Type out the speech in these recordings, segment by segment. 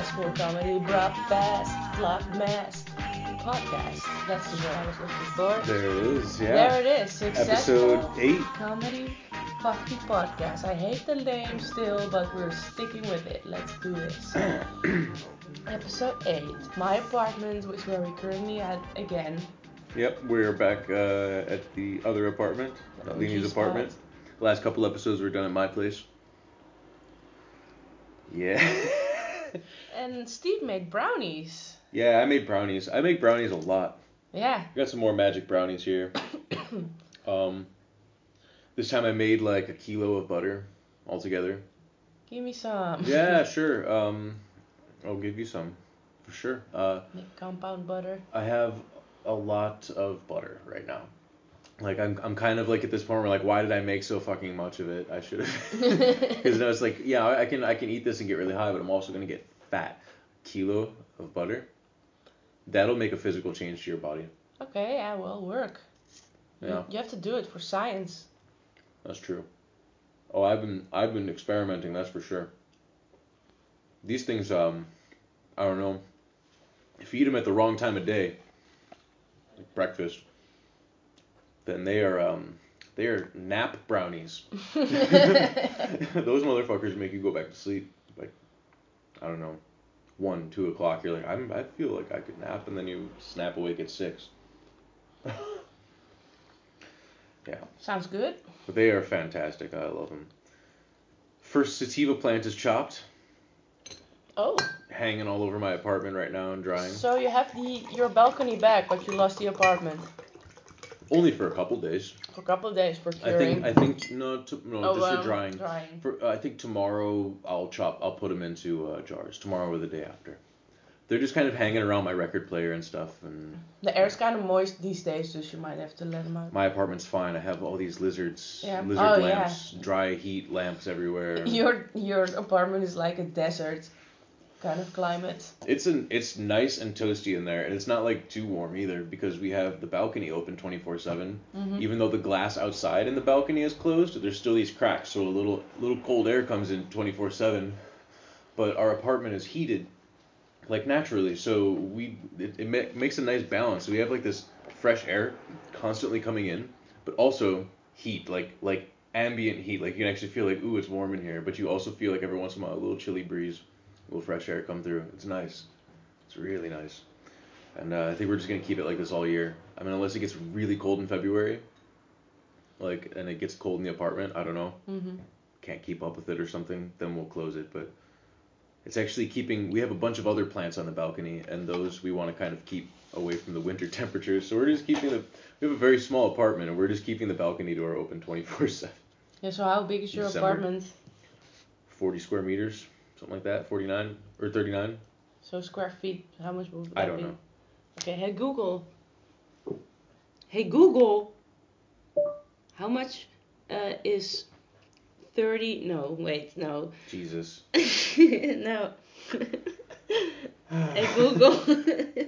successful comedy brob fast vlogmas podcast. That's the word I was looking for. There it is, yeah. There it is. Successful Episode 8. comedy fucking podcast. I hate the name still, but we're sticking with it. Let's do this. Episode 8. My apartment, which where we currently at again. Yep, we're back uh, at the other apartment, The at spot. apartment. Last couple episodes were done at my place. Yeah. And Steve made brownies. yeah, I made brownies. I make brownies a lot. Yeah. Got some more magic brownies here. Um, this time I made like a kilo of butter altogether. Give me some. Yeah, sure. Um, I'll give you some for sure. Uh, Make compound butter. I have a lot of butter right now. Like I'm, I'm kind of like at this point where like, why did I make so fucking much of it? I should have. Because I was like, yeah, I can, I can eat this and get really high, but I'm also gonna get fat. Kilo of butter. That'll make a physical change to your body. Okay, yeah, well, work. You- Yeah, You have to do it for science. that's true. Oh, I've been, I've been experimenting. That's for sure. These things, um, I don't know. If you eat them at the wrong time of day, like breakfast, then they are, um, they are nap brownies. Those motherfuckers make you go back to sleep. I don't know, one, two o'clock. You're like, I'm, I feel like I could nap, and then you snap awake at six. yeah, Sounds good. but they are fantastic. I love them. First sativa plant is chopped, Oh, hanging all over my apartment right now and drying. so you have the your balcony back, but you lost the apartment Only for a couple days. for a couple of days for curing. I think. I think no, to, no, oh, just um, for drying. Drying. For, uh, I think tomorrow I'll chop. I'll put them into uh, jars. Tomorrow or the day after. They're just kind of hanging around my record player and stuff. And The air's kind of moist these days, so you might have to let them out. my apartment's fine. I have all these lizards, Yeah. lizard Oh, yeah. lamps, dry heat lamps everywhere. Your your apartment is like a desert kind of climate. It's an it's nice and toasty in there, and it's not like too warm either because we have the balcony open 24/7. Mhm. Even though the glass outside in the balcony is closed, there's still these cracks, so a little little cold air comes in 24/7. But our apartment is heated, like naturally, so we it, it ma- makes a nice balance. So we have like this fresh air constantly coming in, but also heat, like like ambient heat. Like you can actually feel like ooh, it's warm in here, but you also feel like every once in a while a little chilly breeze, little fresh air come through. It's nice. It's really nice. And uh, I think we're just gonna keep it like this all year. I mean, unless it gets really cold in February, like, and it gets cold in the apartment. I don't know. Mhm. Can't keep up with it or something. Then we'll close it. But it's actually keeping. We have a bunch of other plants on the balcony, and those we want to kind of keep away from the winter temperatures. So we're just keeping the. We have a very small apartment, and we're just keeping the balcony door open 24/7. Yeah. So how big is your December. apartment? 40 square meters, something like that. 49 or 39. So square feet. How much would that I don't be? know. Okay. Hey Google. Hey Google. How much uh, is thirty? No, wait, no. Jesus. no. hey Google.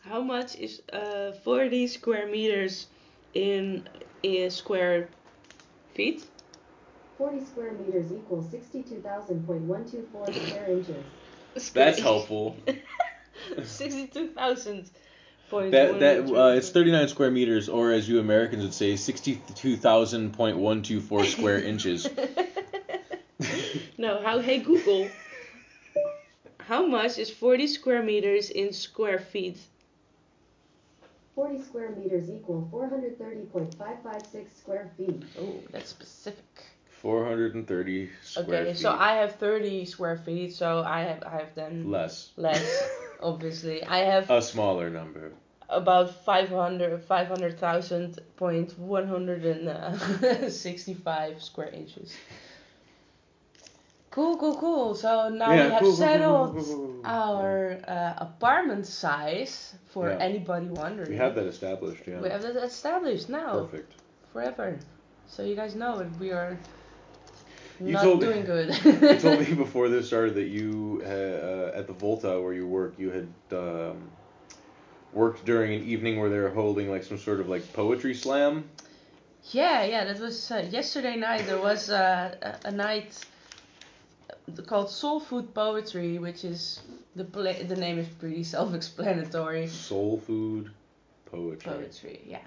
How much is uh 40 square meters in in square feet? 40 square meters equals 62,000.124 square inches. That's helpful. Sixty-two thousand. That that uh, it's 39 square meters, or as you Americans would say, 62,000.124 square inches. no, how? Hey Google. How much is 40 square meters in square feet? 40 square meters equal 430.556 square feet. Oh, that's specific. 430 square Okay, feet. so I have 30 square feet, so I have I have then less less, obviously. I have a smaller number. about 500 500,000 point 165 square inches. Cool, cool, cool. So now Yeah, we have cool, settled cool, cool, cool, cool. our uh, apartment size for Yeah. anybody wondering. We have that established, yeah. We have that established now Perfect. forever. So you guys know that we are You not told- doing good. you told me before this started that you uh, uh, at the Volta where you work, you had um, worked during an evening where they were holding like some sort of like poetry slam. Yeah, yeah, that was uh, yesterday night. There was uh, a, a night called Soul Food Poetry, which is the pla- the name is pretty self-explanatory. Soul food poetry. Poetry, yeah.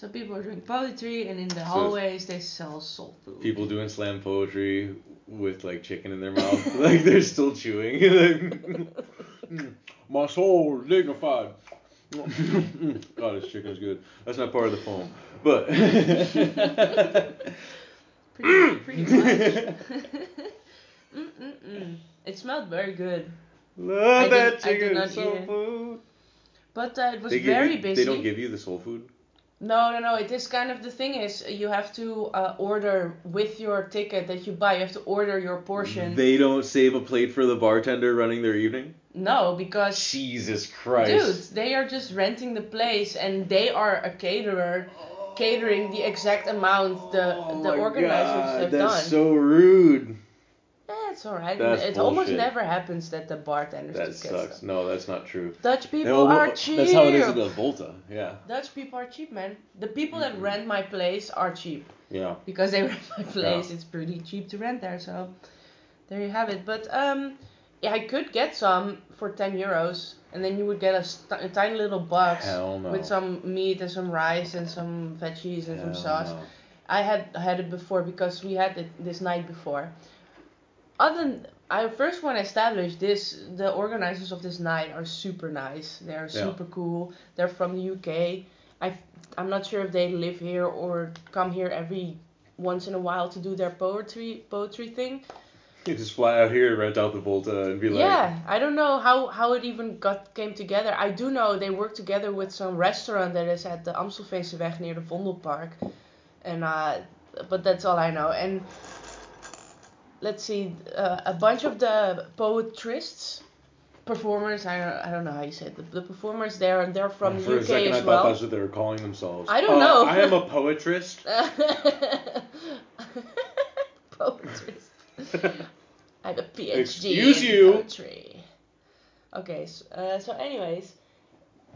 So people are doing poetry, and in the So- hallways they sell soul food. People doing slam poetry with like chicken in their mouth, like they're still chewing. My soul dignified. God, this chicken's good. That's not part of the poem, but. pretty, pretty much. Mm-mm-mm. It smelled very good, I Love did- that I did chicken not soul eat it. food. but uh, it was They give very you, busy. They don't give you the soul food. No, no, no. It is kind of the thing is you have to uh, order with your ticket that you buy. You have to order your portion. They don't save a plate for the bartender running their evening. no, because Jesus Christ. dude, they are just renting the place and they are a caterer, catering the exact amount the Oh the organizers God, have that's done. so rude. Eh, it's alright. That's It almost never happens that the bartenders That sucks. stuff. No, that's not true. Dutch people No, are cheap. That's how it is in the Volta. Yeah. Dutch people are cheap, man. The people that Mhm. rent my place are cheap. Yeah. because they rent my place. It's pretty cheap to rent there, so there you have it. But um, yeah, I could get some for ten euros, and then you would get a, st- a tiny little box no. with some meat and some rice and some veggies and some sauce. no. I had had it before because we had it this night before. Other than I first want to establish this, the organizers of this night are super nice. They are Yeah. super cool. They're from the UK. I I'm not sure if they live here or come here every once in a while to do their poetry poetry thing. You just fly out here, rent out the Volta, and be like, yeah, I don't know how how it even got came together. I do know they work together with some restaurant that is at the Amstelveenseweg near the Vondelpark, and uh, but that's all I know. And let's see, uh, a bunch of the poetrists, performers. I don't I don't know how you say it. The, the performers they're they're from For the a UK second, I as thought well. that's what they were calling themselves. I don't Uh, know. I am a poetrist. Poetrist. I have a PhD Excuse in you. poetry. Okay, so, uh, so anyways,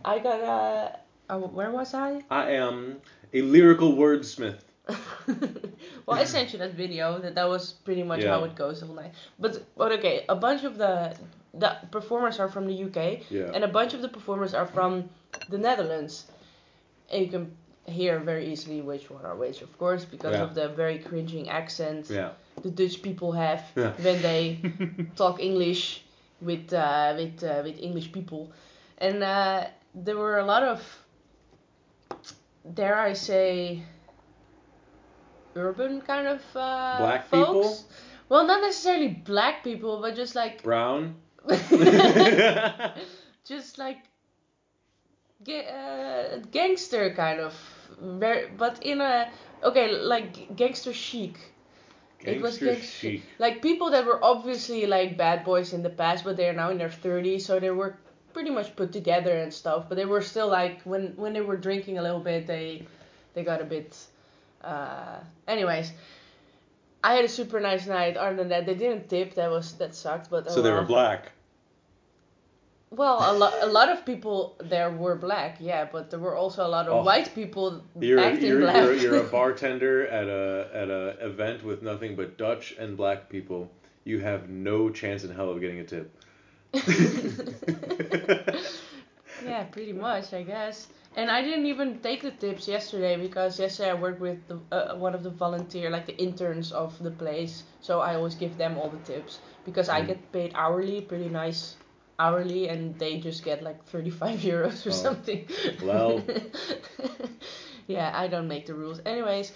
I got uh, uh, where was I? I am a lyrical wordsmith. well, I sent you that video. That that was pretty much Yeah. how it goes all night. But but okay, a bunch of the the performers are from the UK, Yeah. and a bunch of the performers are from the Netherlands. And you can hear very easily which one are which, of course, because Yeah. of the very cringing accent Yeah. the Dutch people have when they talk English with uh, with uh, with English people, and uh, there were a lot of, dare I say, urban kind of uh, Black folks. people? Well, not necessarily black people, but just like Brown. just like uh, gangster kind of, but in a okay like gangster chic. It was Gangster gangster chic. like people that were obviously like bad boys in the past, but they are now in their 30s, so they were pretty much put together and stuff. But they were still like when when they were drinking a little bit, they they got a bit. Uh, anyways, I had a super nice night. Other than that, they didn't tip. That was that sucked. But oh So they were black. Well, a lot a lot of people there were black, yeah, but there were also a lot of Oh. white people You're acting you're, black. you're, you're a bartender at a at a event with nothing but Dutch and black people. You have no chance in hell of getting a tip. Yeah, pretty much, I guess. And I didn't even take the tips yesterday because yesterday I worked with the, uh, one of the volunteer, like the interns of the place. So I always give them all the tips because I Mm. get paid hourly, pretty nice hourly, and they just get like 35 euros or Oh. something. Well. yeah, I don't make the rules. Anyways,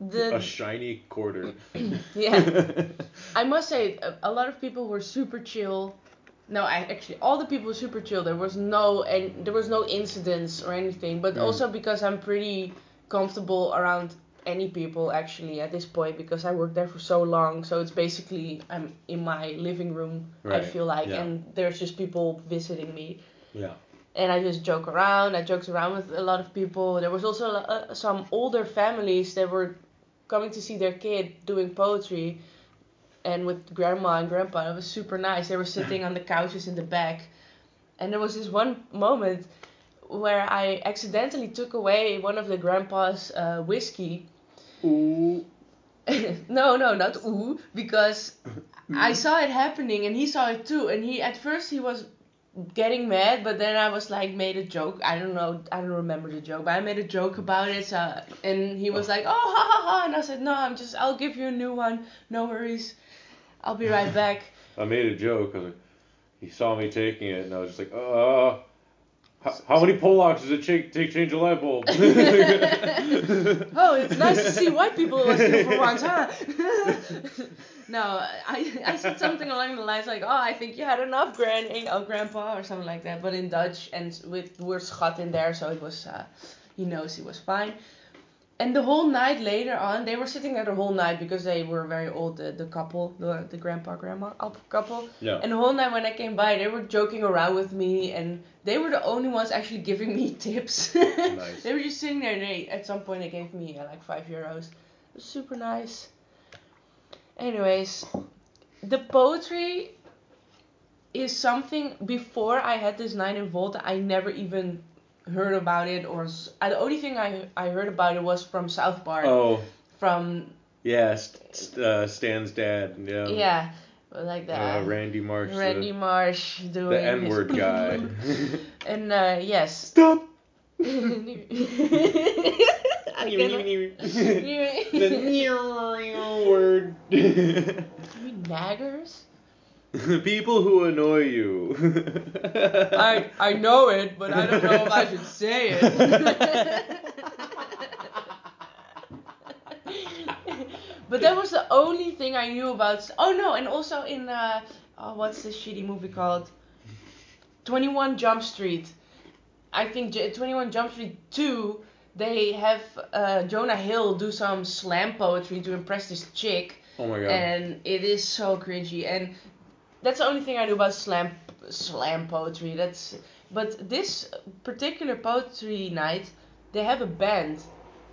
the a shiny quarter. Yeah. I must say, a, a lot of people were super chill. No, I actually all the people were super chill. There was no and there was no incidents or anything. But Mm. also because I'm pretty comfortable around any people actually at this point because I worked there for so long. So it's basically I'm in my living room. I feel like, yeah. and there's just people visiting me. Yeah. and I just joke around. I joked around with a lot of people. There was also uh, some older families that were coming to see their kid doing poetry, and with grandma and grandpa. It was super nice. They were sitting on the couches in the back, and there was this one moment where I accidentally took away one of the grandpa's uh, whiskey. Ooh. no, no, not ooh, because I saw it happening and he saw it too. And he at first he was getting mad, but then I was like made a joke. I don't know, I don't remember the joke, but I made a joke about it. So and he was like, oh ha ha ha, and I said, no, I'm just, I'll give you a new one. No worries, I'll be right back. I made a joke. Like, he saw me taking it, and I was just like, uh, how, how many Polacks does it take take change a light bulb? oh, it's nice to see white people listening for once, huh? no, I, I said something along the lines like, oh, I think you had enough, granny, or grandpa, or something like that, but in Dutch and with the word schat in there, so it was, uh, he knows he was fine. And the whole night later on, they were sitting there the whole night because they were very old, the, the couple, the, the grandpa, grandma couple. yeah. And the whole night when I came by, they were joking around with me, and they were the only ones actually giving me tips. Nice. they were just sitting there, and they at some point they gave me uh, like five euros. It was super nice. Anyways, the poetry is something before I had this nine in Volta, I never even heard about it, or uh, the only thing I I heard about it was from South Park, Oh, from yeah, st- uh, Stan's dad. Yeah. yeah, like that. Uh, Randy Marsh. the- Randy Marsh doing the, N-word guy. and uh, yes. Stop. I the N word. You naggers? The people who annoy you. I I know it, but I don't know if I should say it. but that was the only thing I knew about. Oh no, and also in uh, oh, what's this shitty movie called? Twenty One Jump Street. I think J- Twenty One Jump Street two. They have uh, Jonah Hill do some slam poetry to impress this chick, oh my god. and it is so cringy. And that's the only thing I know about slam slam poetry. That's but this particular poetry night, they have a band,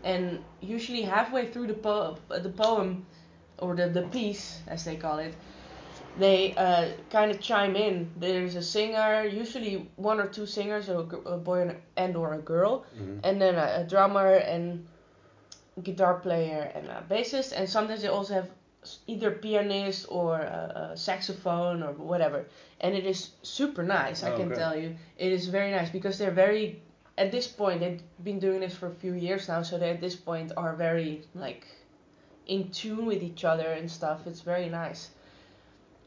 and usually halfway through the po- the poem, or the the piece as they call it, they uh, kind of chime in. There's a singer, usually one or two singers, a boy and, or a girl, Mhm. and then a, a drummer and guitar player and a bassist, and sometimes they also have either pianist or a, a saxophone or whatever. And it is super nice, I Oh, can okay. tell you. It is very nice because they're very, at this point, they've been doing this for a few years now, so they at this point are very, like, in tune with each other and stuff. It's very nice.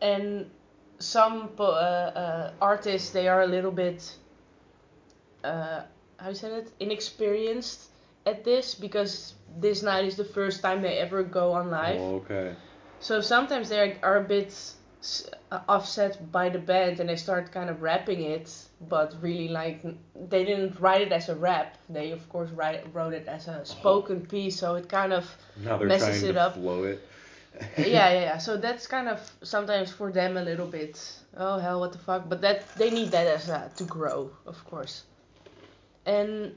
And some uh, uh, artists, they are a little bit, uh, how you say it, inexperienced at this because this night is the first time they ever go on live. Oh, okay. So sometimes they are a bit uh, offset by the band and they start kind of rapping it, but really like they didn't write it as a rap. They of course write, wrote it as a spoken piece, so it kind of Now they're Messes trying it to up. flow it. yeah, yeah, yeah. So that's kind of sometimes for them a little bit. Oh hell, what the fuck? But that they need that as uh, to grow, of course. And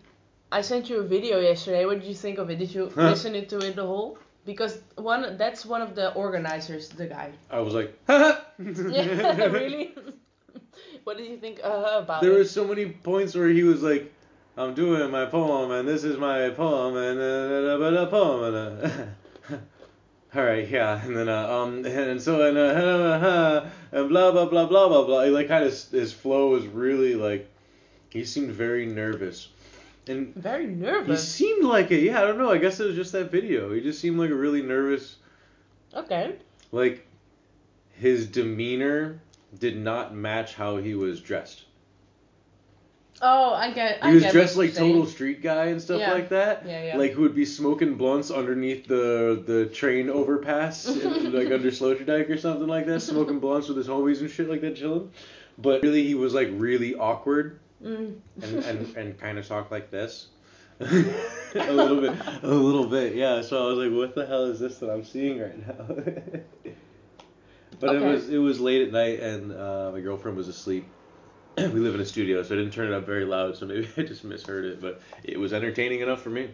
I sent you a video yesterday. What did you think of it? Did you Huh. listen to it the whole? Because one, that's one of the organizers, the guy. I was like, yeah, really. what did you think uh, about There it? There were so many points where he was like, I'm doing my poem, and this is my poem, and uh, but a poem, and uh, all right, yeah, and then uh, um, and so and uh, and blah blah blah blah blah blah. Like kind of his flow was really like, he seemed very nervous, and Very nervous. he seemed like it. Yeah, I don't know. I guess it was just that video. He just seemed like a really nervous. Okay. Like, his demeanor did not match how he was dressed. Oh, I get. He was get dressed like total street guy and stuff Yeah. like that. Yeah, yeah. Like who would be smoking blunts underneath the the train overpass, in, like under Sloterdijk or something like that, smoking blunts with his homies and shit like that, chilling. but really he was like really awkward Mm. and and, and kind of talk like this. a little bit, a little bit, yeah. So I was like, "What the hell is this that I'm seeing right now?" but it was it was late at night, and uh, my girlfriend was asleep. we live in a studio, so I didn't turn it up very loud, so maybe I just misheard it. But it was entertaining enough for me.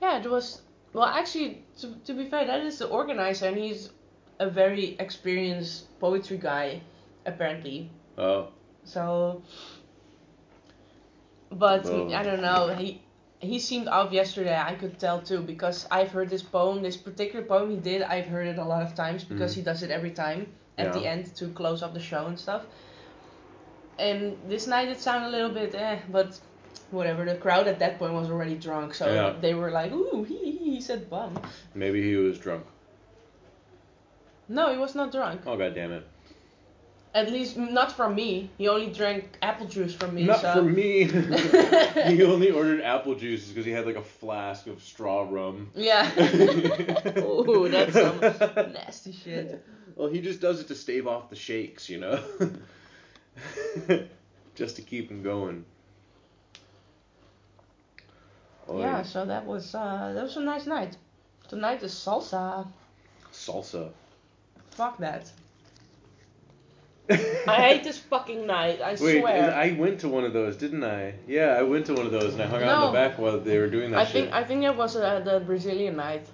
Yeah, it was. Well, actually, to, to be fair, that is the organizer, and he's a very experienced poetry guy, apparently. Oh, So, but Whoa. I don't know. He he seemed off yesterday. I could tell too because I've heard this poem, this particular poem he did. I've heard it a lot of times because Mhm. he does it every time at the end to close up the show and stuff. And this night it sounded a little bit eh, but whatever. The crowd at that point was already drunk, so Yeah. they were like, "Ooh, he he, he said bum." maybe he was drunk. No, he was not drunk. Oh god damn it! At least not from me. He only drank apple juice from me. Not so. for me. he only ordered apple juice because he had like a flask of straw rum. Yeah. Ooh, that's some nasty shit. Well, he just does it to stave off the shakes, you know? just to keep him going. Oy. Yeah, so that was uh that was a nice night. Tonight is salsa. Salsa. Fuck that. I hate this fucking night. I Wait, swear. I went to one of those, didn't I? Yeah, I went to one of those and I hung out in No. the back while they were doing that I shit. think I think it was uh, the Brazilian night.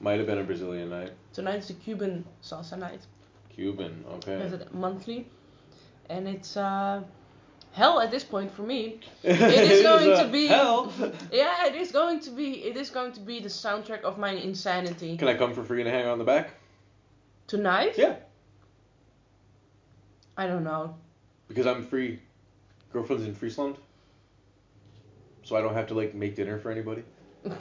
Might have been a Brazilian night. Tonight's the Cuban salsa night. Cuban, okay. Is it monthly? And it's uh hell at this point for me. it is going to be- hell. Yeah, it is going to be it is going to be the soundtrack of my insanity. Can I come for free and hang out in the back? Tonight? Yeah. I don't know. Because I'm free. Girlfriend's in Friesland. So I don't have to like make dinner for anybody.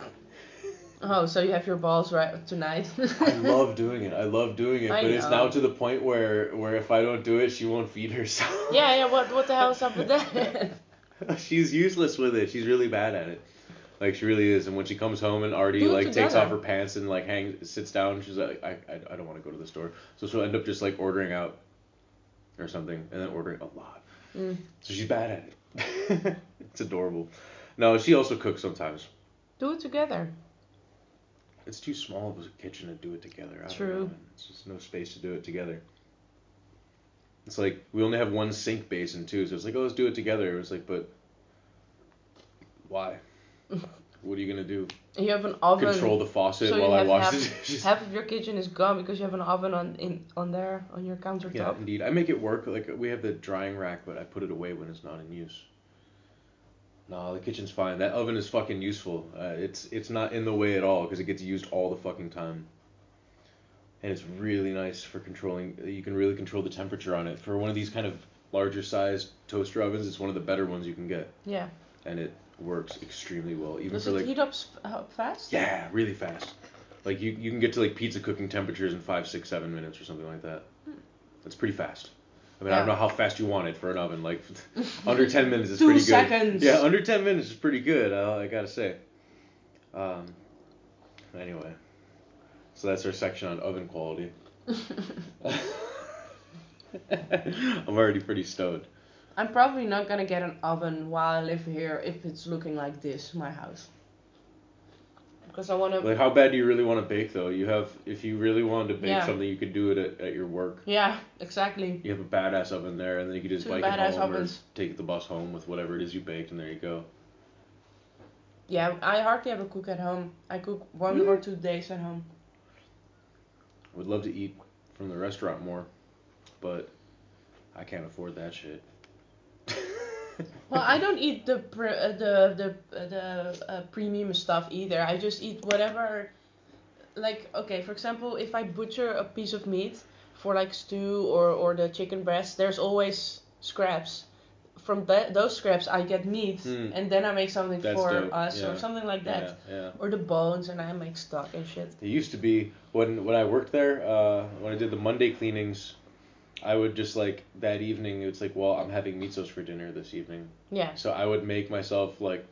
Oh, so you have your balls right tonight. I love doing it. I love doing it, I but it's now to the point where where if I don't do it, she won't feed herself. Yeah, yeah. What what the hell is up with that? She's useless with it. She's really bad at it. Like she really is. And when she comes home and it like takes off her pants and like hangs sits down, she's like, I I, I don't want to go to the store. So she'll end up just like ordering out or something, and then ordering a lot. Mm. So she's bad at it. it's adorable. No, she also cooks sometimes. Do it together. It's too small of a kitchen to do it together. I don't True. know. It's just no space to do it together. It's like we only have one sink basin too, so it's like, oh, let's do it together. It's like, but why? what are you gonna do? You have an oven. Control the faucet so while I wash half, dishes. half of your kitchen is gone because you have an oven on in on there on your countertop. Yeah, indeed. I make it work. Like we have the drying rack, but I put it away when it's not in use. No, the kitchen's fine. That oven is fucking useful. Uh, it's it's not in the way at all because it gets used all the fucking time. And it's really nice for controlling. You can really control the temperature on it. For one of these kind of larger sized toaster ovens, it's one of the better ones you can get, Yeah. and it works extremely well. Even Does for it like heat up, up fast? yeah, really fast. Like you, you can get to like pizza cooking temperatures in five, six, seven minutes or something like that. That's pretty fast. I mean, I don't Hmm. Know how fast you want it for an oven. Like under ten minutes is pretty good. seconds. Yeah, under ten minutes is pretty good. Uh, I gotta say. Um. Anyway, so that's our section on oven quality. I'm already pretty stoned. I'm probably not gonna get an oven while I live here if it's looking like this, my house. Because I wanna. Like, how bad do you really want to bake though? You have, if you really wanted to bake Yeah. something, you could do it at, at your work. Yeah, exactly. You have a badass oven there, and then you could just Two bike it home ovens. or take the bus home with whatever it is you baked, and there you go. Yeah, I hardly ever cook at home. I cook one or two days at home. Would love to eat from the restaurant more, but I can't afford that shit. Well, I don't eat the pre- uh, the the uh, the uh, premium stuff either. I just eat whatever. Like okay, for example, if I butcher a piece of meat for like stew or or the chicken breast, there's always scraps. From that those scraps, I get meat, Hmm. and then I make something That's for dope, us yeah. or something like that, Yeah, yeah. or the bones, and I make stock and shit. It used to be when when I worked there, uh, when I did the Monday cleanings, I would just like that evening. It's like, well, I'm having sauce for dinner this evening, Yeah. so I would make myself like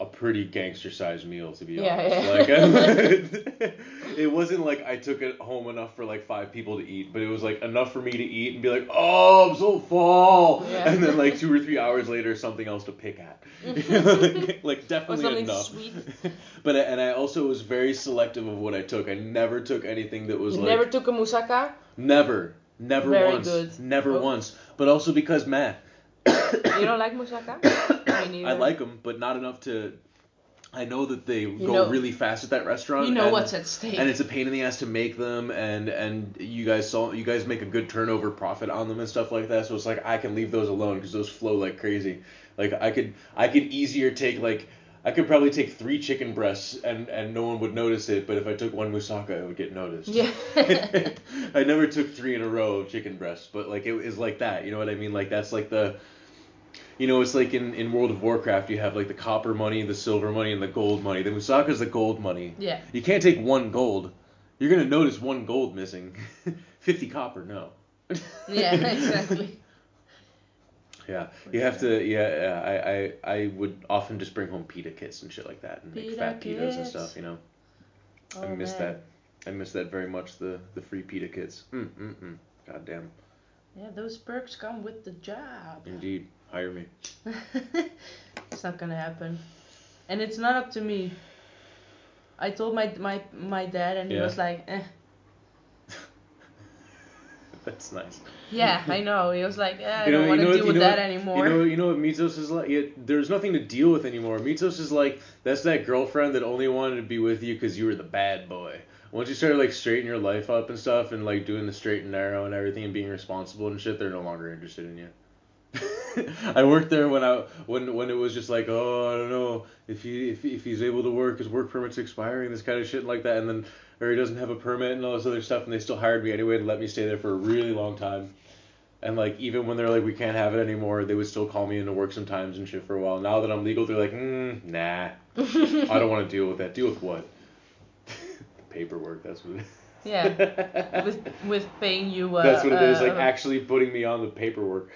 a pretty gangster sized meal to be Yeah, honest. yeah. Like it wasn't like I took it home enough for like five people to eat, but it was like enough for me to eat and be like, oh, I'm so full, Yeah. and then like two or three hours later, something else to pick at. Mm-hmm. like, like definitely enough. sweet. but and I also was very selective of what I took. I never took anything that was You like never took a moussaka? never, never Very once, good. never Oh. once. But also because man, You don't like? Me neither. I like them, but not enough to. I know that they go know- really fast at that restaurant. You know and, what's at stake. And it's a pain in the ass to make them, and and you guys saw you guys make a good turnover profit on them and stuff like that. So it's like I can leave those alone because those flow like crazy. Like I could I could easier take like I could probably take three chicken breasts and and no one would notice it, but if I took one moussaka, it would get noticed. Yeah. I never took three in a row of chicken breasts, but like it is like that. You know what I mean? Like that's like the you know, it's like in, in World of Warcraft, you have like the copper money, the silver money, and the gold money. The Moussaka's the gold money. Yeah. You can't take one gold. You're gonna notice one gold missing. Fifty copper, no. Yeah, exactly. Yeah, you have to. Yeah, yeah. I, I I would often just bring home pita kits and shit like that and make Pita fat pitas and stuff. You know, I Oh, miss man. that. I miss that very much. The the free pita kits. Mm mm mm. God damn. Yeah, those perks come with the job. Indeed. Hire me. it's not gonna happen. And it's not up to me. I told my my my dad and he Yeah. was like, eh. That's nice. Yeah, I know. He was like, eh, I You know- don't want to deal what- with that what- anymore. You know, you know what Mitos is like. There's nothing to deal with anymore. Mitos is like that's that girlfriend that only wanted to be with you because you were the bad boy. Once you started like straightening your life up and stuff, and like doing the straight and narrow and everything, and being responsible and shit, they're no longer interested in you. I worked there when I when when it was just like oh I don't know if he if, if he's able to work his work permit's expiring this kind of shit like that and then or he doesn't have a permit and all this other stuff and they still hired me anyway to let me stay there for a really long time. And like even when they're like we can't have it anymore they would still call me into work sometimes and shit for a while. Now that I'm legal they're like mm, nah. I don't want to deal with that. Deal with what? Paperwork that's what it is. Yeah, with with paying you. Uh, that's what it is like uh, actually putting me on the paperwork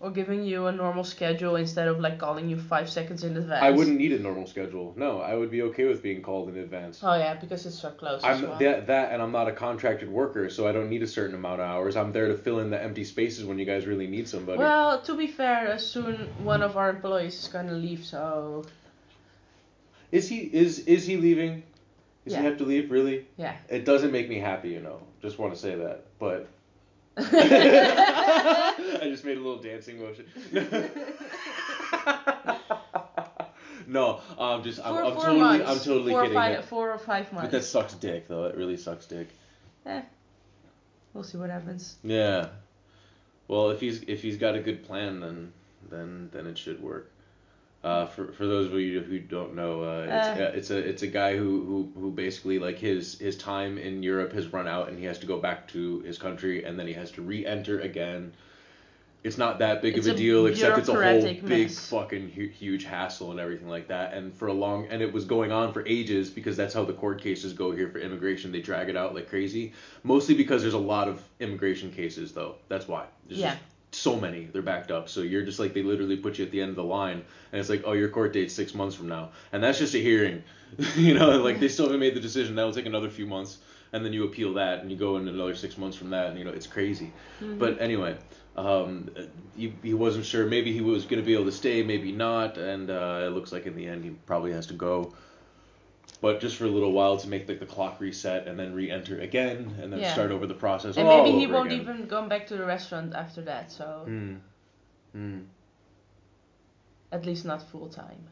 or giving you a normal schedule instead of like calling you five seconds in advance. I wouldn't need a normal schedule. No, I would be okay with being called in advance. Oh yeah, because it's so close I'm well. that that and I'm not a contracted worker, so I don't need a certain amount of hours. I'm there to fill in the empty spaces when you guys really need somebody. Well, to be fair, soon one of our employees is gonna leave, so is he is is he leaving? Does Yeah. he have to leave really? yeah. It doesn't make me happy, you know. Just want to say that, but I just made a little dancing motion. no, I'm just I'm, Four- I'm four totally months. I'm totally four or kidding. Five, that- four or five months. but that sucks dick though. It really sucks dick. Eh. We'll see what happens. Yeah. Well, if he's if he's got a good plan, then then then it should work. Uh, for for those of you who don't know, uh, it's, Uh. uh, it's a it's a guy who, who who basically like his his time in Europe has run out and he has to go back to his country and then he has to re-enter again. It's not that big of a a deal, except it's a whole bureaucratic big mess. fucking hu- huge hassle and everything like that. And for a long and it was going on for ages because that's how the court cases go here for immigration. They drag it out like crazy. Mostly because there's a lot of immigration cases though. That's why. There's Yeah. So many. They're backed up. So you're just like they literally put you at the end of the line and it's like, "Oh, your court date's 6 months from now." And that's just a hearing. you know, like they still haven't made the decision. That'll take another few months and then you appeal that and you go in another 6 months from that and you know, it's crazy. Mm-hmm. But anyway, um, he, he wasn't sure. Maybe he was going to be able to stay, maybe not. And uh, it looks like in the end he probably has to go. But just for a little while to make like the clock reset and then re-enter again and then Yeah. start over the process and maybe he won't again. even go back to the restaurant after that. So Hmm. Hmm. at least not full time.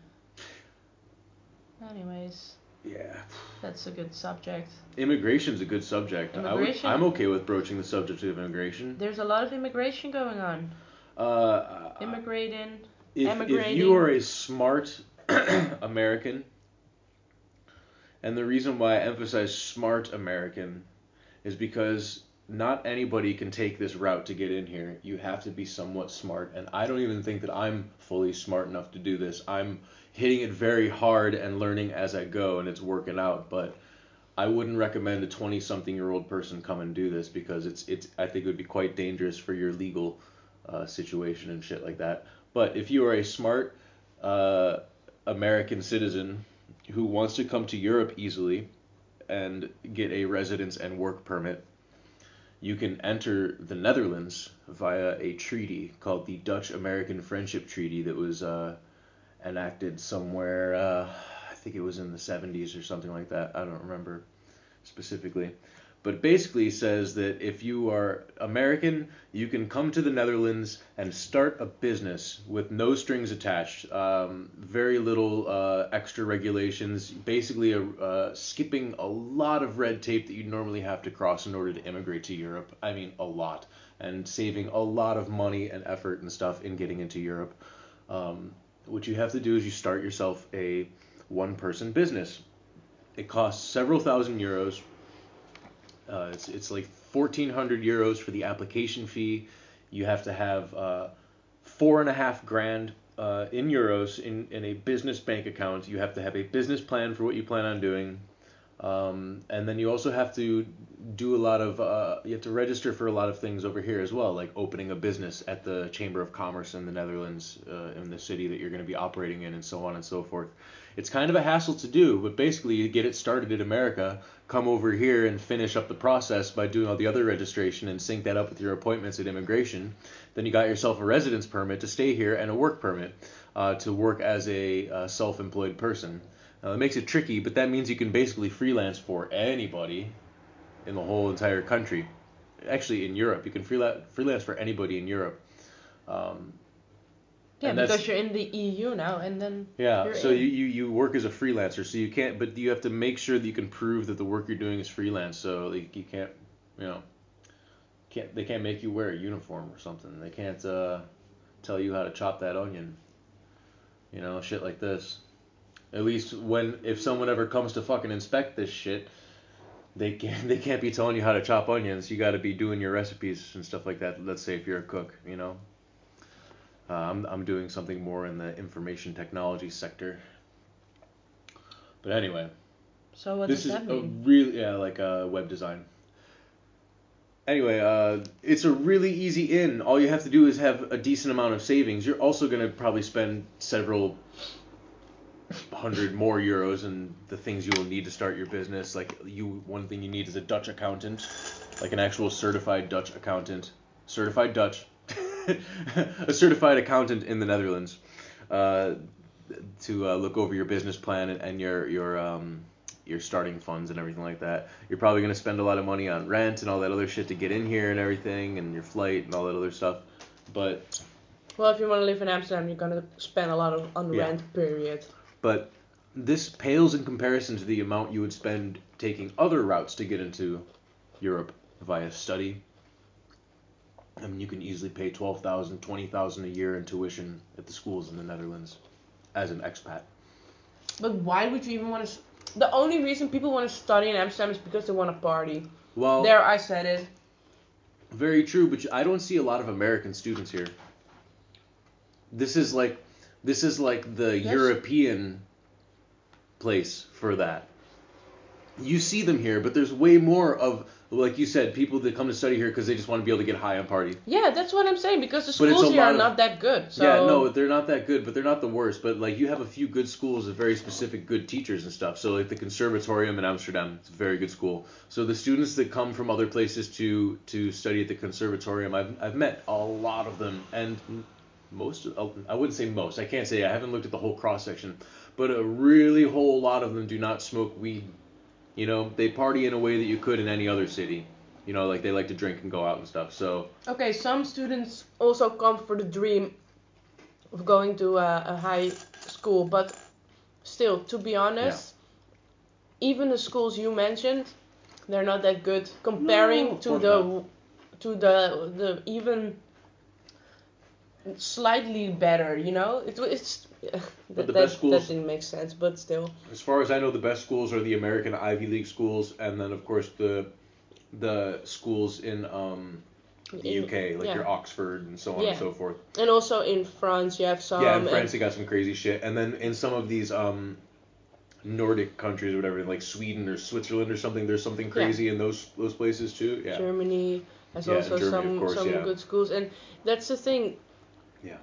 Anyways, Yeah. that's a good subject. Immigration's a good subject. I Immigration? I'm okay with broaching the subject of immigration. There's a lot of immigration going on. Uh, Immigrating. if, if you are a smart American, and the reason why I emphasize smart American is because not anybody can take this route to get in here. You have to be somewhat smart, and I don't even think that I'm fully smart enough to do this. I'm hitting it very hard and learning as I go, and it's working out, but. I wouldn't recommend a 20 something year old person come and do this because it's it's I think it would be quite dangerous for your legal uh, situation and shit like that. But if you are a smart uh, American citizen who wants to come to Europe easily and get a residence and work permit, you can enter the Netherlands via a treaty called the Dutch American Friendship Treaty that was uh, enacted somewhere, uh, I think it was in the 70s or something like that. I don't remember specifically. But basically says that if you are American, you can come to the Netherlands and start a business with no strings attached, um, very little uh, extra regulations, basically a, uh, skipping a lot of red tape that you normally have to cross in order to immigrate to Europe. I mean, a lot. And saving a lot of money and effort and stuff in getting into Europe. Um, what you have to do is you start yourself a one person business. It costs several thousand euros uh, it's it's like 1,400 euros for the application fee. You have to have uh, four and a half grand uh, in euros in, in a business bank account. You have to have a business plan for what you plan on doing. Um, and then you also have to do a lot of uh, you have to register for a lot of things over here as well, like opening a business at the Chamber of Commerce in the Netherlands, uh, in the city that you're going to be operating in, and so on and so forth. It's kind of a hassle to do, but basically you get it started in America, come over here and finish up the process by doing all the other registration and sync that up with your appointments at immigration. Then you got yourself a residence permit to stay here and a work permit uh, to work as a uh, self-employed person. Now, it makes it tricky, but that means you can basically freelance for anybody in the whole entire country. Actually, in Europe, you can freelance freelance for anybody in Europe. Um, Yeah, and because you're in the EU now, and then yeah, so in. you, you, you work as a freelancer, so you can't, but you have to make sure that you can prove that the work you're doing is freelance. So like you can't, you know, can't they can't make you wear a uniform or something. They can't uh, tell you how to chop that onion. You know, shit like this. At least when if someone ever comes to fucking inspect this shit, they can't they can't be telling you how to chop onions. You got to be doing your recipes and stuff like that. Let's say if you're a cook, you know. Uh, I'm I'm doing something more in the information technology sector. But anyway, so what this does is that a really yeah like uh, web design. Anyway, uh, it's a really easy in. All you have to do is have a decent amount of savings. You're also gonna probably spend several hundred more euros in the things you will need to start your business. Like you, one thing you need is a Dutch accountant, like an actual certified Dutch accountant, certified Dutch, a certified accountant in the Netherlands, uh, to uh, look over your business plan and, and your your um, your starting funds and everything like that. You're probably gonna spend a lot of money on rent and all that other shit to get in here and everything, and your flight and all that other stuff. But Well, if you want to live in Amsterdam, you're gonna spend a lot of on Yeah. rent. Period. but this pales in comparison to the amount you would spend taking other routes to get into Europe via study. I mean, you can easily pay 12,000, 20,000 a year in tuition at the schools in the Netherlands as an expat. But why would you even want to? The only reason people want to study in Amsterdam is because they want to party. Well, There, I said it. very true, but I don't see a lot of American students here. This is like this is like the Yes. European place for that. You see them here, but there's way more of like you said, people that come to study here because they just want to be able to get high and party. Yeah, that's what I'm saying. Because the schools here are of- not that good. So Yeah, no, they're not that good, but they're not the worst. But like you have a few good schools with very specific good teachers and stuff. So like the Conservatorium in Amsterdam, it's a very good school. So the students that come from other places to to study at the Conservatorium, I've I've met a lot of them, and most oh, I wouldn't say most. I can't say I haven't looked at the whole cross section, but a really whole lot of them do not smoke weed. You know, they party in a way that you could in any other city. You know, like they like to drink and go out and stuff. So Okay, some students also come for the dream of going to a, a high school, but still, to be honest, even the schools you mentioned, they're not that good comparing No, to the to the the even slightly better. You know, it it's that, the that, best schools- that didn't make sense, but still. As far as I know, the best schools are the American Ivy League schools, and then of course the the schools in um, the In- UK, like yeah. your Oxford and so on Yeah. and so forth. And also in France, you have some. yeah, in and- France they got some crazy shit, and then in some of these um, Nordic countries or whatever, like Sweden or Switzerland or something, there's something Yeah. crazy in those those places too. Yeah. Germany has Yeah, also Germany, some course, some yeah. good schools, and that's the thing. Yeah.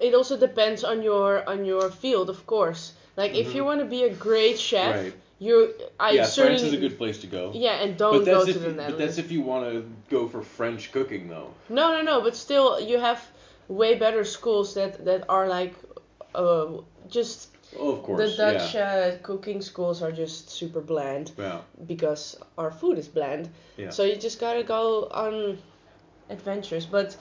It also depends on your on your field, of course. Like if you Mhm. want to be a great chef, Right. you I yeah, certainly France is a good place to go. yeah, and don't that's go to if the you, but that's if you want to go for French cooking though. No, no, no. But still, you have way better schools that that are like, uh, just Oh, of course. the Dutch yeah. uh, cooking schools are just super bland Yeah. because our food is bland. Yeah. So you just gotta go on adventures. But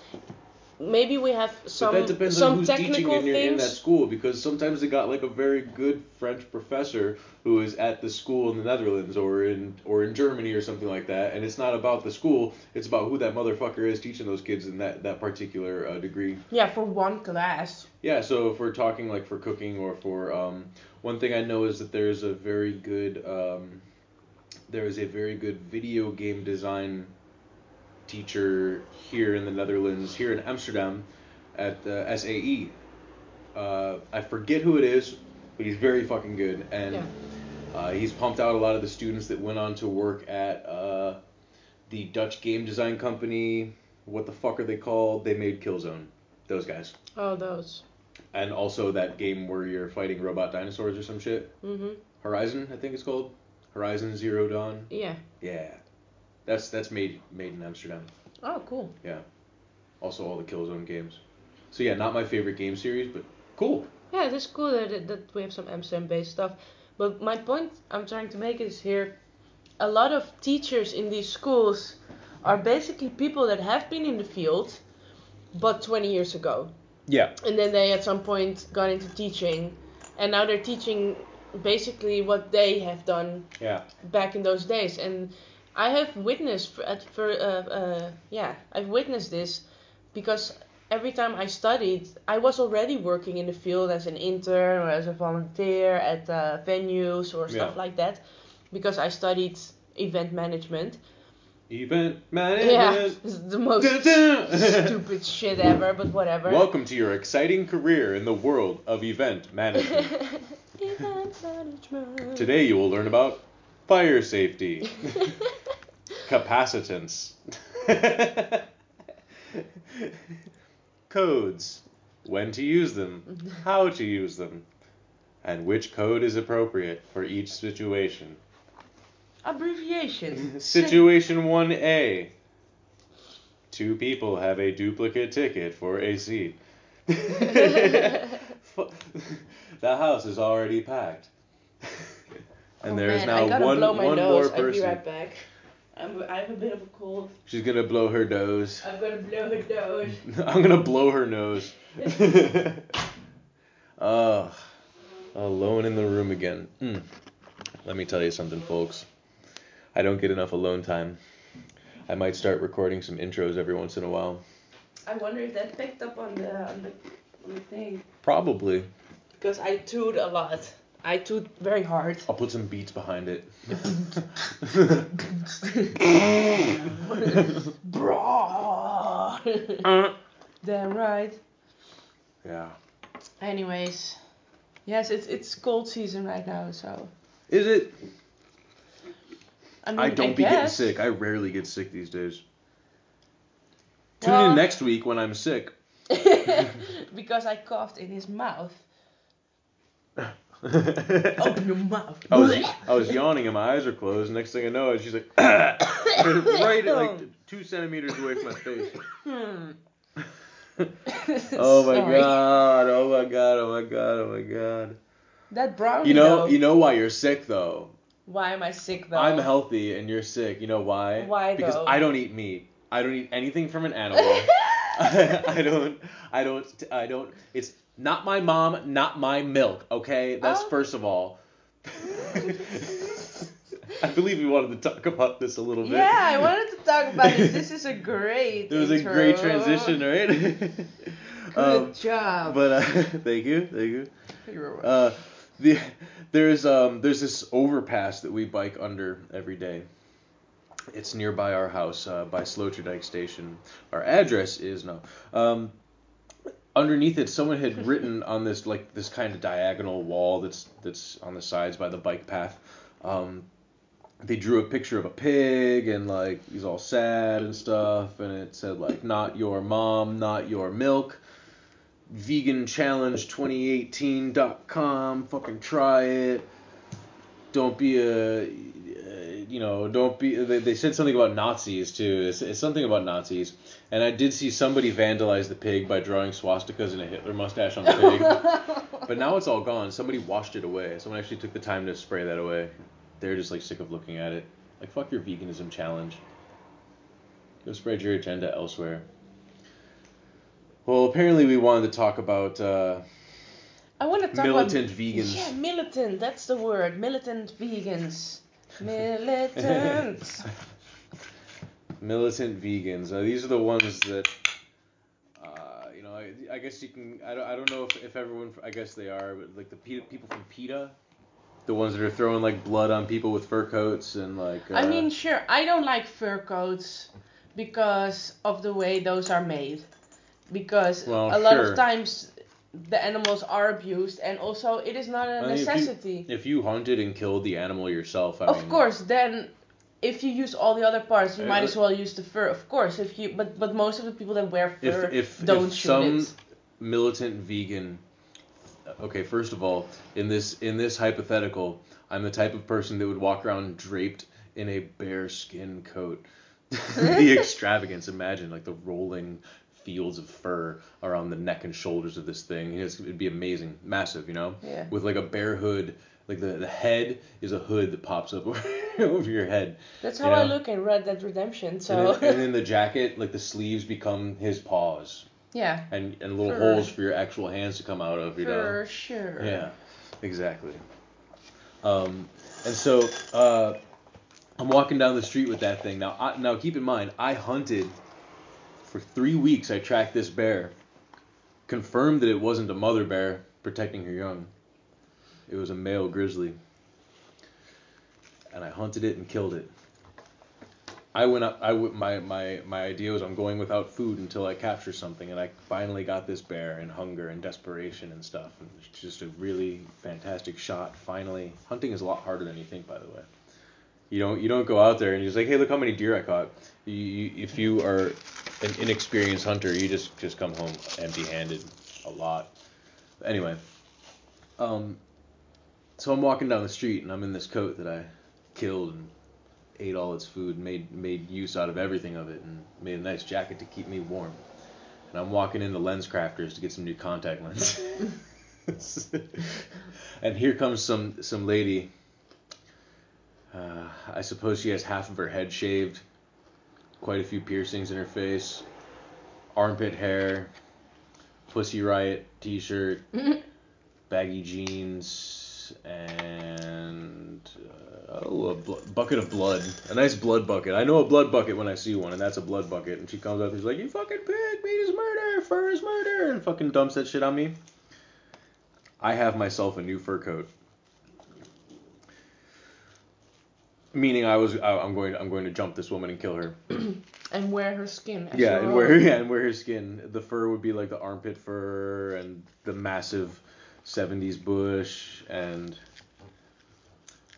maybe we have some but that depends some on who's teaching technical in, your, in that school because sometimes they got like a very good French professor who is at the school in the Netherlands or in or in Germany or something like that, and it's not about the school, it's about who that motherfucker is teaching those kids in that that particular uh, degree. Yeah, for one class. Yeah, so if we're talking like for cooking or for um, one thing I know is that there's a very good um, there is a very good video game design teacher here in the Netherlands, here in Amsterdam, at the SAE. Uh, I forget who it is, but he's very fucking good, and Yeah. uh, he's pumped out a lot of the students that went on to work at uh, the Dutch game design company. What the fuck are they called? They made Killzone. Those guys. Oh, those. And also that game where you're fighting robot dinosaurs or some shit. Mm-hmm. Horizon, I think it's called. Horizon Zero Dawn. Yeah. Yeah. That's that's made made in Amsterdam. Oh, cool. Yeah. Also all the Killzone games. So yeah, not my favorite game series, but cool. Yeah, it is cool that, that, we have some Amsterdam-based stuff. But my point I'm trying to make is here, a lot of teachers in these schools are basically people that have been in the field, but 20 years ago. Yeah. And then they at some point got into teaching, and now they're teaching basically what they have done Yeah. back in those days. And I have witnessed for, at, for uh, uh, yeah, I've witnessed this because every time I studied, I was already working in the field as an intern or as a volunteer at uh, venues or stuff Yeah. like that, because I studied event management. Event management. it's the most stupid shit ever, but whatever. Welcome to your exciting career in the world of event management. event management. Today you will learn about fire safety, capacitance, codes, when to use them, how to use them, and which code is appropriate for each situation. Abbreviation. Situation 1A. Two people have a duplicate ticket for a seat. The house is already packed. Oh, and Oh, there is man, I now one, one nose. more I'll be person. I'm, I have a bit of a cold. She's gonna blow her nose. I'm gonna blow her nose. I'm gonna blow her nose. oh, alone in the room again. Mm. Let me tell you something, folks. I don't get enough alone time. I might start recording some intros every once in a while. I wonder if that picked up on the on the, on the thing. Probably. Because I toot a lot. I toot very hard. I'll put some beats behind it. Bro. Damn right. yeah. Anyways, yes, it's it's cold season right now, so Is it? I mean I don't be getting sick. I rarely get sick these days. Tune Well- in next week when I'm sick. because I coughed in his mouth. I Open your mouth. was I was yawning and my eyes are closed. Next thing I know, she's like right at like two centimeters away from my face. Hmm. oh my Sorry. god! Oh my god! Oh my god! Oh my god! That brownie. You know, though. you know why you're sick though. Why am I sick though? I'm healthy and you're sick. You know why? Why, Because though? I don't eat meat. I don't eat anything from an animal. I don't. I don't. I don't. It's not my mom, not my milk. Okay, that's Oh. first of all. I believe we wanted to talk about this a little bit. Yeah, I wanted to talk about this. This is a great. It was a great transition, right? Good Um, job. but uh, thank you, thank you. You're welcome. Uh, the there's um there's this overpass that we bike under every day. It's nearby our house, uh, by Sloterdijk Station. Our address is no. Um, underneath it, someone had written on this like this kind of diagonal wall that's that's on the sides by the bike path. Um, they drew a picture of a pig and like he's all sad and stuff, and it said like not your mom, not your milk. veganchallenge2018.com. Fucking try it. Don't be a, uh, you know, don't be. They, they said something about Nazis too. It's, it's something about Nazis. And I did see somebody vandalize the pig by drawing swastikas and a Hitler mustache on the pig. but now it's all gone. Somebody washed it away. Someone actually took the time to spray that away. They're just like sick of looking at it. Like fuck your veganism challenge. Go spread your agenda elsewhere. Well, apparently we wanted to talk about uh, I want to talk militant about vegans. Yeah, militant. That's the word. Militant vegans. Militant. militant vegans. Uh, these are the ones that, uh, you know, I, I guess you can. I don't, I don't know if, if everyone. I guess they are, but like the PETA, people from PETA, the ones that are throwing like blood on people with fur coats and like. Uh, I mean, sure. I don't like fur coats because of the way those are made. Because Well, a lot of times the animals are abused, and also it is not a I mean, if you- necessity. if you hunted and killed the animal yourself, I of mean, course, then if you use all the other parts, you Uh, might as well use the fur. Of course, if you but but most of the people that wear If fur if don't if shoot some it. militant vegan, okay, first of all, in this in this hypothetical, I'm the type of person that would walk around draped in a bear skin coat. the extravagance, imagine like the rolling fields of fur around the neck and shoulders of this thing. It's, it'd be amazing, massive, you know, Yeah. with like a bear hood. Like the, the head is a hood that pops up over, over your head. That's you how I look in Red Dead Redemption. So And then, and then the jacket, like the sleeves become his paws yeah, and and little For- holes for your actual hands to come out of, you know. for sure. Yeah, exactly. Um, and so uh, I'm walking down the street with that thing. Now, I, now keep in mind, I hunted for three weeks. I tracked this bear, confirmed that it wasn't a mother bear protecting her young. It was a male grizzly, and I hunted it and killed it. I went up. I w- my my my idea was I'm going without food until I capture something, and I finally got this bear in hunger and desperation and stuff. And it's just a really fantastic shot. Finally, hunting is a lot harder than you think, by the way. You don't you don't go out there and you're just like, hey, look how many deer I caught. You, you, if you are an inexperienced hunter, you just just come home empty-handed a lot. Anyway, um, so I'm walking down the street and I'm in this coat that I killed and ate all its food, made made use out of everything of it, and made a nice jacket to keep me warm. And I'm walking into Lens Crafters to get some new contact lenses. and here comes some some lady. Uh, I suppose she has half of her head shaved, quite a few piercings in her face, armpit hair, Pussy Riot T-shirt, baggy jeans, and uh, oh, a bl- bucket of blood. A nice blood bucket. I know a blood bucket when I see one, and that's a blood bucket. And she comes up and she's like, "You fucking pig! Meat is murder! Fur is murder!" And fucking dumps that shit on me. I have myself a new fur coat. Meaning I was I, I'm going I'm going to jump this woman and kill her. and wear her skin. as Yeah, and wear yeah, and wear her skin. The fur would be like the armpit fur and the massive 70s bush and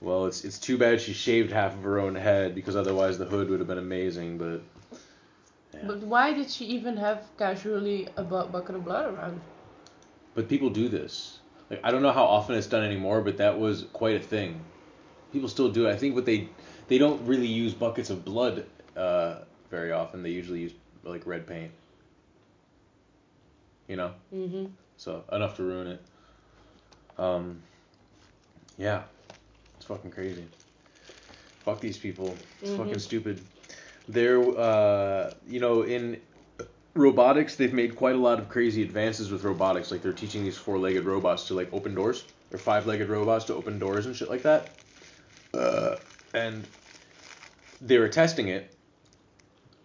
well, it's it's too bad she shaved half of her own head because otherwise the hood would have been amazing, but yeah. But why did she even have casually a bucket of blood around? But people do this. Like I don't know how often it's done anymore, but that was quite a thing. People still do it. I think what they they don't really use buckets of blood uh, very often. They usually use like red paint. You know, Mm-hmm. so enough to ruin it. Um, yeah, it's fucking crazy. Fuck these people. It's Mhm. fucking stupid. They're uh, you know in robotics they've made quite a lot of crazy advances with robotics like they're teaching these four-legged robots to like open doors or five-legged robots to open doors and shit like that uh, and they were testing it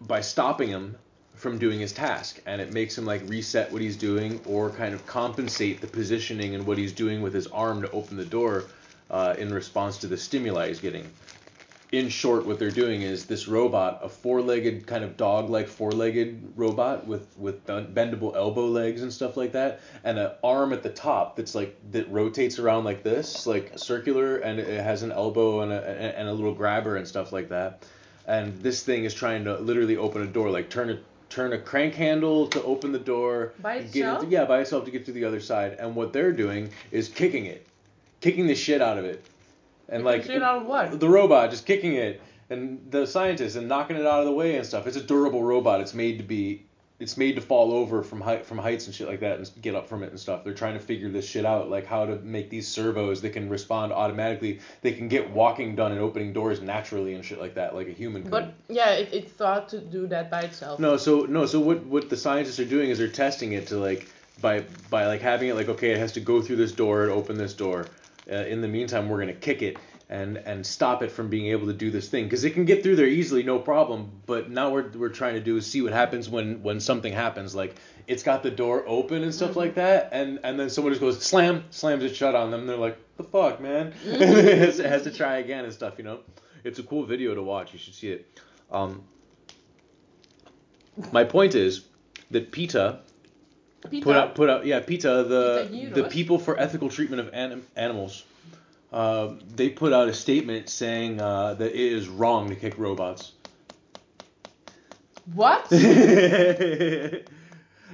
by stopping him from doing his task and it makes him like reset what he's doing or kind of compensate the positioning and what he's doing with his arm to open the door uh, in response to the stimuli he's getting in short, what they're doing is this robot, a four-legged kind of dog-like four-legged robot with with bendable elbow legs and stuff like that, and an arm at the top that's like that rotates around like this, like circular, and it has an elbow and a and a little grabber and stuff like that. And this thing is trying to literally open a door, like turn a turn a crank handle to open the door. By itself? into- yeah, by itself to get to the other side. And what they're doing is kicking it, kicking the shit out of it, and like Shit out of what? the robot just kicking it, and the scientists and knocking it out of the way and stuff. It's a durable robot. It's made to be. It's made to fall over from height from heights and shit like that and get up from it and stuff. They're trying to figure this shit out, like how to make these servos that can respond automatically. They can get walking done and opening doors naturally and shit like that, like a human could. But yeah, it, it thought to do that by itself. No, so no, so what what the scientists are doing is they're testing it to like by by like having it like okay, it has to go through this door and open this door. Uh, in the meantime, we're gonna kick it and and stop it from being able to do this thing because it can get through there easily, no problem. But now we're we're trying to do is see what happens when when something happens like it's got the door open and stuff like that, and and then someone just goes slam slams it shut on them. They're like, the fuck, man, it has, has to try again and stuff, you know. It's a cool video to watch. You should see it. Um, my point is that PETA Pita? put out put out yeah PETA the PETA the people for ethical treatment of anim- animals. Uh, they put out a statement saying uh, that it is wrong to kick robots. What?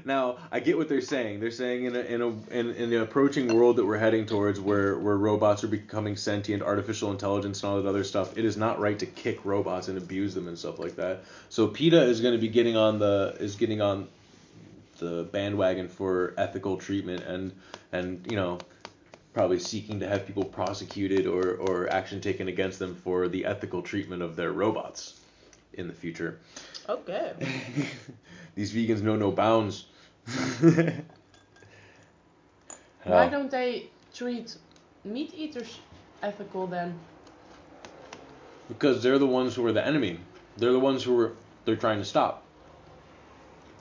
now I get what they're saying. They're saying in a, in a in, in the approaching world that we're heading towards, where where robots are becoming sentient, artificial intelligence, and all that other stuff, it is not right to kick robots and abuse them and stuff like that. So PETA is going to be getting on the is getting on the bandwagon for ethical treatment and and you know probably seeking to have people prosecuted or or action taken against them for the ethical treatment of their robots in the future. okay. These vegans know no bounds. Why Uh, don't they treat meat eaters ethical then? because they're the ones who are the enemy. They're the ones who are they're trying to stop.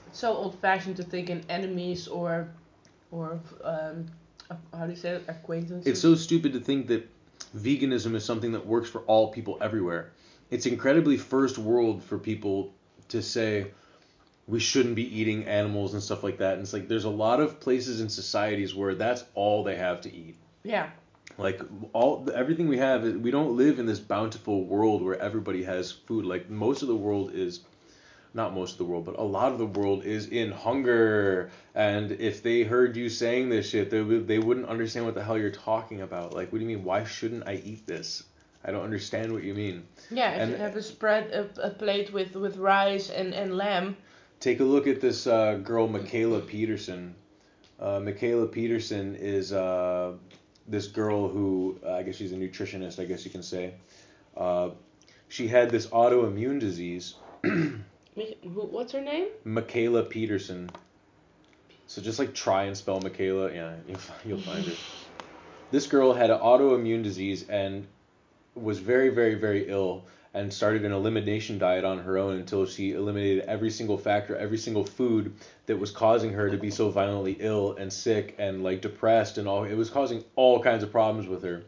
It's so old-fashioned to think in enemies or, or um, how do you say it? Acquaintances. It's so stupid to think that veganism is something that works for all people everywhere. It's incredibly first world for people to say we shouldn't be eating animals and stuff like that. And it's like there's a lot of places in societies where that's all they have to eat. Yeah. Like all everything we have, is- we don't live in this bountiful world where everybody has food. Like most of the world is, not most of the world, but a lot of the world is in hunger. And if they heard you saying this shit, they they wouldn't understand what the hell you're talking about. Like, what do you mean? Why shouldn't I eat this? I don't understand what you mean. Yeah, if And- you have a spread, a, a plate with, with rice and, and lamb. Take a look at this uh, girl, Mikhaila Peterson. Uh, Mikhaila Peterson is uh, this girl who uh, I guess she's a nutritionist. I guess you can say. Uh, she had this autoimmune disease. What's her name? Mikhaila Peterson. So just like try and spell Mikhaila, yeah, you'll, you'll find her. This girl had an autoimmune disease and was very, very, very ill and started an elimination diet on her own until she eliminated every single factor, every single food that was causing her to be so violently ill and sick and like depressed and all. It was causing all kinds of problems with her,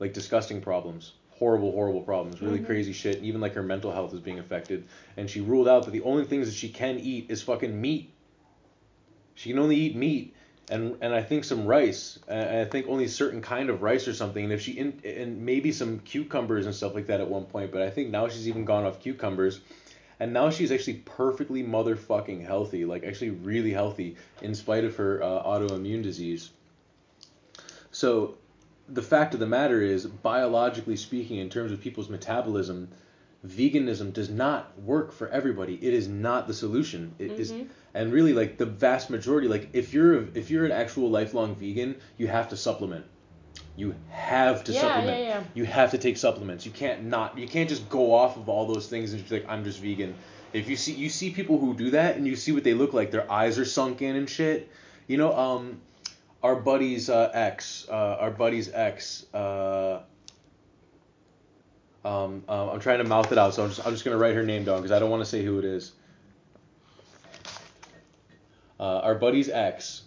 like disgusting problems. Horrible, horrible problems, really Mhm. crazy shit. Even like her mental health is being affected and she ruled out that the only things that she can eat is fucking meat. She can only eat meat and and I think some rice. And I think only a certain kind of rice or something. And if she in, and maybe some cucumbers and stuff like that at one point. But I think now she's even gone off cucumbers. And now she's actually perfectly motherfucking healthy, like actually really healthy, in spite of her uh, autoimmune disease. So, the fact of the matter is, biologically speaking, in terms of people's metabolism, veganism does not work for everybody. It is not the solution. It is, Mhm. and really like the vast majority. Like if you're a, if you're an actual lifelong vegan, you have to supplement. You have to Yeah, supplement. yeah, yeah. You have to take supplements. You can't not. You can't just go off of all those things and just be like I'm just vegan. If you see you see people who do that and you see what they look like, their eyes are sunk in and shit. You know, um, our buddy's uh, ex, uh, our buddy's ex. Uh, um, um, I'm trying to mouth it out, so I'm just, I'm just gonna write her name down because I don't want to say who it is. Uh, our buddy's ex.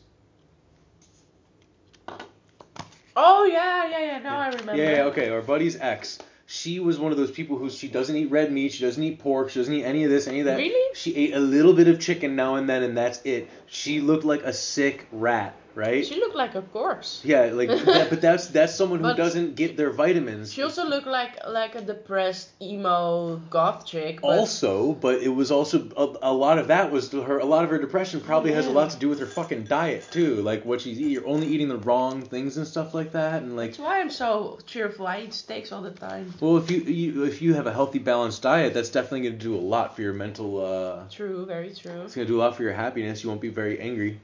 Oh yeah, yeah, yeah. Now I remember. Yeah, yeah, okay. Our buddy's ex. She was one of those people who she doesn't eat red meat, she doesn't eat pork, she doesn't eat any of this, any of that. Really? She ate a little bit of chicken now and then, and that's it. She looked like a sick rat, right? She looked like a corpse. yeah, like that, but that's that's someone who doesn't get their vitamins. She also looked like like a depressed emo goth chick. But also, but it was also a, a lot of that was her. A lot of her depression probably has a lot to do with her fucking diet too, like what she's eating. You're only eating the wrong things and stuff like that, and like. That's why I'm so cheerful. I eat steaks all the time. Well, if you, you if you have a healthy, balanced diet, that's definitely going to do a lot for your mental. Uh, True, very true. it's going to do a lot for your happiness. You won't be very angry,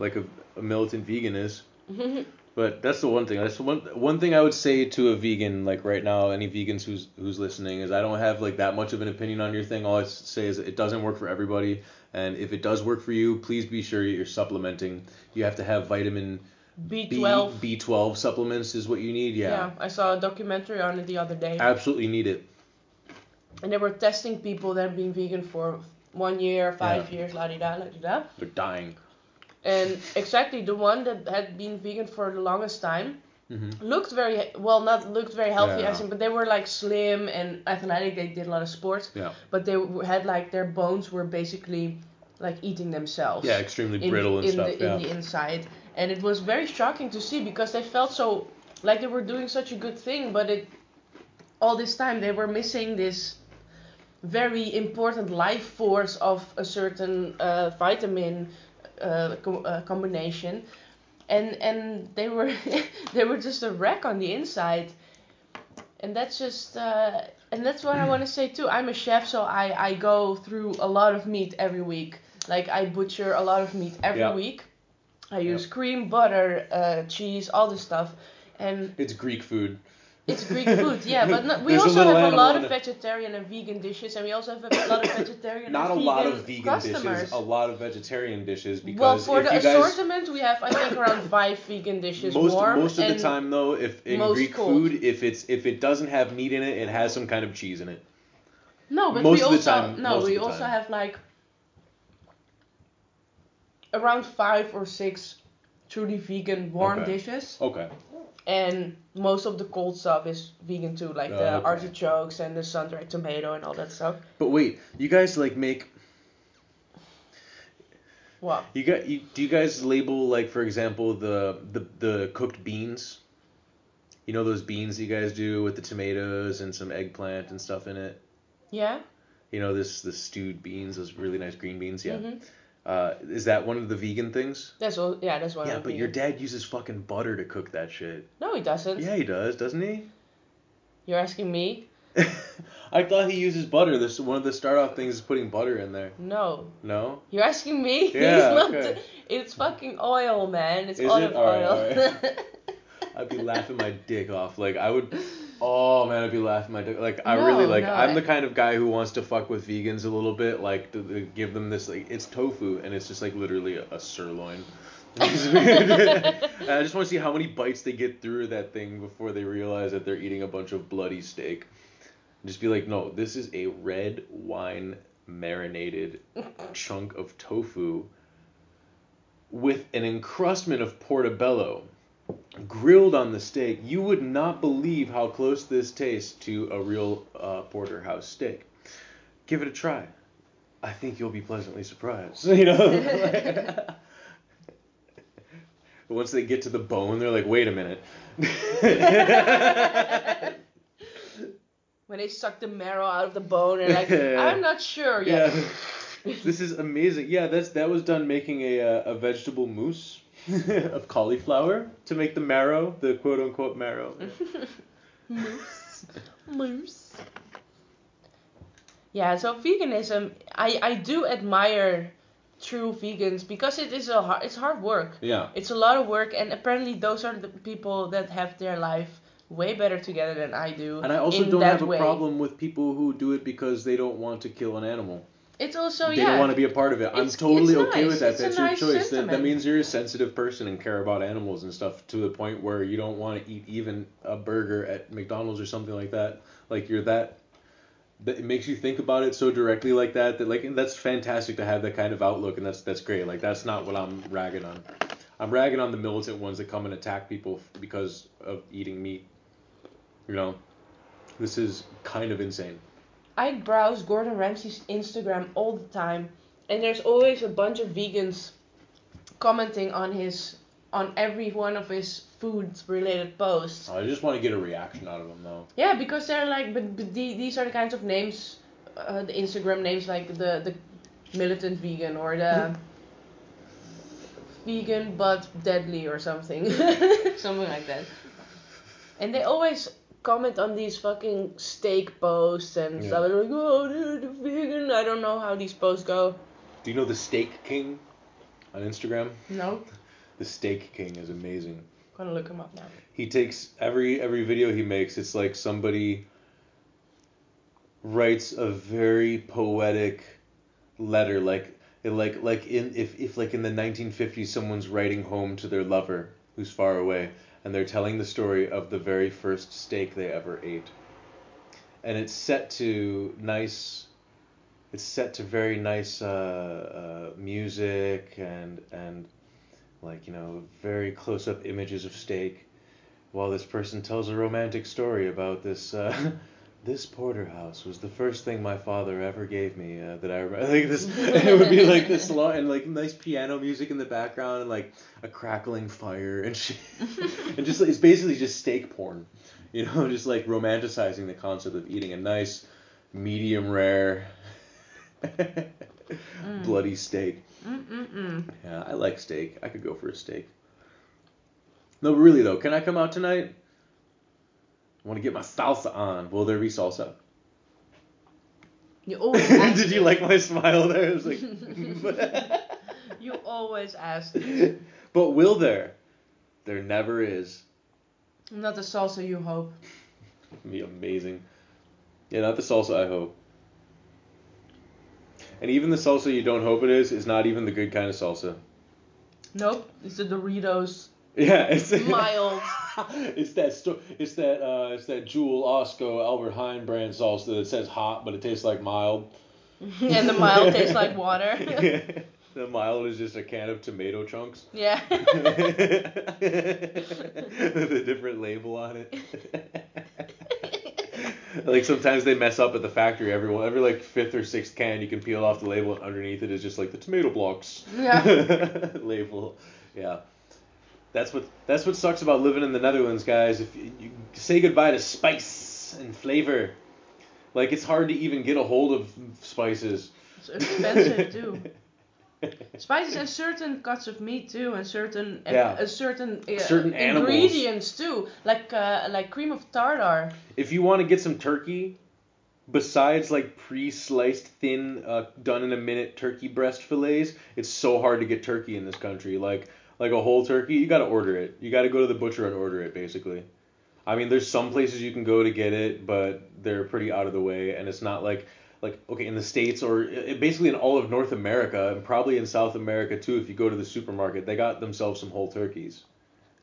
like a, a militant vegan is. But that's the one thing. That's the one one thing I would say to a vegan like right now. Any vegans who's who's listening is I don't have like that much of an opinion on your thing. All I say is it doesn't work for everybody, and if it does work for you, please be sure you're supplementing. You have to have vitamin B12. B B12 supplements is what you need. yeah. Yeah, I saw a documentary on it the other day. absolutely need it. and they were testing people that have been vegan for one year, five Yeah. years, la di da, la di da. They're dying. And exactly the one that had been vegan for the longest time hmm looked very well, not looked very healthy, Yeah. I think, but they were like slim and athletic. They did a lot of sports, Yeah. but they had like their bones were basically like eating themselves. Yeah, extremely in, brittle and in stuff. the, yeah. in the inside, and it was very shocking to see because they felt so like they were doing such a good thing, but it all this time they were missing this very important life force of a certain uh, vitamin uh, co- uh, combination, and and they were they were just a wreck on the inside, and that's just. Uh, and that's what I want to say too. I'm a chef, so I, I go through a lot of meat every week. Like I butcher a lot of meat every Yeah. week. I use cream, butter, uh, cheese, all this stuff, and It's Greek food. It's Greek food. Yeah, but no, we There's a also little have a lot of vegetarian and vegan dishes, and we also have a lot of vegetarian Not a and lot vegan of vegan customers. dishes, a lot of vegetarian dishes because well, for if the you guys assortment, we have I think around five vegan dishes. most warm most of the and time though, if in most Greek cold. food, if it's if it doesn't have meat in it, it has some kind of cheese in it. No, but Most we of the also time- no, most of we the also time. have like around five or six truly vegan warm Okay. dishes, Okay. And most of the cold stuff is vegan too, like Oh, the okay. artichokes and the sun-dried tomato and all that stuff. But wait, you guys like make What? you got you do you guys label like for example the the the cooked beans? You know those beans you guys do with the tomatoes and some eggplant and stuff in it. Yeah. You know this the stewed beans, those really nice green beans. Yeah. Mhm. Uh, is that one of the vegan things? That's all. Yeah, that's what. yeah, but your dad uses fucking butter to cook that shit. No, he doesn't. Yeah, he does, doesn't he? You're asking me? I thought he uses butter. This one of the start off things is putting butter in there. No. No? You're asking me? Yeah, okay. It's fucking oil, man. It's Is olive it? Oil. I'd be laughing my dick off. Like I would Oh man, I'd be laughing my dick. Like I No, really like. no, I'm I- the kind of guy who wants to fuck with vegans a little bit, like to, to give them this like it's tofu and it's just like literally a, a sirloin. I just want to see how many bites they get through that thing before they realize that they're eating a bunch of bloody steak. Just be like, no, this is a red wine marinated chunk of tofu with an encrustment of portobello grilled on the steak. You would not believe how close this tastes to a real uh, porterhouse steak. Give it a try. I think you'll be pleasantly surprised. You know. Once they get to the bone, they're like, wait a minute. when they suck the marrow out of the bone and like, I'm not sure yet. yeah. This is amazing. Yeah, that's that was done making a uh, a vegetable mousse of cauliflower to make the marrow, the quote unquote marrow. Moose. Moose. Yeah, so veganism, I, I do admire true vegans because it is a hard, it's hard work. Yeah. It's a lot of work, and apparently those are the people that have their life way better together than I do. And I also don't have a way. problem with people who do it because they don't want to kill an animal. It's also they yeah. don't want to be a part of it. I'm It's- totally it's okay nice. with that. It's a That's nice your choice. That, that means you're a sensitive person and care about animals and stuff to the point where you don't want to eat even a burger at McDonald's or something like that. Like you're that. That it makes you think about it so directly like that. That like and that's fantastic to have that kind of outlook and that's that's great. Like that's not what I'm ragging on. I'm ragging on the militant ones that come and attack people f- because of eating meat. You know, this is kind of insane. I browse Gordon Ramsay's Instagram all the time, and there's always a bunch of vegans commenting on his on every one of his food related posts. I just want to get a reaction out of him though. Yeah, because they're like, but, but the, these are the kinds of names, uh, the Instagram names like the the militant vegan or the vegan but deadly or something, something like that. And they always comment on these fucking steak posts and Yeah. stuff. They're like, oh, dude, vegan. I don't know how these posts go. Do you know the Steak King on Instagram? No, The Steak King is amazing. gonna look him up now. He takes every every video he makes. It's like somebody writes a very poetic letter, like like like in if if like in the 1950s someone's writing home to their lover who's far away, and they're telling the story of the very first steak they ever ate, and it's set to nice. It's set to very nice uh, uh, music and and like you know very close up images of steak while this person tells a romantic story about this uh, this porterhouse was the first thing my father ever gave me uh, that I remember like this it would be like this long and like nice piano music in the background and like a crackling fire and shit and just it's basically just steak porn you know just like romanticizing the concept of eating a nice medium rare bloody steak Mm-mm-mm. yeah, I like steak. I could go for a steak. No, really though, can I come out tonight? I want to get my salsa on. Will there be salsa? You always ask Did you like my smile there? It was like, You always ask. but will there? There never is. Not the salsa you hope. It'd be amazing. Yeah, not the salsa I hope. And even the salsa you don't hope it is is not even the good kind of salsa. Nope, it's the Doritos Yeah, it's mild. it's that sto- it's that uh, it's that Jewel Osco Albert Heijn brand salsa that says hot but it tastes like mild. and the mild tastes like water. the mild is just a can of tomato chunks yeah. with a different label on it. like sometimes they mess up at the factory. Everyone, every like fifth or sixth can, you can peel off the label, and underneath it is just like the tomato blocks Yeah. label. Yeah, that's what that's what sucks about living in the Netherlands, guys. If you, you say goodbye to spice and flavor, like it's hard to even get a hold of spices. It's expensive too. Spices and certain cuts of meat too, and certain and Yeah. certain uh, Certain ingredients too, like uh, like cream of tartar. If you want to get some turkey, besides like pre-sliced thin, uh, done in a minute turkey breast fillets, it's so hard to get turkey in this country. Like like a whole turkey, you gotta order it. You gotta go to the butcher and order it, basically. I mean, there's some places you can go to get it, but they're pretty out of the way, and it's not like like okay in the states or basically in all of North America and probably in South America too. If you go to the supermarket, they got themselves some whole turkeys.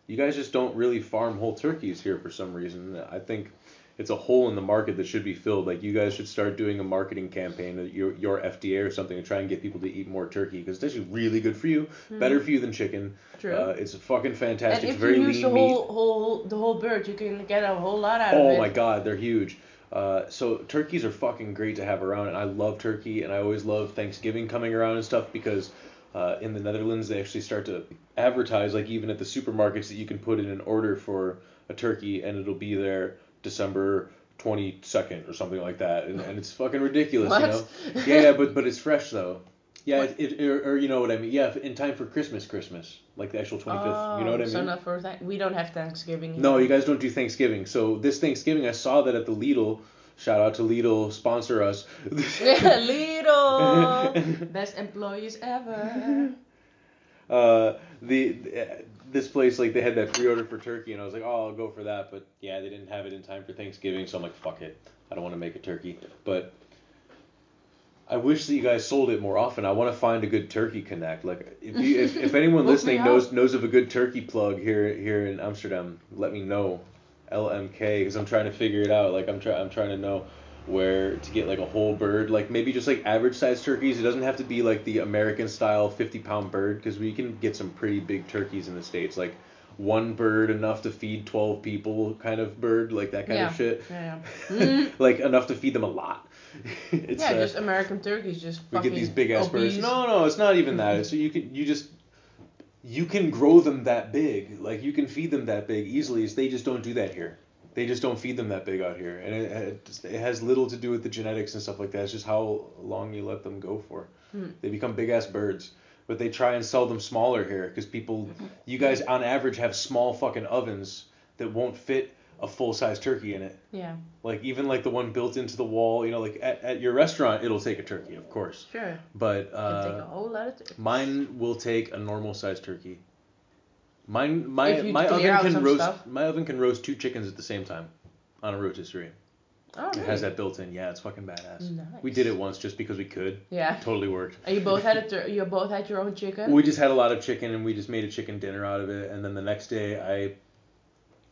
You guys just don't really farm whole turkeys here for some reason. I think it's a hole in the market that should be filled. Like you guys should start doing a marketing campaign, at your your FDA or something, to try and get people to eat more turkey because it's actually really good for you, better for you than chicken. True. Uh, it's fucking fantastic. and if it's very you use lean the meat. whole whole the whole bird, you can get a whole lot out of it. Oh my god, they're huge. Uh, so turkeys are fucking great to have around, and I love turkey, and I always love Thanksgiving coming around and stuff because uh, in the Netherlands they actually start to advertise, like even at the supermarkets, that you can put in an order for a turkey and it'll be there December 22nd or something like that, and, and it's fucking ridiculous, you know? Yeah, yeah, but but it's fresh though. Yeah, it, it or, or you know what I mean? Yeah, in time for Christmas, Christmas, like the actual 25th. you know what I Oh, mean? So not for thank- we don't have Thanksgiving. Here. No, you guys don't do Thanksgiving. So this Thanksgiving, I saw that at the Lidl. Shout out to Lidl, sponsor us. Lidl, best employees ever. uh, the, the this place like they had that pre-order for turkey, and I was like, oh, I'll go for that. But yeah, they didn't have it in time for Thanksgiving, so I'm like, fuck it, I don't want to make a turkey. But I wish that you guys sold it more often. I want to find a good turkey connect. Like if you, if, if anyone listening knows knows of a good turkey plug here here in Amsterdam, let me know. LMK because I'm trying to figure it out. Like I'm trying I'm trying to know where to get like a whole bird. Like maybe just like average sized turkeys. It doesn't have to be like the American style 50 pound bird because we can get some pretty big turkeys in the states. Like one bird enough to feed 12 people kind of bird like that kind yeah. of shit. Yeah. yeah. Mm. like enough to feed them a lot. it's yeah, uh, just American turkeys, just we get these big ass birds. No, no, it's not even that. so you can you just you can grow them that big. Like you can feed them that big easily. Is they just don't do that here. They just don't feed them that big out here, and it, it, has little to do with the genetics and stuff like that. It's just how long you let them go for. Hmm. They become big ass birds, but they try and sell them smaller here because people, you guys on average have small fucking ovens that won't fit a full size turkey in it. Yeah. Like even like the one built into the wall, you know, like at, at your restaurant, it'll take a turkey, of course, Sure. but Can take a uh, whole lot of turkeys. mine will take a normal sized turkey. Mine, my my oven can roast stuff. my oven can roast two chickens at the same time, on a rotisserie. Oh, It has that built in. Yeah, it's fucking badass. Nice. We did it once just because we could. Yeah. Totally worked. And you both had a tur- you both had your own chicken. We just had a lot of chicken and we just made a chicken dinner out of it. And then the next day I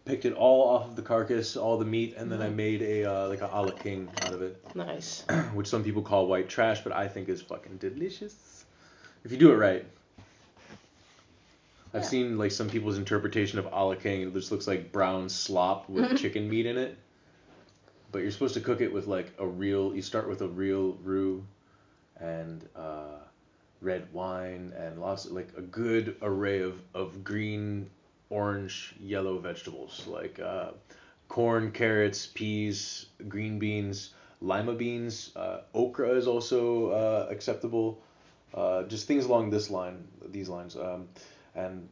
picked it all off of the carcass, all the meat, and then I Mhm. made a uh, like a a la king out of it, nice. which some people call white trash, but I think is fucking delicious. If you do it right. I've Yeah. seen like some people's interpretation of a la king. It just looks like brown slop with chicken meat in it. But you're supposed to cook it with like a real. You start with a real roux, and uh, red wine, and lots of like a good array of of green, orange, yellow vegetables like uh, corn, carrots, peas, green beans, lima beans. Uh, okra is also uh, acceptable. Uh, just things along this line, these lines, um, and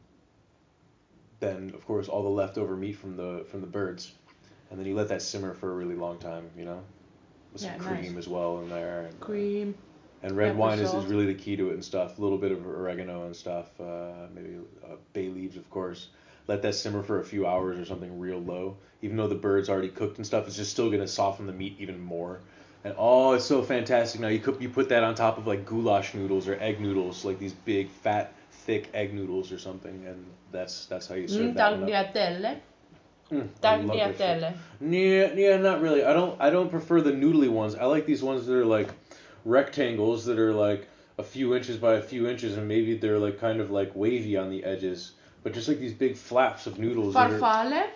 then of course all the leftover meat from the from the birds, and then you let that simmer for a really long time, you know, with some Yeah, nice. cream as well in there. And, uh, Cream. and red wine is, is really the key to it and stuff. A little bit of oregano and stuff. Uh, maybe uh, bay leaves, of course. Let that simmer for a few hours or something real low. Even though the bird's already cooked and stuff, it's just still gonna soften the meat even more. And oh, it's so fantastic. Now you cook, you put that on top of like goulash noodles or egg noodles, like these big fat thick egg noodles or something, and that's that's how you serve Mm, that tagliatelle. Mm, I love that shit. Tagliatelle. Yeah, yeah, not really. I don't I don't prefer the noodly ones. I like these ones that are like rectangles that are like a few inches by a few inches and maybe they're like kind of like wavy on the edges. But just like these big flaps of noodles are Farfalle.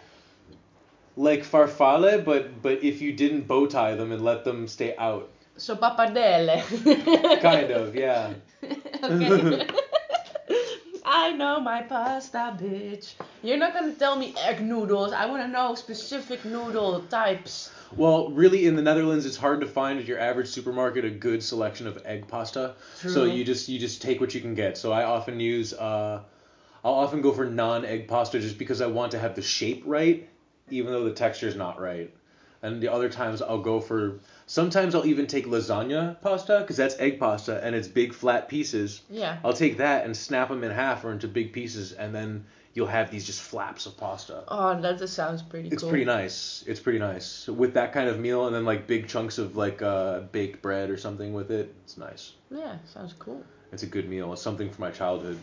like farfalle, but but if you didn't bow tie them and let them stay out. So pappardelle. Kind of, yeah. okay. I know my pasta, bitch. You're not gonna tell me egg noodles. I wanna know specific noodle types. Well, really, in the Netherlands, it's hard to find at your average supermarket a good selection of egg pasta. True. So you just you just take what you can get. So I often use uh, I'll often go for non-egg pasta just because I want to have the shape right, even though the texture is not right. And the other times I'll go for sometimes I'll even take lasagna pasta because that's egg pasta and it's big flat pieces. Yeah. I'll take that and snap them in half or into big pieces, and then you'll have these just flaps of pasta. Oh, that just sounds pretty It's cool. pretty nice. It's pretty nice with that kind of meal, and then like big chunks of like uh, baked bread or something with it. It's nice. Yeah, sounds cool. It's a good meal. It's something from my childhood.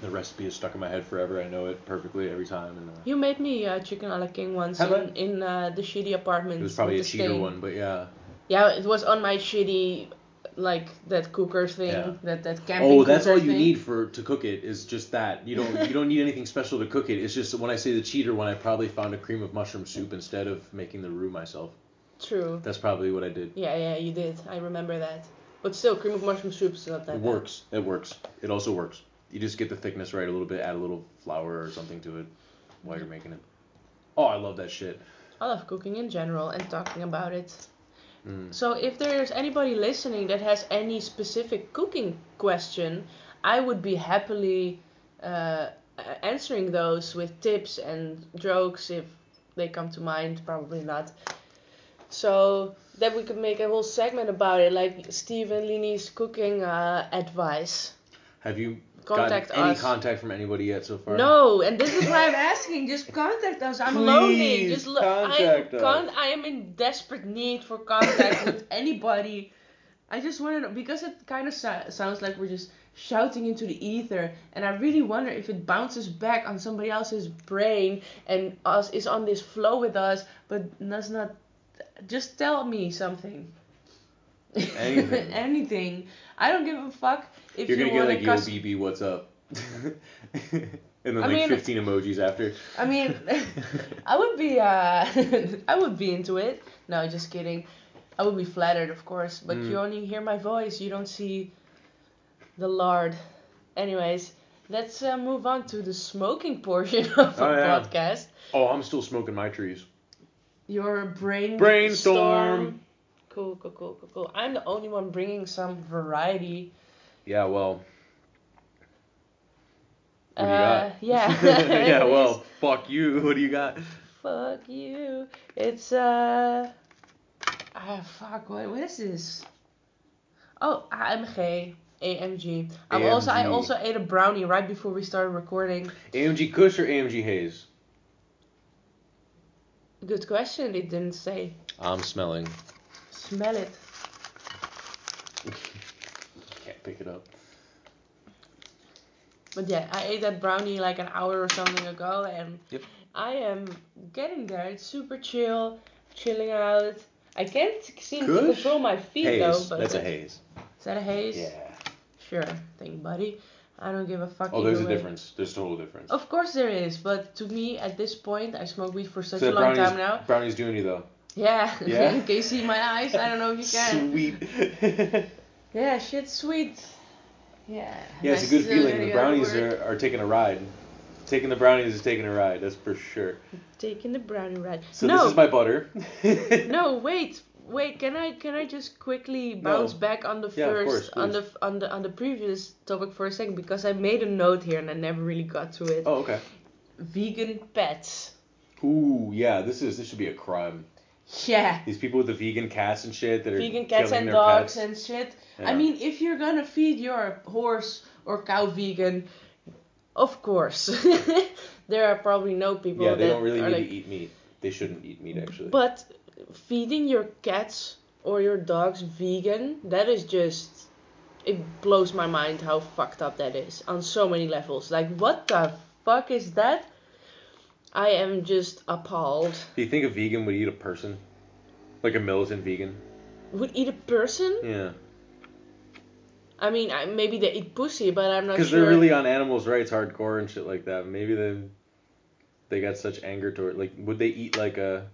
The recipe is stuck in my head forever. I know it perfectly every time. And, uh, You made me uh, chicken a la king once in, I? in uh, the shitty apartment. it was probably a cheater stain. one, but yeah. Yeah, it was on my shitty, like that cooker thing, Yeah. that that camping Oh, that's all you thing. need for to cook it is just that. You don't you don't need anything special to cook it. It's just when I say the cheater one, I probably found a cream of mushroom soup instead of making the roux myself. True. That's probably what I did. Yeah, yeah, you did. I remember that. But still, cream of mushroom soup is not that It bad. works. It works. It also works. You just get the thickness right a little bit, add a little flour or something to it while you're making it. Oh, I love that shit. I love cooking in general and talking about it. Mm. So if there's anybody listening that has any specific cooking question, I would be happily uh, answering those with tips and jokes if they come to mind. Probably not. So that we could make a whole segment about it, like Steve and Lini's cooking uh, advice. Have you Contact gotten any us. contact from anybody yet so far? No, and this is why I'm asking. Just contact us. I'm lonely. Just lo- contact I am us. con- I am in desperate need for contact with anybody. I just want to know because it kind of so- sounds like we're just shouting into the ether, and I really wonder if it bounces back on somebody else's brain and us is on this flow with us, but does not. Just tell me something. Anything. Anything. I don't give a fuck if You're you gonna get like, yo, BB, what's up? and then I like mean- 15 emojis after. I mean, I would be, uh, I would be into it. No, just kidding. I would be flattered, of course, but Mm. you only hear my voice. You don't see the lard. Anyways, let's uh, move on to the smoking portion of Oh, our yeah. podcast. Oh, I'm still smoking my trees. Your brain Brainstorm. Cool, cool, cool, cool, cool. I'm the only one bringing some variety. Yeah, well. What do you Uh, got? yeah. yeah, well, fuck you. What do you got? Fuck you. It's uh. Ah, fuck. What, what is this? Oh, AMG. AMG. I'm also I also ate a brownie right before we started recording. AMG Kush or AMG Haze? Good question. It didn't say. I'm smelling. Smell it. Can't pick it up. But yeah, I ate that brownie like an hour or something ago, and Yep. I am getting there. It's super chill, chilling out. I can't seem to control my feet though. Haze. But That's a haze. Is that a haze? Yeah. Sure thing, buddy. I don't give a fuck. Oh, there's a way. difference. There's a total difference. Of course there is, but to me at this point, I smoke weed for such So a long time now. brownies doing you though. Yeah. Yeah? can you see my eyes? I don't know if you can. Sweet. Yeah, shit, sweet. Yeah. yeah, it's a good feeling. Uh, the brownies are, are taking a ride. Taking the brownies is taking a ride. That's for sure. taking the brownie ride. So no, this is my butter. no, wait, wait. Can I can I just quickly bounce No. back on the Yeah, first course, on the on the on the previous topic for a second because I made a note here and I never really got to it. Oh, okay. Vegan pets. Ooh, yeah. This is this should be a crime. Yeah. These people with the vegan cats and shit that are Vegan cats killing and their dogs pets. and shit. Yeah. I mean, if you're gonna feed your horse or cow vegan, of course. there are probably no people yeah, they that don't really need like, to eat meat. They shouldn't eat meat actually. But feeding your cats or your dogs vegan, that is just it blows my mind how fucked up that is on so many levels. Like what the fuck is that? I am just appalled. Do you think a vegan would eat a person? Like a militant vegan? Would eat a person? Yeah. I mean, I, maybe they eat pussy, but I'm not sure. Because they're really on animals' rights hardcore and shit like that. Maybe they they got such anger toward like would they eat like a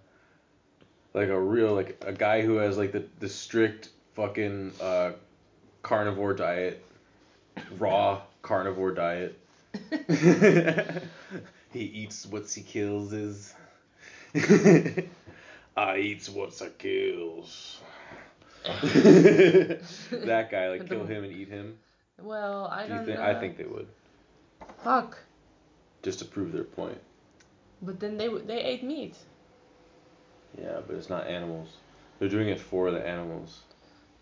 like a real like a guy who has like the, the strict fucking uh, carnivore diet, raw carnivore diet. he eats what he kills is. I eats what I kills. that guy, like kill him and eat him. well, I Do you don't think? know. I think they would, Fuck. just to prove their point. But then they w- they ate meat. Yeah, but it's not animals. They're doing it for the animals.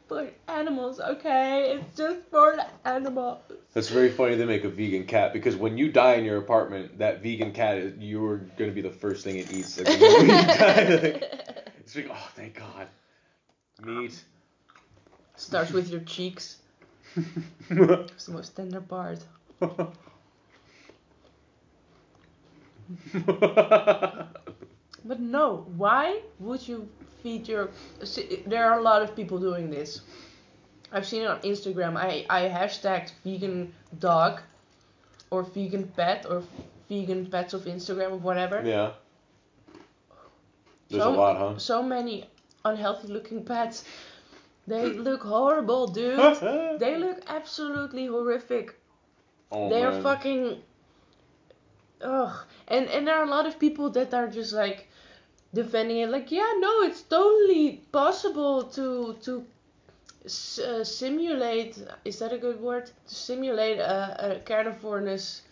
But animals, okay, it's just for the animals. That's very funny they make a vegan cat because when you die in your apartment, that vegan cat is you're gonna be the first thing it eats. Like, moment you die, like, it's like, oh, thank God, meat. Starts with your cheeks. It's the most tender part. But no, why would you feed your? see, There are a lot of people doing this. I've seen it on Instagram. I I hashtagged vegan dog, or vegan pet, or vegan pets of Instagram or whatever. yeah. There's so, a lot, huh? So many unhealthy looking pets. They look horrible, dude. they look absolutely horrific. oh, They're man. fucking. Ugh. And and there are a lot of people that are just like defending it, like, yeah, no, it's totally possible to to s- uh, simulate. Is that a good word? To simulate a, a carnivorous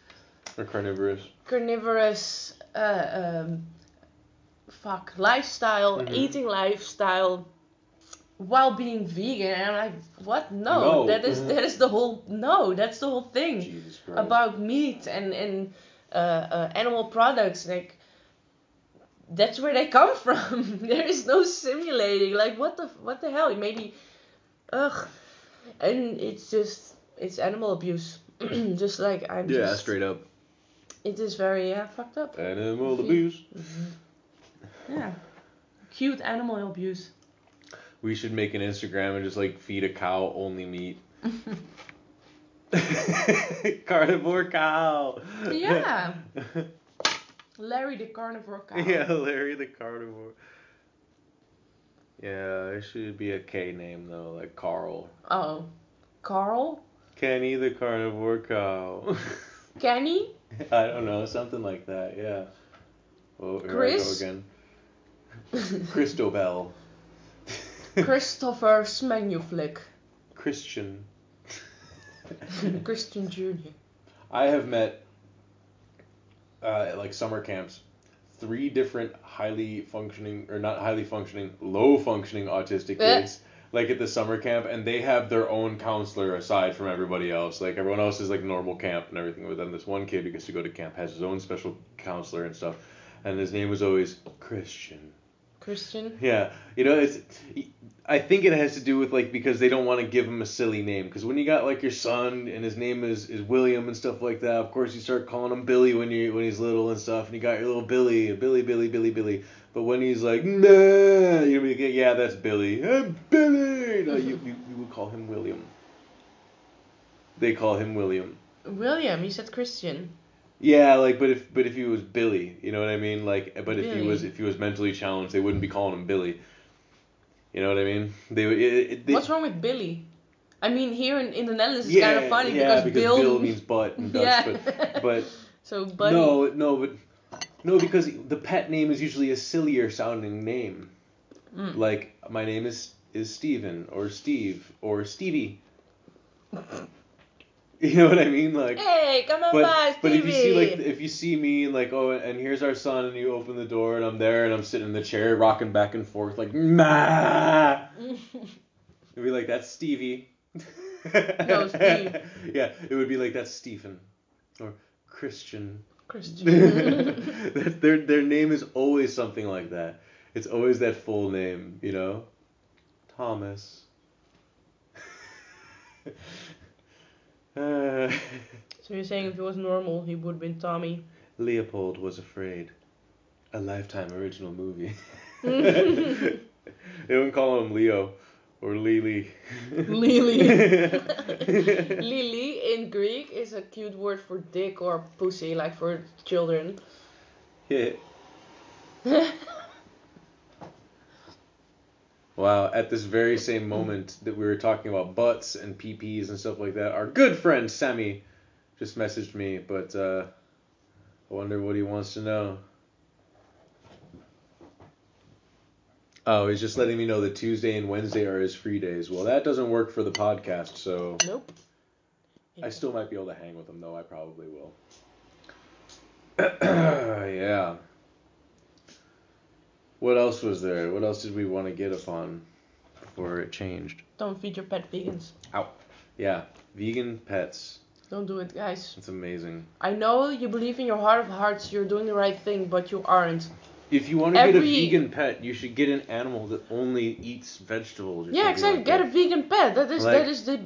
They're carnivorous. carnivorous uh, um, fuck lifestyle, Mhm. eating lifestyle, while being vegan. And I'm like, what? No, No. that is that is the whole no. That's the whole thing about meat and and uh, uh, animal products. Like that's where they come from. there is no simulating. Like what the what the hell? Maybe, ugh, and it's just it's animal abuse. just like I'm yeah, just straight up. it is very yeah fucked up. Animal abuse. Yeah. Cute animal abuse. We should make an Instagram and just like feed a cow only meat. Carnivore cow. Yeah. Larry the carnivore cow. yeah, Larry the carnivore. Yeah, it should be a K name though, like Carl. Oh. Carl? Kenny the carnivore cow. Kenny? I don't know, something like that. Yeah. Oh, here Chris? I go again. Christobel. Christopher Smenuflik. Christian. Christian Jr. I have met, uh, at like summer camps, three different highly functioning, or not highly functioning, low functioning autistic Eh. kids, like at the summer camp, and they have their own counselor aside from everybody else. Like everyone else is like normal camp and everything, but then this one kid who gets to go to camp has his own special counselor and stuff, and his name was always Christian. Christian. Yeah, you know, it's. I think it has to do with like because they don't want to give him a silly name. Because when you got like your son and his name is, is William and stuff like that, of course you start calling him Billy when you when he's little and stuff, and you got your little Billy, Billy, Billy, Billy, Billy. But when he's like, nah, you know, yeah, that's Billy, hey, Billy. No, you, you you would call him William. They call him William. William, you said Christian. Yeah, like, but if but if he was Billy, you know what I mean? Like, but if he was if he was mentally challenged, they wouldn't be calling him Billy. You know what I mean? They would. It, it, they, What's wrong with Billy? I mean, here in, in the Netherlands, it's yeah, kind of funny yeah, because, Bill. means butt in Dutch, yeah. but but so, buddy. no, no, but no, because the pet name is usually a sillier sounding name. Mm. Like my name is is Steven or Steve or Stevie. You know what I mean? Like. Hey, come on But by, but if you see like if you see me and like oh and here's our son and you open the door and I'm there and I'm sitting in the chair rocking back and forth like ma it'd be like that's Stevie. No, Steve. yeah, it would be like that's Stephen or Christian. Christian. Their their name is always something like that. It's always that full name, you know. Thomas. Uh, so you're saying if he was normal, he would have been Tommy. Leopold was afraid. A lifetime original movie. They wouldn't call him Leo or Lily. Lily. Lily in Greek is a cute word for dick or pussy, like for children. Yeah. Wow, at this very same moment that we were talking about butts and PPs and stuff like that, our good friend Sammy just messaged me, but uh, I wonder what he wants to know. Oh, he's just letting me know that Tuesday and Wednesday are his free days. Well, that doesn't work for the podcast, so nope. I still might be able to hang with him, though. I probably will. yeah. What else was there? What else did we want to get upon before it changed? Don't feed your pet vegans. Ow. Yeah, vegan pets. Don't do it, guys. It's amazing. I know you believe in your heart of hearts you're doing the right thing, but you aren't. If you want to get a vegan pet, you should get an animal that only eats vegetables. Yeah, exactly. like Get a vegan pet. That is Like- that is the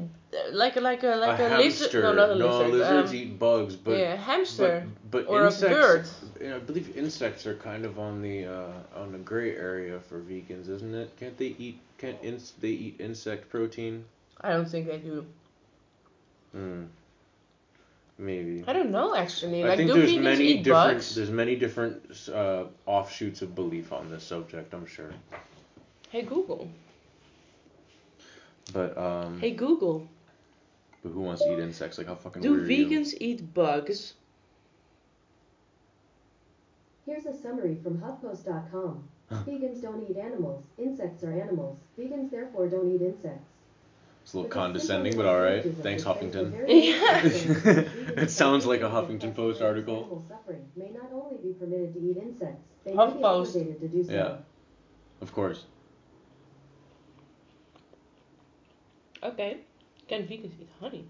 like a like a like a, a lizard. No, not a lizard. lizards um, eat bugs, but yeah, hamster. but, but or a insects. bird. yeah, I believe insects are kind of on the uh, on the gray area for vegans, isn't it? Can't they eat? Can't ins- they eat insect protein? I don't think they do. Hmm. Maybe. I don't know actually. I Like, think do there's many eat different bugs? there's many different uh, offshoots of belief on this subject. I'm sure, Hey Google. but um, Hey Google. but who wants to eat insects? Like how fucking Do weird are you? vegans eat bugs? Here's a summary from HuffPost.com. Vegans don't eat animals. Insects are animals. Vegans therefore don't eat insects. It's a little condescending, but all right. Thanks, it Huffington. Yeah. basic thing is It sounds like a Huffington Post article. Animal suffering may not only be permitted to eat insects, they may be HuffPost. obligated to do so. Yeah. Of course. Okay. Can vegans eat honey?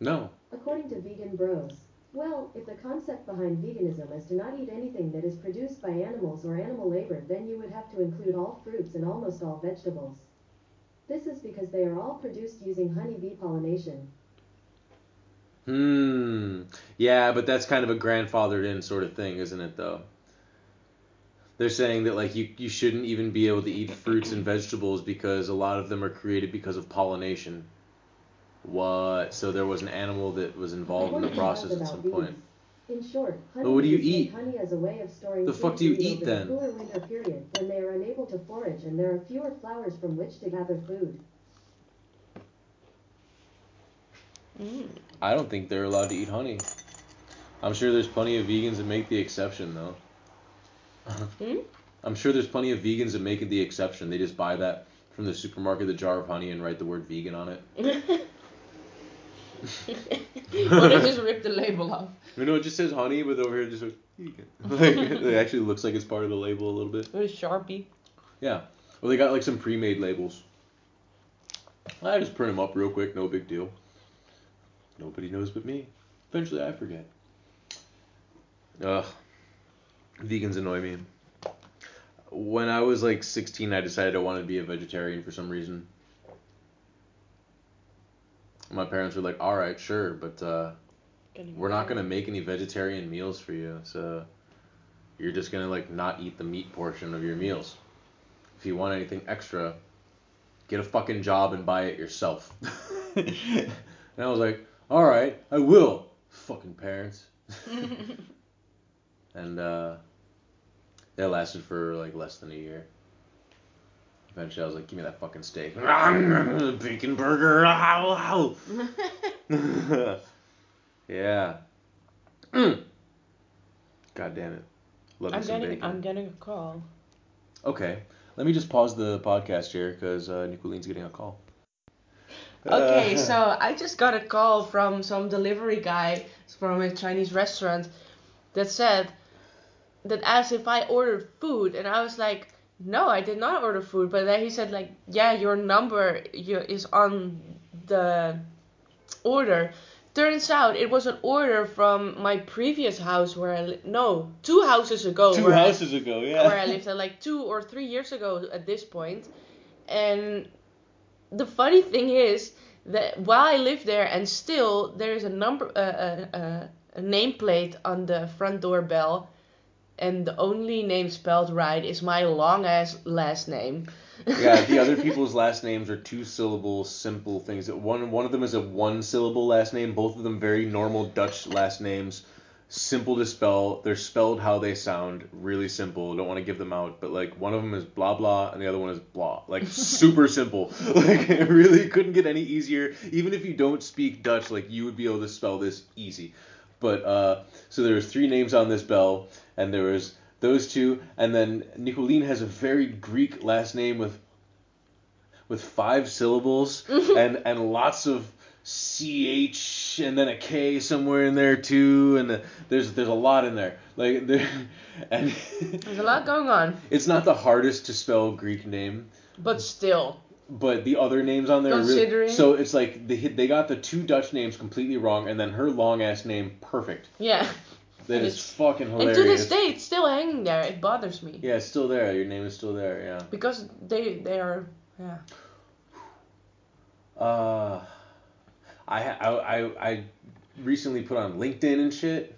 No. According to Vegan Bros, well, if the concept behind veganism is to not eat anything that is produced by animals or animal labor, then you would have to include all fruits and almost all vegetables. This is because they are all produced using honeybee pollination. Hmm. Yeah, but that's kind of a grandfathered in sort of thing, isn't it? Though. They're saying that like you you shouldn't even be able to eat fruits and vegetables because a lot of them are created because of pollination. What? So there was an animal that was involved in the What do you process at some about point. Bees? In short, Well, what do you eat? honey as a way of storing The fuck do you eat over then? the cooler winter period when they are unable to forage and there are fewer flowers from which to gather food. Mm. I don't think they're allowed to eat honey. I'm sure there's plenty of vegans that make the exception though. Hmm? I'm sure there's plenty of vegans that make it the exception. They just buy that from the supermarket, the jar of honey, and write the word vegan on it. or they just rip the label off. You know, it just says honey, but over here it just like vegan. like, it actually looks like it's part of the label a little bit. With a sharpie. Yeah. Well, they got like some pre-made labels. I just print them up real quick, no big deal. Nobody knows but me. Eventually, I forget. Ugh. Vegans annoy me. When I was like 16, I decided I wanted to be a vegetarian for some reason. My parents were like, "All right, sure, but uh, we're not gonna make any vegetarian meals for you, so you're just gonna like not eat the meat portion of your meals. If you want anything extra, get a fucking job and buy it yourself." and I was like, "All right, I will." Fucking parents. and uh, that lasted for like less than a year. Eventually, I was like, "Give me that fucking steak, bacon burger." Ow, ow. yeah. Mm. God damn it. Love I'm getting bacon. I'm getting a call. Okay. Let me just pause the podcast here because uh, Nicolene's getting a call. Okay, Uh, so I just got a call from some delivery guy from a Chinese restaurant that said that asked if I ordered food, and I was like, no, I did not order food. But then he said like, yeah, your number you, is on the order. Turns out it was an order from my previous house where I li- no two houses ago. two where I- houses ago, yeah. where I lived at like two or three years ago at this point. And the funny thing is that while I live there and still there is a number uh, uh, uh, a nameplate on the front door bell and the only name spelled right is my long ass last name. yeah, the other people's last names are two syllable simple things. That One one of them is a one syllable last name. Both of them very normal Dutch last names, simple to spell. They're spelled how they sound, really simple. Don't want to give them out, but like one of them is blah blah and the other one is blah. Like super simple. Like it really couldn't get any easier. Even if you don't speak Dutch, like you would be able to spell this easy. But uh, so there's three names on this bell, and there was those two, and then Nicoline has a very Greek last name with with five syllables mm-hmm. and and lots of ch and then a k somewhere in there too, and there's there's a lot in there. Like there, and There's a lot going on, it's not the hardest to spell Greek name but still. but the other names on there are really so it's like they they got the two Dutch names completely wrong and then her long ass name perfect. Yeah. That is it's- fucking hilarious. And to this day, it's still hanging there. It bothers me. Yeah, it's still there. Your name is still there. Yeah. Because they they are yeah. Uh, I I I I recently put on LinkedIn and shit,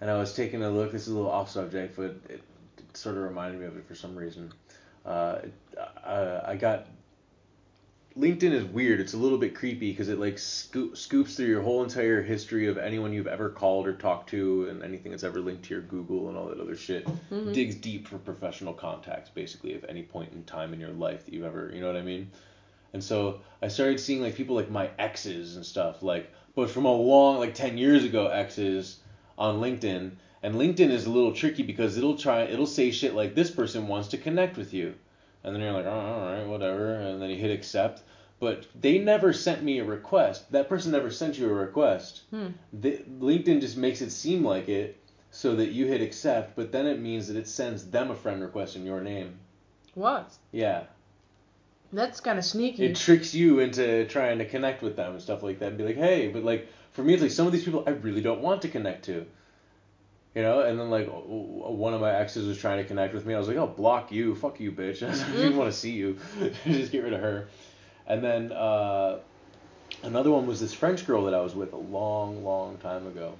and I was taking a look. This is a little off subject, but it, it sort of reminded me of it for some reason. Uh, it, uh, I got LinkedIn is weird. It's a little bit creepy because it like scoop, scoops through your whole entire history of anyone you've ever called or talked to and anything that's ever linked to your Google and all that other shit. Mhm. Digs deep for professional contacts, basically, of any point in time in your life that you've ever, you know what I mean? And so I started seeing like people like my exes and stuff, like, but from a long, like 10 years ago, exes on LinkedIn. And LinkedIn is a little tricky because it'll try, it'll say shit like, this person wants to connect with you. And then you're like, oh, all right, whatever. And then you hit accept. But they never sent me a request. That person never sent you a request. Hmm. The, LinkedIn just makes it seem like it so that you hit accept, but then it means that it sends them a friend request in your name. What? Yeah. That's kind of sneaky. It tricks you into trying to connect with them and stuff like that and be like, hey, but like for me, it's like some of these people I really don't want to connect to. You know, and then like one of my exes was trying to connect with me. I was like, "I'll block you, fuck you, bitch. I don't even want to see you. Just get rid of her." And then uh, another one was this French girl that I was with a long, long time ago.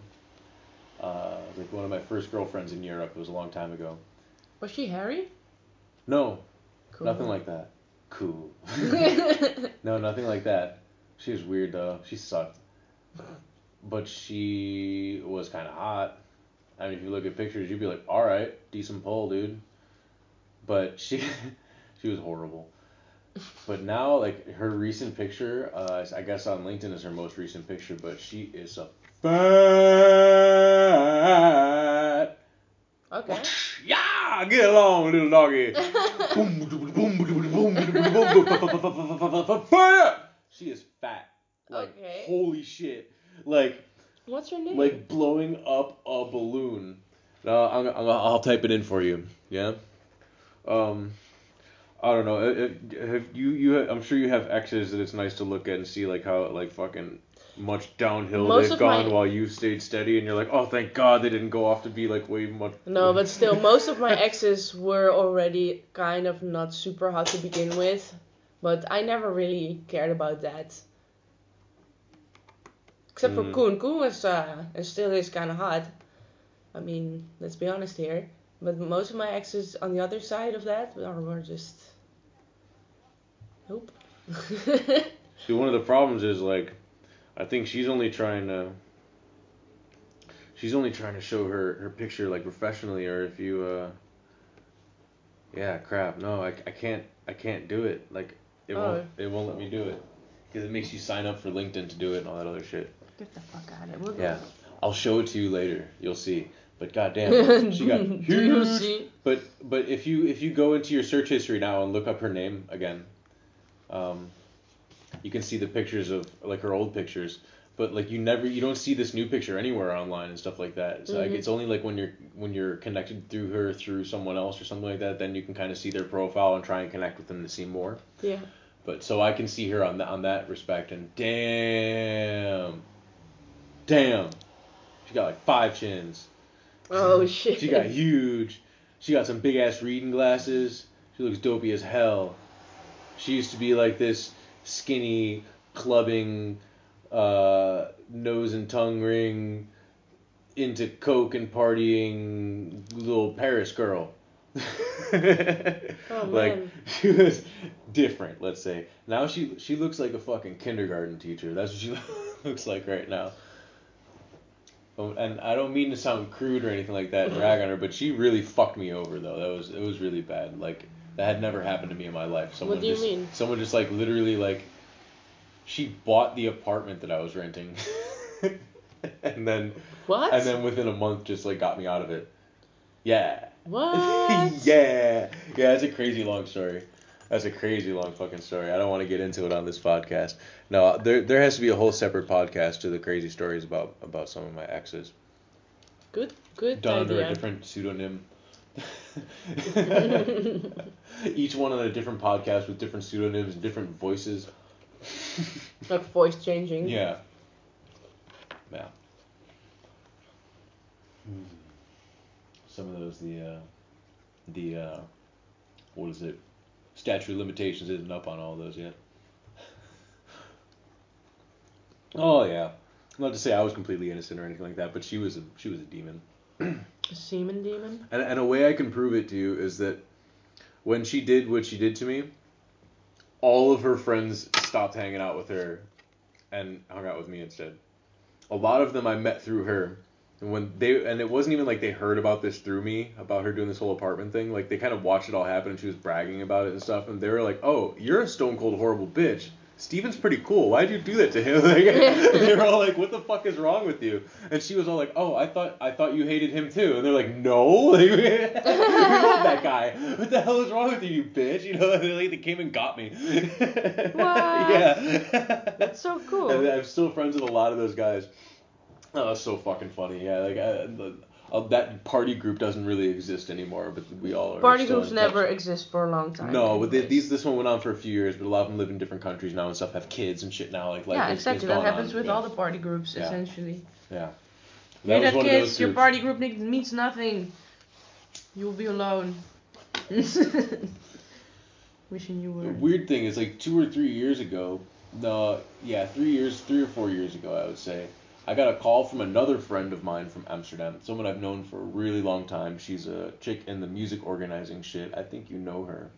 Uh, like one of my first girlfriends in Europe. It was a long time ago. Was she Harry? No, Cool. nothing like that. Cool. no, nothing like that. She was weird though. She sucked. But she was kind of hot. I mean, if you look at pictures, you'd be like, all right, decent pull, dude. But she, she was horrible. But now, like her recent picture, uh, I guess on LinkedIn is her most recent picture, but she is a fat. Okay. Yeah, get along, little doggy. Boom, boom, boom, boom, boom, boom, boom. She is fat. Like Okay. holy shit. Like What's her name? like blowing up a balloon. Uh, I'm, I'm, I'll type it in for you. Yeah. Um, I don't know. Have you you? I'm sure you have exes that it's nice to look at and see like how like fucking much downhill Most they've gone my- while you've stayed steady, and you're like, oh, thank God they didn't go off to be like way much. No, but still, most of my exes were already kind of not super hot to begin with. But I never really cared about that. Except for Mm. Koen. Koen was, uh, and still is kind of hot. I mean, let's be honest here. But most of my exes on the other side of that are just. Nope. See, one of the problems is like, I think she's only trying to. She's only trying to show her her picture like professionally, or if you. uh Yeah, crap. No, I, I can't I can't do it. Like it won't Oh. it won't let me do it because it makes you sign up for LinkedIn to do it and all that other shit. Get the fuck out of it. We'll Yeah, I'll show it to you later. You'll see. But goddamn, she got huge. see? But but if you if you go into your search history now and look up her name again, um, you can see the pictures of like her old pictures. But like you never you don't see this new picture anywhere online and stuff like that. So like Mhm. it's only like when you're when you're connected through her through someone else or something like that, then you can kind of see their profile and try and connect with them to see more. Yeah. But so I can see her on that on that respect, and damn, damn, she got like five chins. Oh shit. She got huge. She got some big ass reading glasses. She looks dopey as hell. She used to be like this skinny, clubbing, uh, nose and tongue ring, into coke and partying little Paris girl. Oh, like man. she was different, let's say. Now she she looks like a fucking kindergarten teacher. That's what she looks like right now. Oh, And I don't mean to sound crude or anything like that and rag on her, but she really fucked me over though. That was it was really bad. Like that had never happened to me in my life. Someone do you just, mean? Someone just like literally like she bought the apartment that I was renting. and then What? and then within a month just like got me out of it. Yeah. What? yeah. Yeah, it's a crazy long story. That's a crazy long fucking story. I don't want to get into it on this podcast. No, there there has to be a whole separate podcast to the crazy stories about about some of my exes. Good. Good Done under a different pseudonym. Each one on a different podcast with different pseudonyms and different voices. like voice changing. Yeah. Yeah. Hmm. Some of those the uh, the uh, what is it? Statute of limitations isn't up on all those yet. oh yeah. Not to say I was completely innocent or anything like that, but she was a she was a demon. A semen demon. And and a way I can prove it to you is that when she did what she did to me, all of her friends stopped hanging out with her and hung out with me instead. A lot of them I met through her. And when they and it wasn't even like they heard about this through me, about her doing this whole apartment thing. Like they kind of watched it all happen and she was bragging about it and stuff and they were like, "Oh, you're a stone cold horrible bitch." Steven's pretty cool. Why'd you do that to him? Like, they were all like, "What the fuck is wrong with you?" And she was all like, "Oh, I thought I thought you hated him too." And they're like, "No, like, we love that guy. What the hell is wrong with you, you bitch?" You know, they, like, they came and got me. Yeah. That's so cool. And I'm still friends with a lot of those guys. Oh, that's so fucking funny. Yeah, like I, the, uh, that party group doesn't really exist anymore, but we all are. Party groups never exist for a long time. No, but the, anyways. these this one went on for a few years, but a lot of them live in different countries now and stuff, have kids and shit now. Like, like yeah, it's, exactly. it's That happens on. with yeah. all the party groups, Yeah. essentially. Yeah. That, of kids? Your party group means nothing. You'll be alone. Wishing you The were. weird thing is like two or three years ago, no, yeah, three years, three or four years ago, I would say. I got a call from another friend of mine from Amsterdam, someone I've known for a really long time. She's a chick in the music organizing shit. I think you know her.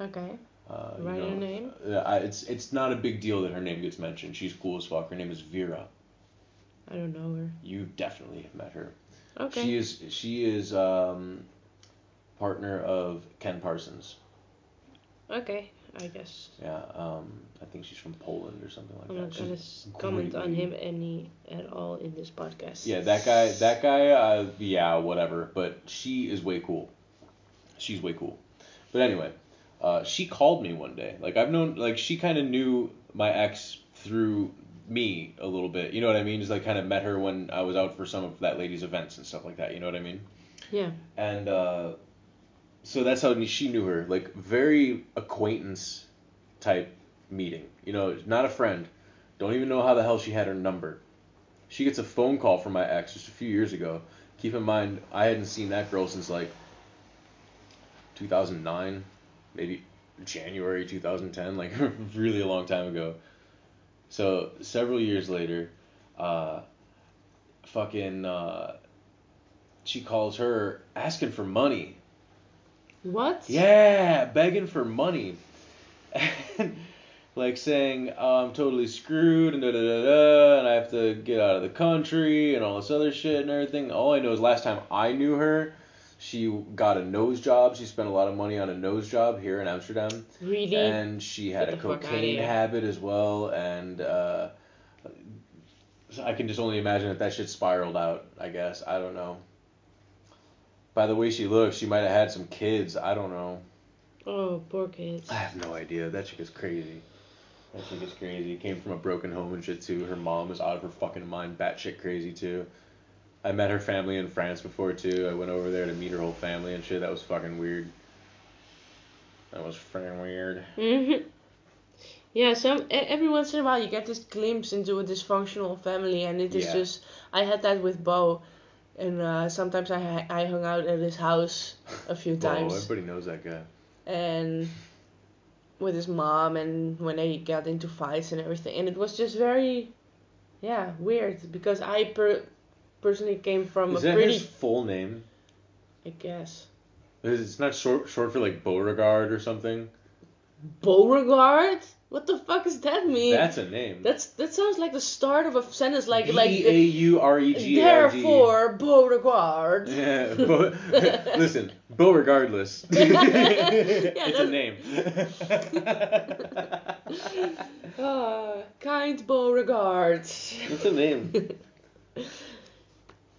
Okay. Uh, you Write her name? Uh, it's it's not a big deal that her name gets mentioned. She's cool as fuck. Her name is Vera. I don't know her. You definitely have met her. Okay. She is she is um, partner of Ken Parsons. Okay. I guess. Yeah, um, I think she's from Poland or something like I'm that. not gonna She's comment on him any at all in this podcast. Yeah, that guy, that guy, uh, yeah, whatever. But she is way cool. She's way cool. But anyway, uh, she called me one day. Like I've known, like she kind of knew my ex through me a little bit. You know what I mean? Just like kind of met her when I was out for some of that lady's events and stuff like that. You know what I mean? Yeah. And uh, so that's how she knew her. Like very acquaintance type meeting. You know, not a friend. Don't even know how the hell she had her number. She gets a phone call from my ex just a few years ago. Keep in mind, I hadn't seen that girl since like 2009, maybe January 2010, like really a long time ago. So several years later, uh, fucking, uh, she calls her asking for money. What? Yeah, begging for money. And, like saying, oh, I'm totally screwed and da da da da, and I have to get out of the country and all this other shit and everything. All I know is last time I knew her, she got a nose job. She spent a lot of money on a nose job here in Amsterdam. Really? And she had Get a the fuck outta cocaine habit as well, and uh, I can just only imagine that that shit spiraled out. I guess I don't know. By the way she looks, she might have had some kids. I don't know. oh, poor kids. I have no idea. That chick is crazy. That chick is crazy. Came from a broken home and shit too. Her mom was out of her fucking mind, batshit crazy too. I met her family in France before too. I went over there to meet her whole family and shit. That was fucking weird. That was fucking weird. Mhm. Yeah, some every once in a while you get this glimpse into a dysfunctional family, and it is Yeah. just. I had that with Bo, and uh, sometimes I I hung out at his house a few times, everybody knows that guy. and with his mom, and when they got into fights and everything, and it was just very, yeah, weird because I per- personally came from Is a that pretty, his full name? I guess, It's not short short for like Beauregard or something. Beauregard. What the fuck does that mean? That's a name. That's that sounds like the start of a sentence, like like A U R E G A R D. Therefore, Beauregard. Yeah, Bo- listen, Beauregardless. Yeah, it's a name. Ah, kind Beauregard. it's a name.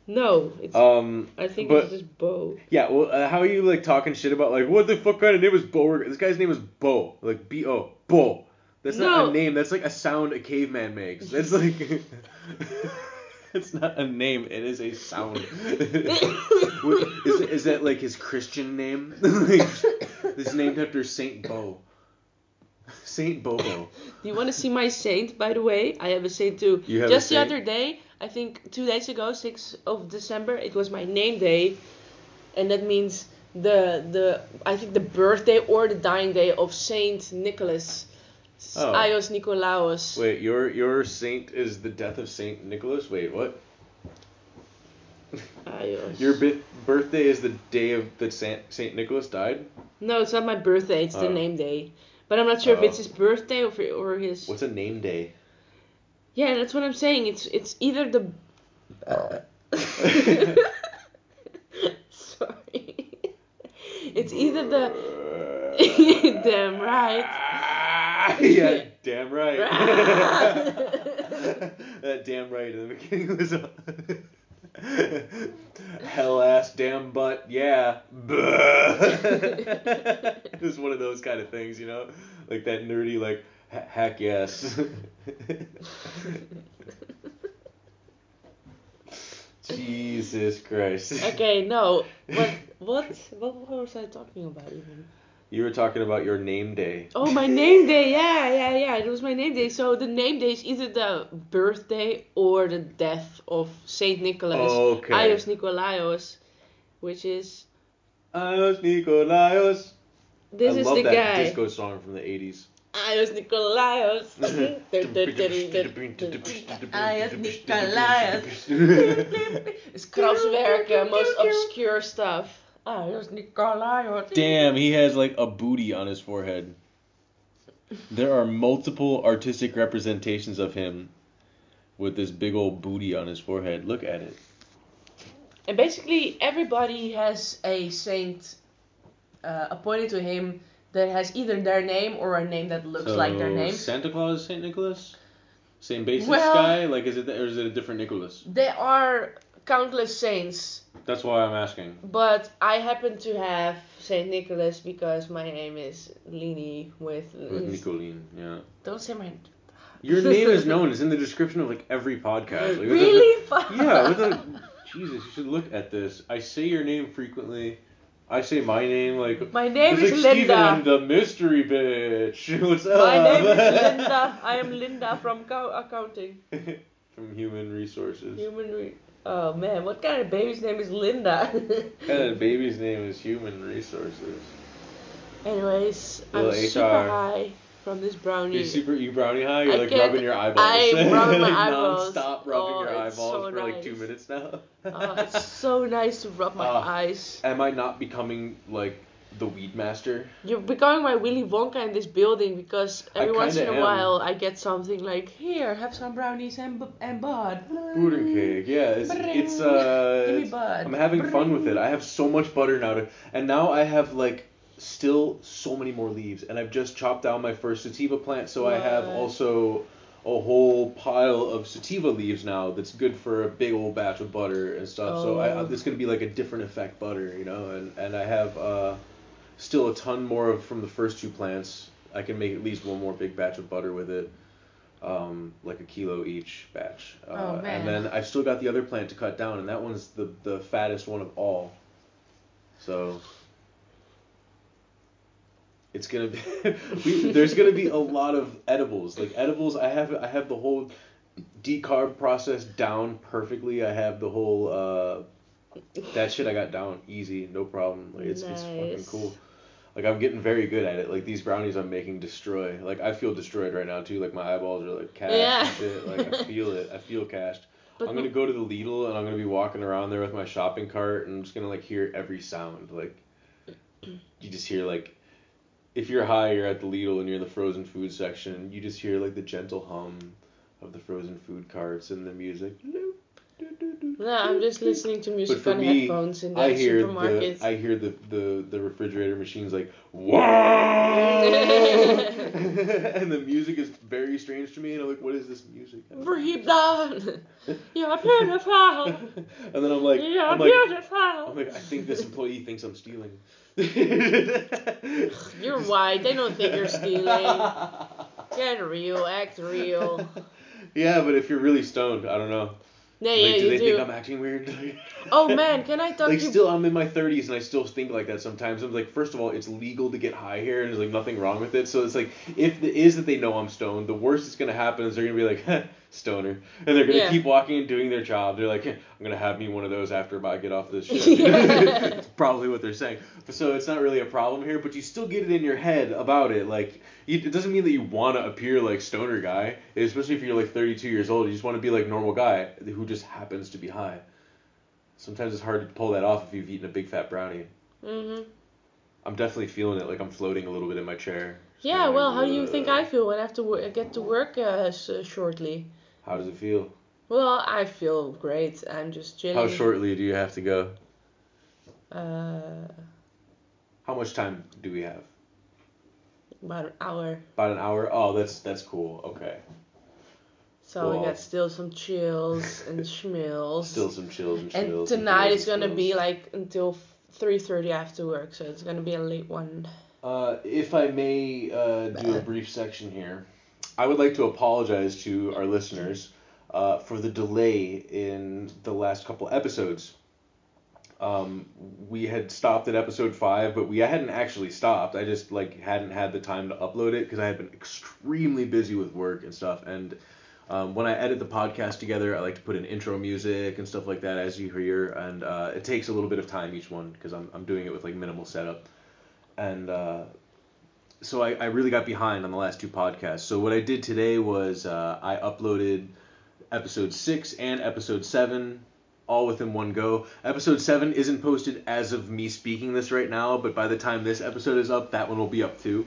no, it's. Um, I think but- it's just Bo. yeah. Well, uh, how are you like talking shit about like what the fuck kind of name is Beauregard? This guy's name is Bo, like B O, Bo. That's not a name. That's like a sound a caveman makes. That's like. It's not a name. It is a sound. is, is that like his Christian name? like, it's named after Saint Bo. Saint Bobo. Do you want to see my saint, by the way? I have a saint too. You have a Just the other day, I think two days ago, 6th of December, it was my name day. And that means the, the I think the birthday or the dying day of Saint Nicholas. Oh. Ios Nikolaos. Wait, your your saint is the death of Saint Nicholas. Wait, what? Ios. Your bi- birthday is the day of that Saint Saint Nicholas died. No, it's not my birthday. It's the Oh. name day. But I'm not sure if Oh. it's his birthday or, or his. What's a name day? Yeah, that's what I'm saying. It's it's either the. Sorry. it's either the. Damn right. yeah, damn right. that damn right in the beginning was. A hell ass damn butt yeah. it's one of those kind of things, you know, like that nerdy like "Ha- heck yes. Jesus Christ. Okay, no. What what what was I talking about even? You were talking about your name day. Oh, my name day. Yeah, yeah, yeah. It was my name day. So the name day is either the birthday or the death of Saint Nicholas. Okay. Ios Nikolaos, which is Ios Nikolaos. this I is love the that guy. disco song from the 80s. Ios Nikolaos. Ios Nikolaos. It's Kraftwerk, most obscure stuff. Ios Nikolaos. Damn, he has like a booty on his forehead. There are multiple artistic representations of him with this big old booty on his forehead. Look at it. And basically, everybody has a saint uh, appointed to him that has either their name or a name that looks like their So, name. Santa Claus, Saint Nicholas, same basis Well- guy. Like, is it or is it a different Nicholas? There are countless saints, That's why I'm asking. but I happen to have Saint Nicholas because my name is Lini with. With Nicolene, yeah. Don't say my. Your name is known. It's in the description of like every podcast. Like, really? Yeah. A, Jesus, you should look at this. I say your name frequently. I say my name like. My name is like Linda. and the mystery bitch. What's up? My name is Linda. I am Linda from co- accounting. From human resources. Human. Re- oh man, what kind of baby's name is Linda? And the baby's name is human resources. Anyways, Little I'm HR. super high from this brownie. You're super you brownie high? You're I like rubbing your eyeballs. I'm rubbing my eyeballs. non-stop rubbing Oh, your eyeballs so for like two minutes now. oh, it's so nice to rub my Ah. eyes. Am I not becoming like the weed master? You're becoming my Willy Wonka in this building because every once in a am. while I get something like, here, have some brownies and, bu- and bud. Butter cake, yeah. It's it's uh. Give me bud. I'm having fun with it. I have so much butter now to, and now I have like still so many more leaves, and I've just chopped down my first sativa plant, so I have also a whole pile of sativa leaves now that's good for a big old batch of butter and stuff. So I, Oh. I, it's gonna be like a different effect butter, you know, and and I have uh still a ton more of from the first two plants. I can make at least one more big batch of butter with it. Um, like a kilo each batch. Uh, Oh, man. And then I've still got the other plant to cut down, and that one's the the fattest one of all. So it's gonna be we, there's gonna be a lot of edibles. Like edibles, I have I have the whole decarb process down perfectly. I have the whole uh, that shit I got down easy, no problem. Like it's it's fucking cool. Like I'm getting very good at it. Like these brownies I'm making destroy. Like I feel destroyed right now too. Like my eyeballs are like cashed Yeah. and shit. Like I feel it. I feel cashed. But I'm gonna go to the Lidl and I'm gonna be walking around there with my shopping cart and I'm just gonna like hear every sound. Like you just hear like if you're high, you're at the Lidl and you're in the frozen food section. You just hear like the gentle hum of the frozen food carts and the music. No, I'm just listening to music on me, headphones in the I hear supermarket. the I hear the, the, the refrigerator machines like wow, and the music is very strange to me, and I'm like, what is this music? Breathe down. You're beautiful. and then I'm like, You're I'm like, beautiful. I'm like, I think this employee thinks I'm stealing. You're white. They don't think you're stealing. Get real. Act real. Yeah, but if you're really stoned, I don't know. Yeah, like, yeah, do you they do. think I'm acting weird? Oh man, can I talk like you? still I'm in my 30s and I still think like that sometimes. I'm like, first of all, it's legal to get high here and there's like nothing wrong with it. So it's like if it is that they know I'm stoned, the worst that's gonna happen is they're gonna be like, "Heh, stoner, and they're gonna Yeah. keep walking and doing their job. They're like, "Heh, I'm gonna have me one of those after I get off this shit. Yeah. That's probably what they're saying. So it's not really a problem here, but you still get it in your head about it. Like it doesn't mean that you want to appear like stoner guy, especially if you're like 32 years old. You just want to be like normal guy who just happens to be high. Sometimes it's hard to pull that off if you've eaten a big fat brownie. Mhm. I'm definitely feeling it, like I'm floating a little bit in my chair. Yeah. Well, how do you think I feel when I have to wo- get to work uh, shortly? How does it feel? Well, I feel great. I'm just chilling. How shortly do you have to go? Uh, How much time do we have? about an hour. About an hour. Oh, that's that's cool. Okay. So we got still some chills and schmills. Still some chills and chills. and tonight is gonna be like until three thirty after work, so it's gonna be a late one. Uh, if I may uh, do a brief section here, I would like to apologize to our listeners uh, for the delay in the last couple episodes. Um, we had stopped at episode five, but we hadn't actually stopped. I just like hadn't had the time to upload it because I had been extremely busy with work and stuff. And um, when I edit the podcast together, I like to put in intro music and stuff like that, as you hear. And uh, it takes a little bit of time each one because I'm I'm doing it with like minimal setup and uh, so I, I really got behind on the last two podcasts. So what I did today was uh, I uploaded episode six and episode seven all within one go. Episode seven isn't posted as of me speaking this right now, but by the time this episode is up, that one will be up too.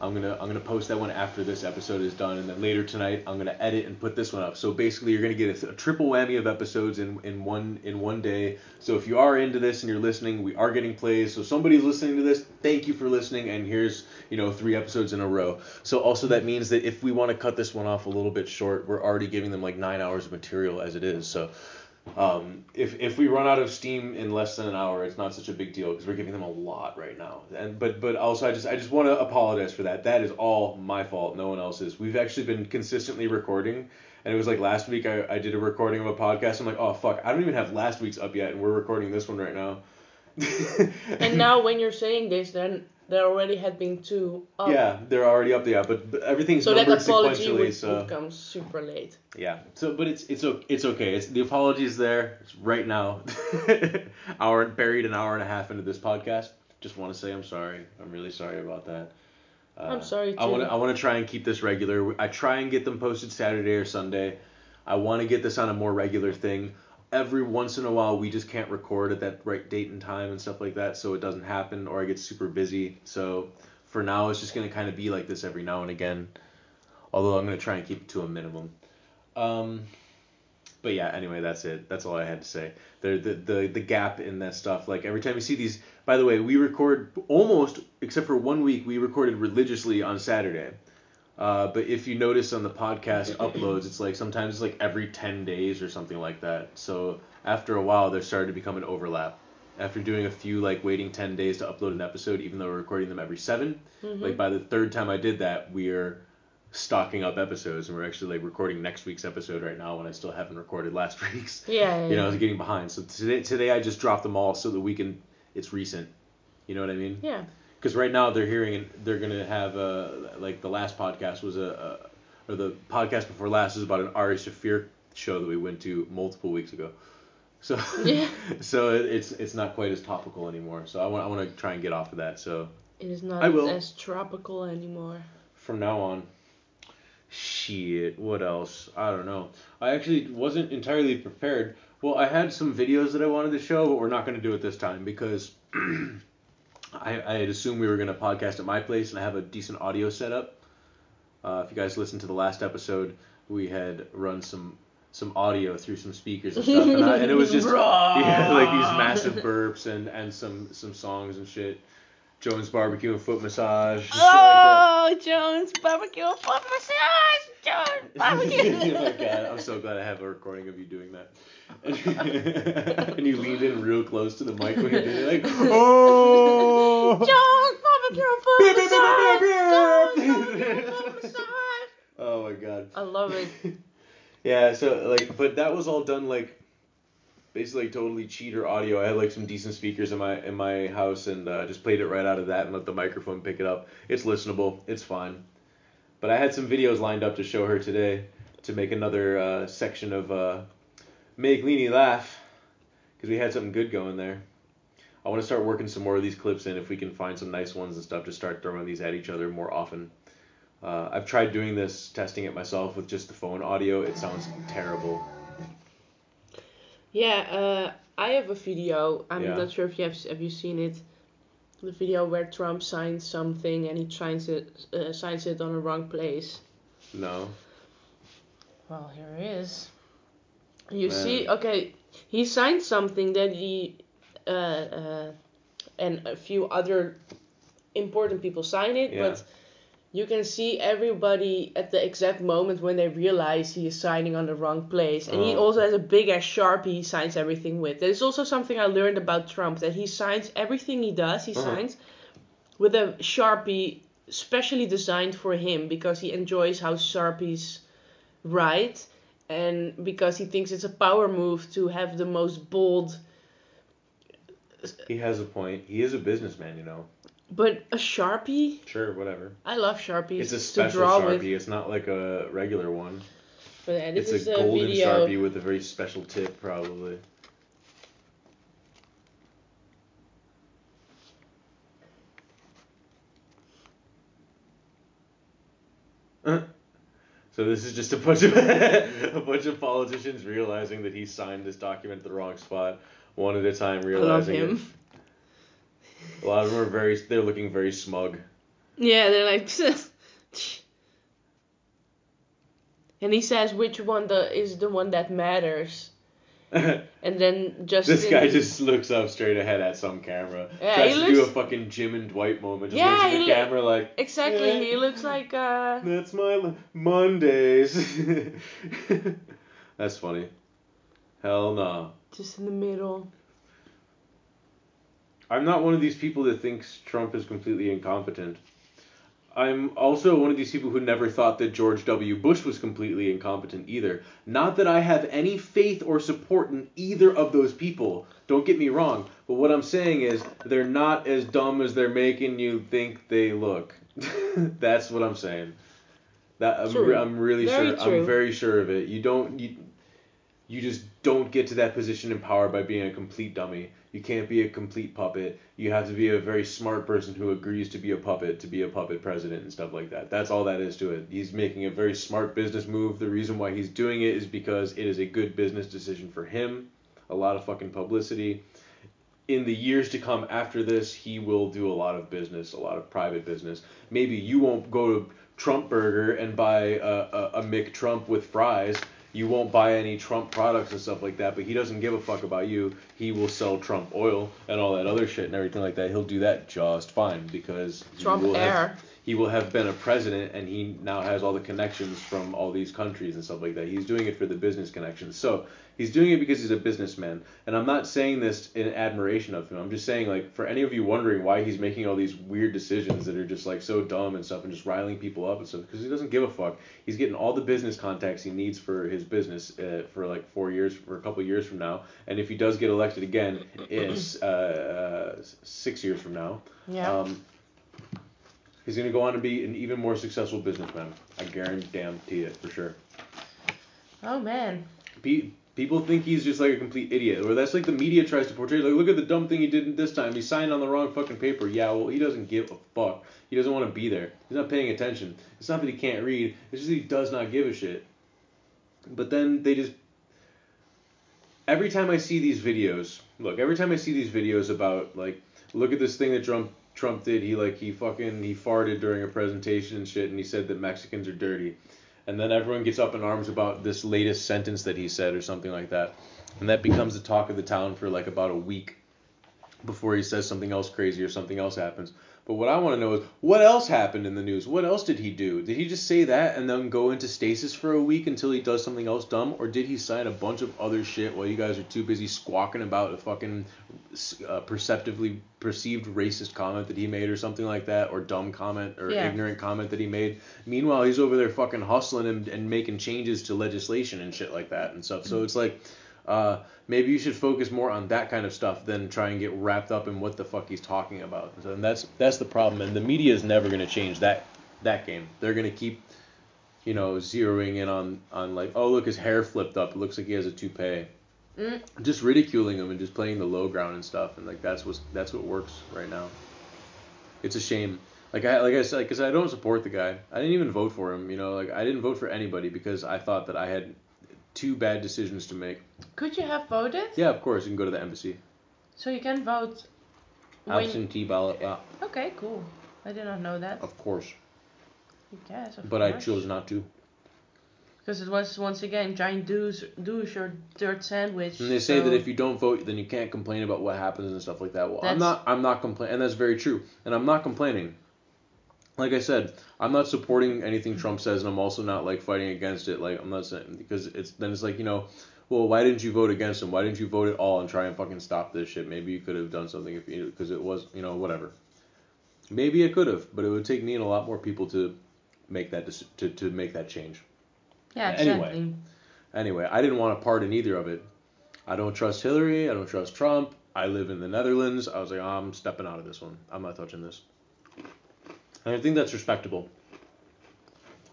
I'm gonna I'm gonna post that one after this episode is done, and then later tonight I'm gonna edit and put this one up. So basically, you're gonna get a, a triple whammy of episodes in, in one in one day. So if you are into this and you're listening, we are getting plays. So somebody's listening to this. Thank you for listening, and here's you know three episodes in a row. So also that means that if we want to cut this one off a little bit short, we're already giving them like nine hours of material as it is. So um, if if we run out of steam in less than an hour, it's not such a big deal because we're giving them a lot right now. And but but also I just I just want to apologize for that. That is all my fault, no one else's. We've actually been consistently recording, and it was like last week I, I did a recording of a podcast. I'm like, oh fuck, I don't even have last week's up yet, and we're recording this one right now. and now when you're saying this, then there already had been two up. Yeah, they're already up there, but, but everything's So that numbered apology sequentially. would, so would come super late. Yeah. So, but it's it's o- it's okay. It's the apology is there. It's right now. hour buried an hour and a half into this podcast. Just want to say I'm sorry. I'm really sorry about that. Uh, I'm sorry, too. I want to I want to try and keep this regular. I try and get them posted Saturday or Sunday. I want to get this on a more regular thing. Every once in a while, we just can't record at that right date and time and stuff like that, so it doesn't happen, or I get super busy. So for now, it's just gonna kind of be like this every now and again. Although I'm gonna try and keep it to a minimum. Um, but yeah, anyway, that's it. That's all I had to say. The, the the the gap in that stuff. Like every time you see these. By the way, we record almost except for one week. We recorded religiously on Saturday. Uh, but if you notice on the podcast uploads, it's like sometimes it's like every ten days or something like that. So after a while, there started to become an overlap. After doing a few like waiting ten days to upload an episode, even though we're recording them every 7 Mm-hmm. like by the third time I did that, we're stocking up episodes and we're actually like recording next week's episode right now when I still haven't recorded last week's. Yeah, yeah, You know, I was getting behind. So today today I just dropped them all so that we can it's recent. You know what I mean? Yeah. Because right now they're hearing they're gonna have uh like the last podcast was a, a or the podcast before last was about an Ari Shaffir show that we went to multiple weeks ago. So Yeah. so it- it's it's not quite as topical anymore. So I want I want to try and get off of that. So It is not I will. as tropical anymore. from now on. Shit, what else? I don't know. I actually wasn't entirely prepared. Well, I had some videos that I wanted to show, but we're not going to do it this time because I, I had assumed we were going to podcast at my place and I have a decent audio setup. Uh, if you guys listened to the last episode, we had run some some audio through some speakers and stuff, and, I, and it was just yeah, like these massive burps and and some some songs and shit. Jones barbecue and foot massage. And shit like. Oh, Jones barbecue and foot massage. Jones oh my god, I'm so glad I have a recording of you doing that. and you leaned in real close to the mic when you did it, like, oh! Jones barbecue foot massage. Jones barbecue foot massage. oh my god. I love it. Yeah, so like, but that was all done like, basically totally cheater audio. I had like some decent speakers in my in my house and uh, just played it right out of that and let the microphone pick it up. It's listenable. It's fine. But I had some videos lined up to show her today to make another uh, section of uh, make Leanie laugh because we had something good going there. I want to start working some more of these clips in if we can find some nice ones and stuff to start throwing these at each other more often. Uh, I've tried doing this, testing it myself with just the phone audio. It sounds terrible. Yeah, uh, I have a video. I'm Yeah. not sure if you have have you seen it. The video where Trump signs something and he signs it uh, signs it on the wrong place. No. Well, here it is. You Man. see, okay, he signed something that he uh, uh, and a few other important people sign it, Yeah. but you can see everybody at the exact moment when they realize he is signing on the wrong place. And he Oh. also has a big ass sharpie he signs everything with. That is also something I learned about Trump that he signs everything he does, he Uh-huh. signs with a sharpie specially designed for him because he enjoys how sharpies write and because he thinks it's a power move to have the most bold He has a point. He is a businessman, you know. But a sharpie Sure, whatever. I love sharpies It's a special sharpie. with. It's not like a regular one. But yeah, this It's is a a golden video. sharpie with a very special tip, probably. So this is just a bunch of a bunch of politicians realizing that he signed this document at the wrong spot, one at a time I love realizing him. it. A lot of them are very they're looking very smug. Yeah, they're like. and he says which one the is the one that matters. And then Justin. This guy just looks up straight ahead at some camera. Yeah, Tries he to do a fucking Jim and Dwight moment. Just Yeah, looks at he the camera like. Exactly, "Yeah, he looks like uh. That's my li- Mondays. That's funny. Hell no. Just in the middle. I'm not one of these people that thinks Trump is completely incompetent. I'm also one of these people who never thought that George W. Bush was completely incompetent either. Not that I have any faith or support in either of those people. Don't get me wrong. But what I'm saying is they're not as dumb as they're making you think they look. That's what I'm saying. That I'm, re- I'm really Very sure. true. I'm very sure of it. You don't you, you just don't get to that position in power by being a complete dummy. You can't be a complete puppet. You have to be a very smart person who agrees to be a puppet, to be a puppet president and stuff like that. That's all that is to it. He's making a very smart business move. The reason why he's doing it is because it is a good business decision for him. A lot of fucking publicity. In the years to come after this, he will do a lot of business, a lot of private business. Maybe you won't go to Trump Burger and buy a, a, a McTrump with fries. You won't buy any Trump products and stuff like that, but he doesn't give a fuck about you. He will sell Trump oil and all that other shit and everything like that. He'll do that just fine because Trump he will air. have he will have been a president and he now has all the connections from all these countries and stuff like that. He's doing it for the business connections. So he's doing it because he's a businessman. And I'm not saying this in admiration of him. I'm just saying like for any of you wondering why he's making all these weird decisions that are just like so dumb and stuff and just riling people up and stuff because he doesn't give a fuck. He's getting all the business contacts he needs for his business uh, for like four years for a couple of years from now. And if he does get elected again, it's uh, uh, six years from now. Yeah. Um, he's going to go on to be an even more successful businessman. I guarantee it for sure. oh man. Pe- people think he's just like a complete idiot, or that's like the media tries to portray. Like, look at the dumb thing he did this time. He signed on the wrong fucking paper. Yeah, well, he doesn't give a fuck. He doesn't want to be there. He's not paying attention. It's not that he can't read. It's just that he does not give a shit. But then they just. Every time I see these videos, look. Every time I see these videos about like, look at this thing that Trump Trump did. He like he fucking he farted during a presentation and shit, and he said that Mexicans are dirty. And then everyone gets up in arms about this latest sentence that he said or something like that. And that becomes the talk of the town for like about a week before he says something else crazy or something else happens. But what I want to know is what else happened in the news? What else did he do? Did he just say that and then go into stasis for a week until he does something else dumb? Or did he sign a bunch of other shit while you guys are too busy squawking about a fucking uh, perceptively perceived racist comment that he made or something like that? Or dumb comment or Yeah. ignorant comment that he made? Meanwhile, he's over there fucking hustling and, and making changes to legislation and shit like that and stuff. So it's like, uh, maybe you should focus more on that kind of stuff than try and get wrapped up in what the fuck he's talking about. And that's that's the problem. And the media is never gonna change that that game. They're gonna keep, you know, zeroing in on on like, oh look, his hair flipped up. It looks like he has a toupee. Mm. Just ridiculing him and just playing the low ground and stuff. And like that's what that's what works right now. It's a shame. Like I like I said, because I don't support the guy. I didn't even vote for him. You know, like I didn't vote for anybody because I thought that I had two bad decisions to make. Could you have voted? Yeah, of course you can go to the embassy. So you can vote. Absentee ballot. Yeah, Okay, cool. I did not know that. of course. Yes, of But I chose not to. Because it was once again giant douche, douche or dirt sandwich. And they say that if you don't vote, then you can't complain about what happens and stuff like that. Well, I'm not. I'm not complaining, and that's very true. And I'm not complaining. Like I said, I'm not supporting anything Trump says, and I'm also not like fighting against it. Like I'm not saying because it's then it's like you know, well, why didn't you vote against him? Why didn't you vote at all and try and fucking stop this shit? Maybe you could have done something if you because it was you know whatever. Maybe I could have, but it would take me and a lot more people to make that to to make that change. Yeah, Anyway. exactly. Anyway, I didn't want a part in either of it. I don't trust Hillary. I don't trust Trump. I live in the Netherlands. I was like, ah, I'm stepping out of this one. I'm not touching this. And I think that's respectable.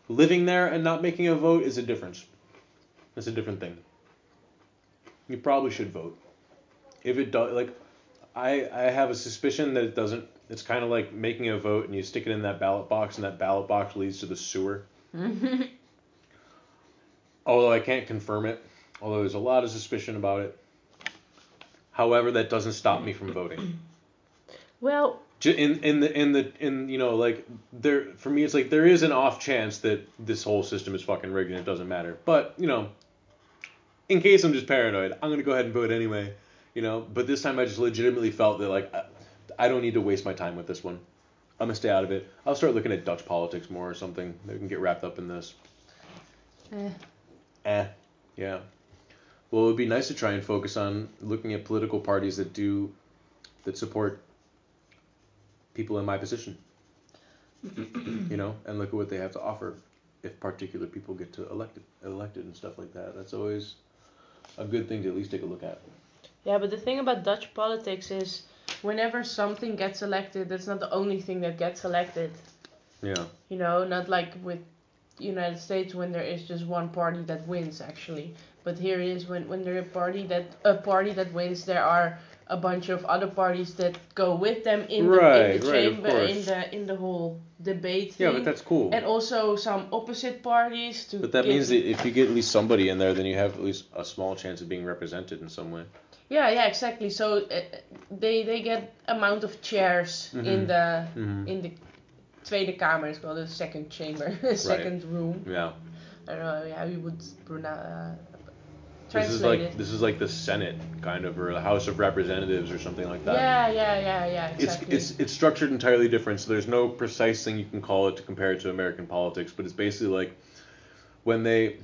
Living there and not making a vote is a difference. It's a different thing. You probably should vote. If it does, like, I I have a suspicion that it doesn't. It's kind of like making a vote and you stick it in that ballot box and that ballot box leads to the sewer. although I can't confirm it, although there's a lot of suspicion about it. However, that doesn't stop me from voting. well, In in the in the in you know like there for me it's like there is an off chance that this whole system is fucking rigged and it doesn't matter. But you know, in case I'm just paranoid, I'm gonna go ahead and vote anyway. You know, but this time I just legitimately felt that like I, I don't need to waste my time with this one. I'm gonna stay out of it. I'll start looking at Dutch politics more or something. Maybe we can get wrapped up in this. Eh. Eh, yeah. Well, it would be nice to try and focus on looking at political parties that do, that support people in my position. you know, and look at what they have to offer if particular people get to elected, elected and stuff like that. That's always a good thing to at least take a look at. Yeah, but the thing about Dutch politics is whenever something gets elected, that's not the only thing that gets elected. Yeah. You know, not like with United States when there is just one party that wins actually. But here is when when there a party that a party that wins, there are a bunch of other parties that go with them in the, in the right, chamber in the in the whole debate thing. Yeah, but that's cool. and also some opposite parties to But that means that if you get at least somebody in there, then you have at least a small chance of being represented in some way. Yeah, yeah, exactly. So uh, they they get amount of chairs in Mhm. the Mm-hmm. in the Tweede Kamer, it's called the second chamber, second room. Yeah. I don't know how you would pronounce. Uh, This is like this is like the Senate kind of or the House of Representatives or something like that. Yeah, yeah, yeah, yeah, Exactly. It's it's it's structured entirely different, so there's no precise thing you can call it to compare it to American politics, but it's basically like when they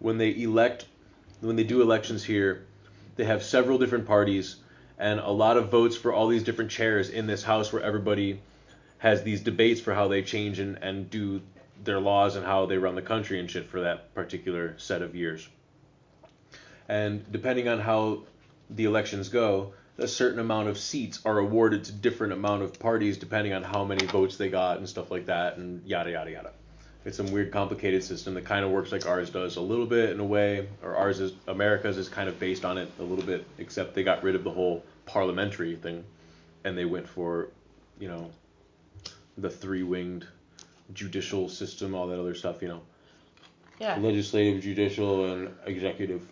when they elect when they do elections here, they have several different parties and a lot of votes for all these different chairs in this house where everybody has these debates for how they change and, and do their laws and how they run the country and shit for that particular set of years. And depending on how the elections go, a certain amount of seats are awarded to different amount of parties depending on how many votes they got and stuff like that and yada yada yada. It's some weird complicated system that kind of works like ours does a little bit in a way, or ours is America's is kind of based on it a little bit, except they got rid of the whole parliamentary thing, and they went for, you know, the three-winged judicial system, all that other stuff, you know, yeah. legislative, judicial, and executive.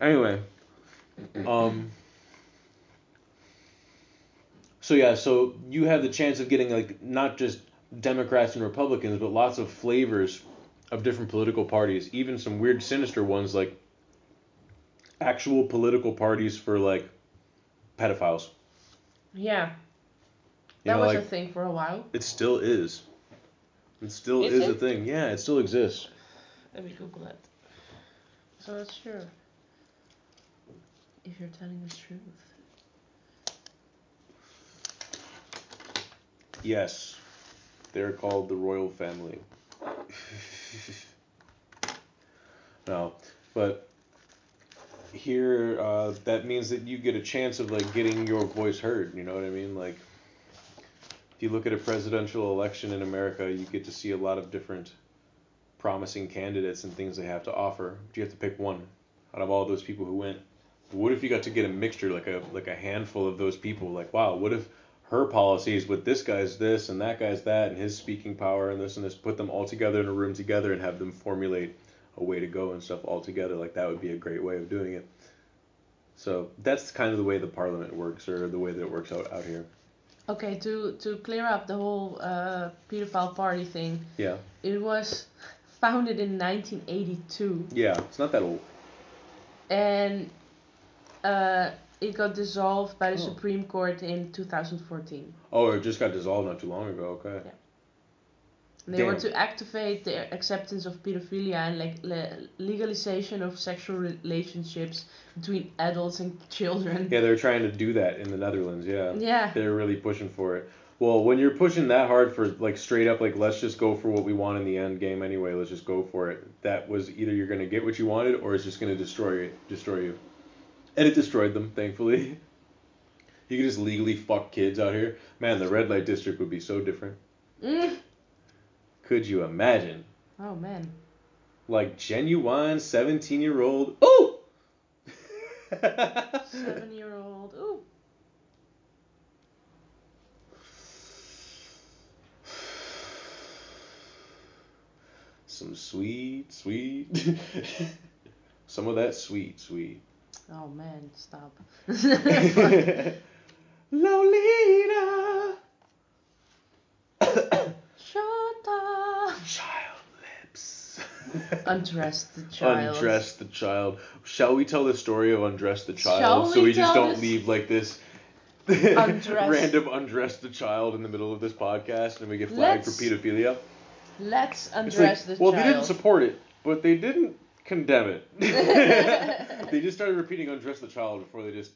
Anyway, um, so yeah, so you have the chance of getting like not just Democrats and Republicans, but lots of flavors of different political parties, even some weird, sinister ones like actual political parties for like pedophiles. Yeah. You That know, was like a thing for a while. it still is. It still Is is, a thing. Yeah, it still exists. Let me Google it. So that's true. If you're telling the truth. Yes, they're called the royal family. no, but here uh, that means that you get a chance of like getting your voice heard. You know what I mean? Like, if you look at a presidential election in America, you get to see a lot of different promising candidates and things they have to offer. But you have to pick one out of all those people who went. What if you got to get a mixture, like a like a handful of those people? Like, wow, what if her policies with this guy's this and that guy's that and his speaking power and this and this, put them all together in a room together and have them formulate a way to go and stuff all together. Like that would be a great way of doing it. So that's kind of the way the parliament works or the way that it works out, out here. Okay, to to clear up the whole uh, pedophile party thing, Yeah. it was founded in 1982 Yeah, it's not that old. and uh, it got dissolved by the Oh. Supreme Court in 2014. Oh, it just got dissolved not too long ago. Okay. Yeah. They were to activate the acceptance of pedophilia and like le- legalization of sexual relationships between adults and children. Yeah, they're trying to do that in the Netherlands. Yeah. Yeah. They're really pushing for it. Well, when you're pushing that hard for like straight up like let's just go for what we want in the end game anyway, let's just go for it. That was either you're gonna get what you wanted or it's just gonna destroy you destroy you. And it destroyed them, thankfully. You could just legally fuck kids out here. Man, the red light district would be so different. Mm. Could you imagine? Oh man. Like genuine seventeen year old Ooh Seven year old. Ooh. Some sweet, sweet Some of that sweet, sweet. Oh man, stop. Lolita. Shota. child lips. Undress the child. Undress the child. Shall we tell the story of undress the child Shall so we we just don't this- leave like this Undress- random undress the child in the middle of this podcast and we get flagged Let's for pedophilia? Let's undress like, the well, child. they didn't support it, but they didn't condemn it. they just started repeating undress the child before they just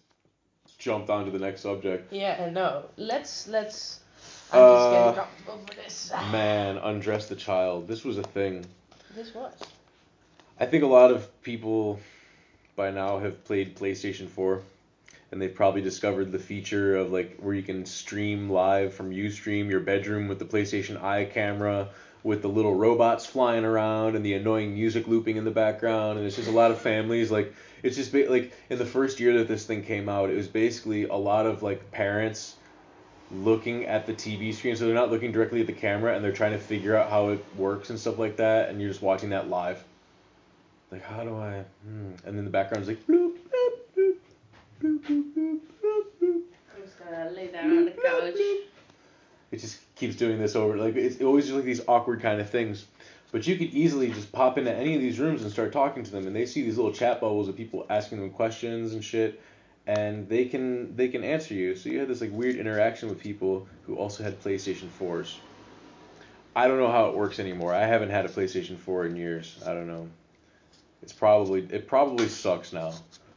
jumped onto the next subject. Yeah, and no. Let's let's. I'm just Uh, getting comfortable for this. Man, undress the child. This was a thing. This was. I think a lot of people by now have played PlayStation 4 and they've probably discovered the feature of like where you can stream live from Ustream your bedroom with the PlayStation Eye camera with the little robots flying around and the annoying music looping in the background and it's just a lot of families like it's just ba- like in the first year that this thing came out it was basically a lot of like parents looking at the TV screen so they're not looking directly at the camera and they're trying to figure out how it works and stuff like that and you're just watching that live like how do I hmm. and then the background's like bloop, bloop, bloop, bloop, bloop, bloop. I'm just gonna lay down on the couch. It just keeps doing this over. Like it's always just like these awkward kind of things. But you could easily just pop into any of these rooms and start talking to them, and they see these little chat bubbles of people asking them questions and shit, and they can they can answer you. So you had this like weird interaction with people who also had PlayStation 4s. I don't know how it works anymore. I haven't had a PlayStation 4 in years. I don't know. It's probably it probably sucks now.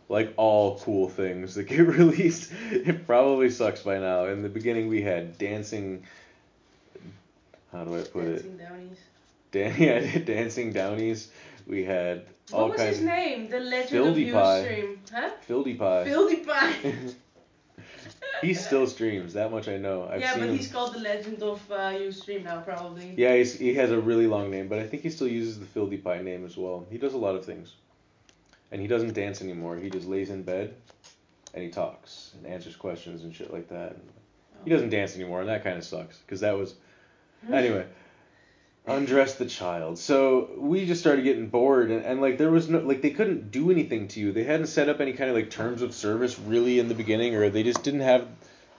Like all cool things that get released, it probably sucks by now. In the beginning, we had dancing. How do I put it? Dancing Downies. Dan- yeah, dancing downies. We had all What was kinds his name? The legend of. Ustream. Huh? of Fildy Pie. Fildy Pie. he still streams. That much I know. I've yeah, but him. he's called the legend of uh, Ustream now, probably. Yeah, he's, he has a really long name, but I think he still uses the Fildy Pie name as well. He does a lot of things. And he doesn't dance anymore. He just lays in bed and he talks and answers questions and shit like that. He doesn't dance anymore, and that kind of sucks because that was anyway. Undress the child. So we just started getting bored, and, and like there was no like they couldn't do anything to you. They hadn't set up any kind of like terms of service really in the beginning, or they just didn't have.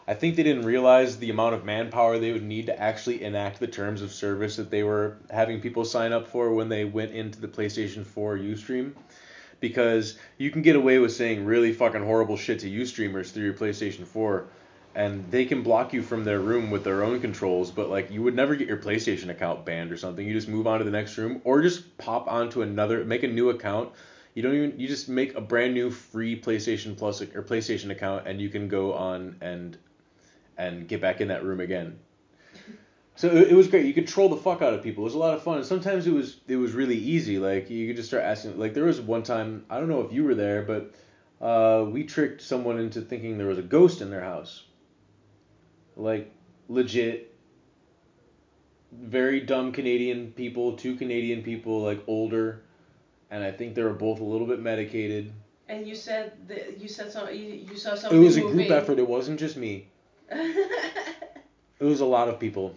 I think they didn't realize the amount of manpower they would need to actually enact the terms of service that they were having people sign up for when they went into the PlayStation 4 Ustream. Because you can get away with saying really fucking horrible shit to Ustreamers through your PlayStation 4, and they can block you from their room with their own controls, but like you would never get your PlayStation account banned or something. You just move on to the next room, or just pop onto another, make a new account. You don't even, you just make a brand new free PlayStation Plus or PlayStation account, and you can go on and and get back in that room again. So it, was great. You could troll the fuck out of people. It was a lot of fun. Sometimes it was it was really easy. Like you could just start asking. Like there was one time I don't know if you were there, but uh, we tricked someone into thinking there was a ghost in their house. Like legit. Very dumb Canadian people, two Canadian people, like older, and I think they were both a little bit medicated. And you said that you said some you, you saw It was a moving. group effort. It wasn't just me. It was a lot of people.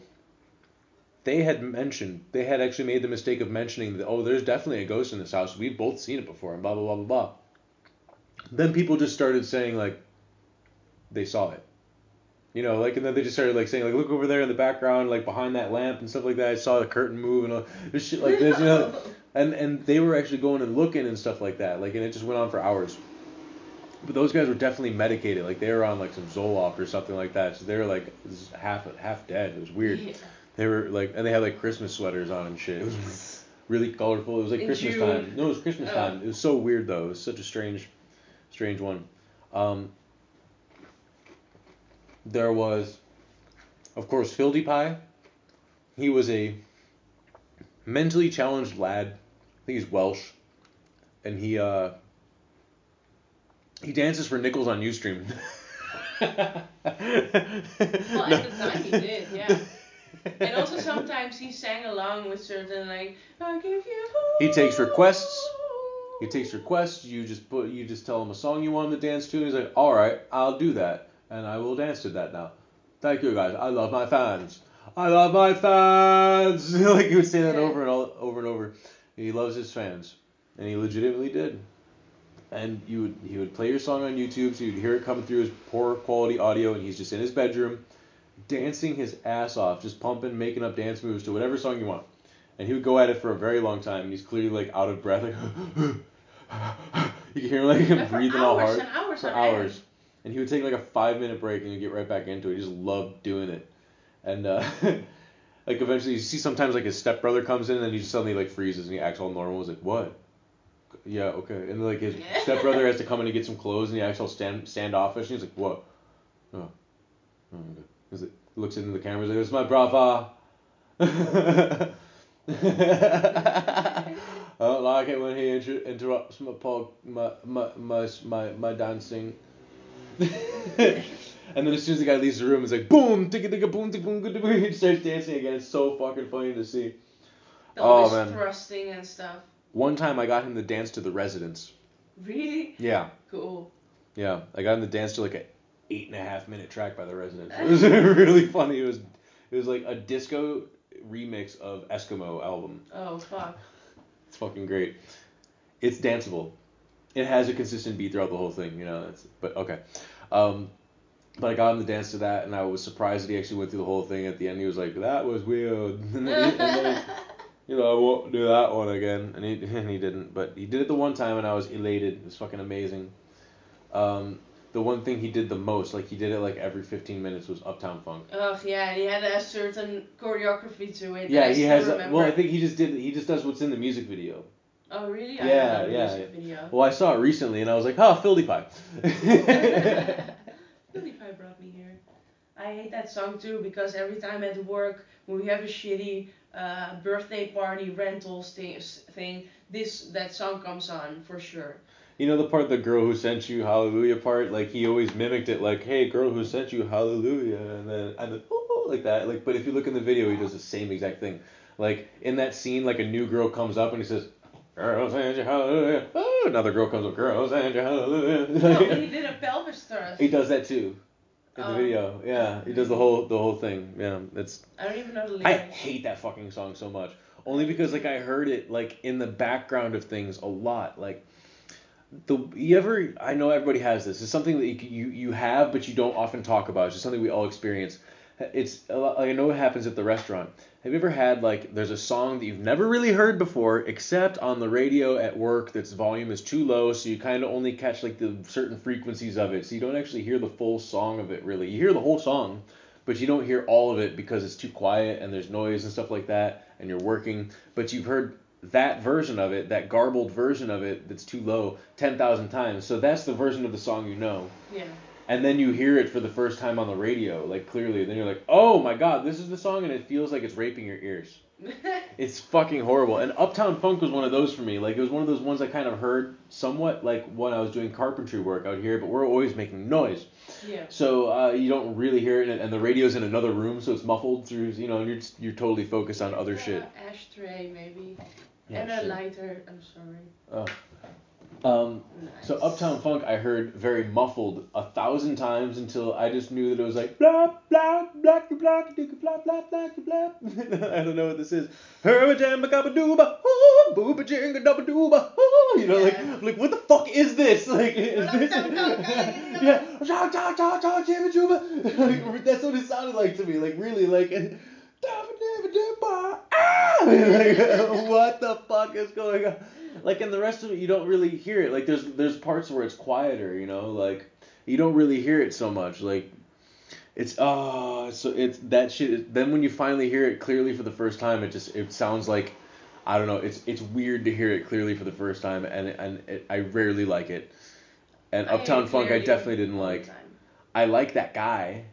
They had mentioned, they had actually made the mistake of mentioning that, oh, there's definitely a ghost in this house. We've both seen it before, and blah, blah, blah, blah, blah. Then people just started saying, like, they saw it. You know, like, and then they just started, like, saying, like, look over there in the background, like, behind that lamp and stuff like that. I saw the curtain move and all this shit like this, you know. And, and they were actually going and looking and stuff like that. Like, and it just went on for hours. But those guys were definitely medicated. Like, they were on, like, some Zoloft or something like that. So they were, like, half half dead. It was weird. Yeah. They were like, and they had like Christmas sweaters on and shit. It was really colorful. It was like In Christmas June. time. No, it was Christmas Oh. time. It was so weird though. It was such a strange, strange one. Um, there was, of course, Fildy Pie. He was a mentally challenged lad. I think he's Welsh, and he uh, he dances for nickels on UStream. Well, at the time he did, yeah. And also sometimes he sang along with certain like I give you. He takes requests. He takes requests. You just put. You just tell him a song you want him to dance to. And he's like, all right, I'll do that, and I will dance to that now. Thank you guys. I love my fans. I love my fans. like he would say that Yeah. over and all, over and over. He loves his fans, and he legitimately did. and you would he would play your song on YouTube, so you'd hear it coming through his poor quality audio, and he's just in his bedroom, dancing his ass off, just pumping, making up dance moves to whatever song you want, and he would go at it for a very long time, and he's clearly like out of breath, like you can hear him like him breathing all hard and hours for hours. And he would take like a five minute break and he'd get right back into it. He just loved doing it, and uh, like eventually you see sometimes like his stepbrother comes in and then he just suddenly like freezes and he acts all normal. He's like, what? Yeah, okay. And like his stepbrother has to come in to get some clothes and he acts all stand standoffish and he's like, what? Oh, oh okay. He's like, he looks into the camera. He's like, it's my brother. I don't like it when he inter- interrupts my, pod- my, my, my, my, my dancing. and then as soon as the guy leaves the room, it's like boom, ticka ticka boom, ticka boom, ticka boom. He starts dancing again. It's so fucking funny to see. All Oh, man. thrusting and stuff. One time I got him to dance to The Residents. Really Yeah, cool. yeah. I got him to dance to like a eight and a half minute track by The Residents. It was really funny. It was it was like a disco remix of Eskimo album. Oh fuck. It's fucking great. It's danceable. It has a consistent beat throughout the whole thing, you know. It's, but okay. Um, but I got him to dance to that, and I was surprised that he actually went through the whole thing. At the end, he was like, "That was weird," and then, he, you know, I won't do that one again, and he and he didn't. But he did it the one time, and I was elated. It was fucking amazing. Um, the one thing he did the most, like he did it like every 15 minutes, was Uptown Funk. Ugh, yeah, he had a certain choreography to it. Yeah, he has. Remember. well, I think he just did. He just does what's in the music video. Oh really? Yeah, I haven't seen the yeah, video. Well, I saw it recently, and I was like, "Oh, Philly Pie." Philly Pie brought me here. I hate that song too because every time at work when we have a shitty uh, birthday party rentals thing, thing, this that song comes on for sure. You know the part, the girl who sent you hallelujah part, like he always mimicked it, like, "Hey, girl who sent you hallelujah," and then and then ooh, like that. Like, but if you look in the video, he does the same exact thing. Like in that scene, like a new girl comes up and he says, "Girl sent you hallelujah." Oh, another girl comes up, Girls sent you hallelujah." No, he did a pelvis thrust. he does that too. In the Oh. video, yeah, he does the whole the whole thing. Yeah, it's I don't even know the lyrics. I hate that fucking song so much. Only because like I heard it like in the background of things a lot. Like the you ever I know everybody has this. It's something that you you, you have but you don't often talk about. It's just something we all experience. It's I know it happens at the restaurant. Have you ever had like there's a song that you've never really heard before except on the radio at work that's volume is too low so you kind of only catch like the certain frequencies of it so you don't actually hear the full song of it really. You hear the whole song but you don't hear all of it because it's too quiet and there's noise and stuff like that and you're working but you've heard that version of it that garbled version of it that's too low 10,000 times so that's the version of the song you know Yeah. And then you hear it for the first time on the radio like clearly then you're like oh my god this is the song and it feels like it's raping your ears it's fucking horrible and uptown funk was one of those for me like it was one of those ones i kind of heard somewhat like when i was doing carpentry work out here. but we're always making noise yeah. so uh, you don't really hear it, and, the radio's in another room, so it's muffled through. You know, and you're just, you're totally focused on other shit. Ashtray maybe. Yeah, and a sure. lighter. I'm sorry. Oh. Um, Nice. so Uptown Funk, I heard very muffled a thousand times until I just knew that it was like blah blah blah blah blah blah blah blah. I don't know what this is. Herba jamba gabba dooba, oh, booba jinga dooba, oh. You know, like Yeah. like what the fuck is this? Like is this? yeah, cha cha cha cha jibba jooba. Like, that's what it sounded like to me. Like really, like. ah! Like, what the fuck is going on? Like in the rest of it, you don't really hear it. Like there's there's parts where it's quieter, you know, like you don't really hear it so much. Like it's oh, so it's that shit. Then when you finally hear it clearly for the first time, it just it sounds like I don't know. It's it's weird to hear it clearly for the first time, and and it, I rarely like it. And I Uptown Funk, I definitely didn't like. I like that guy,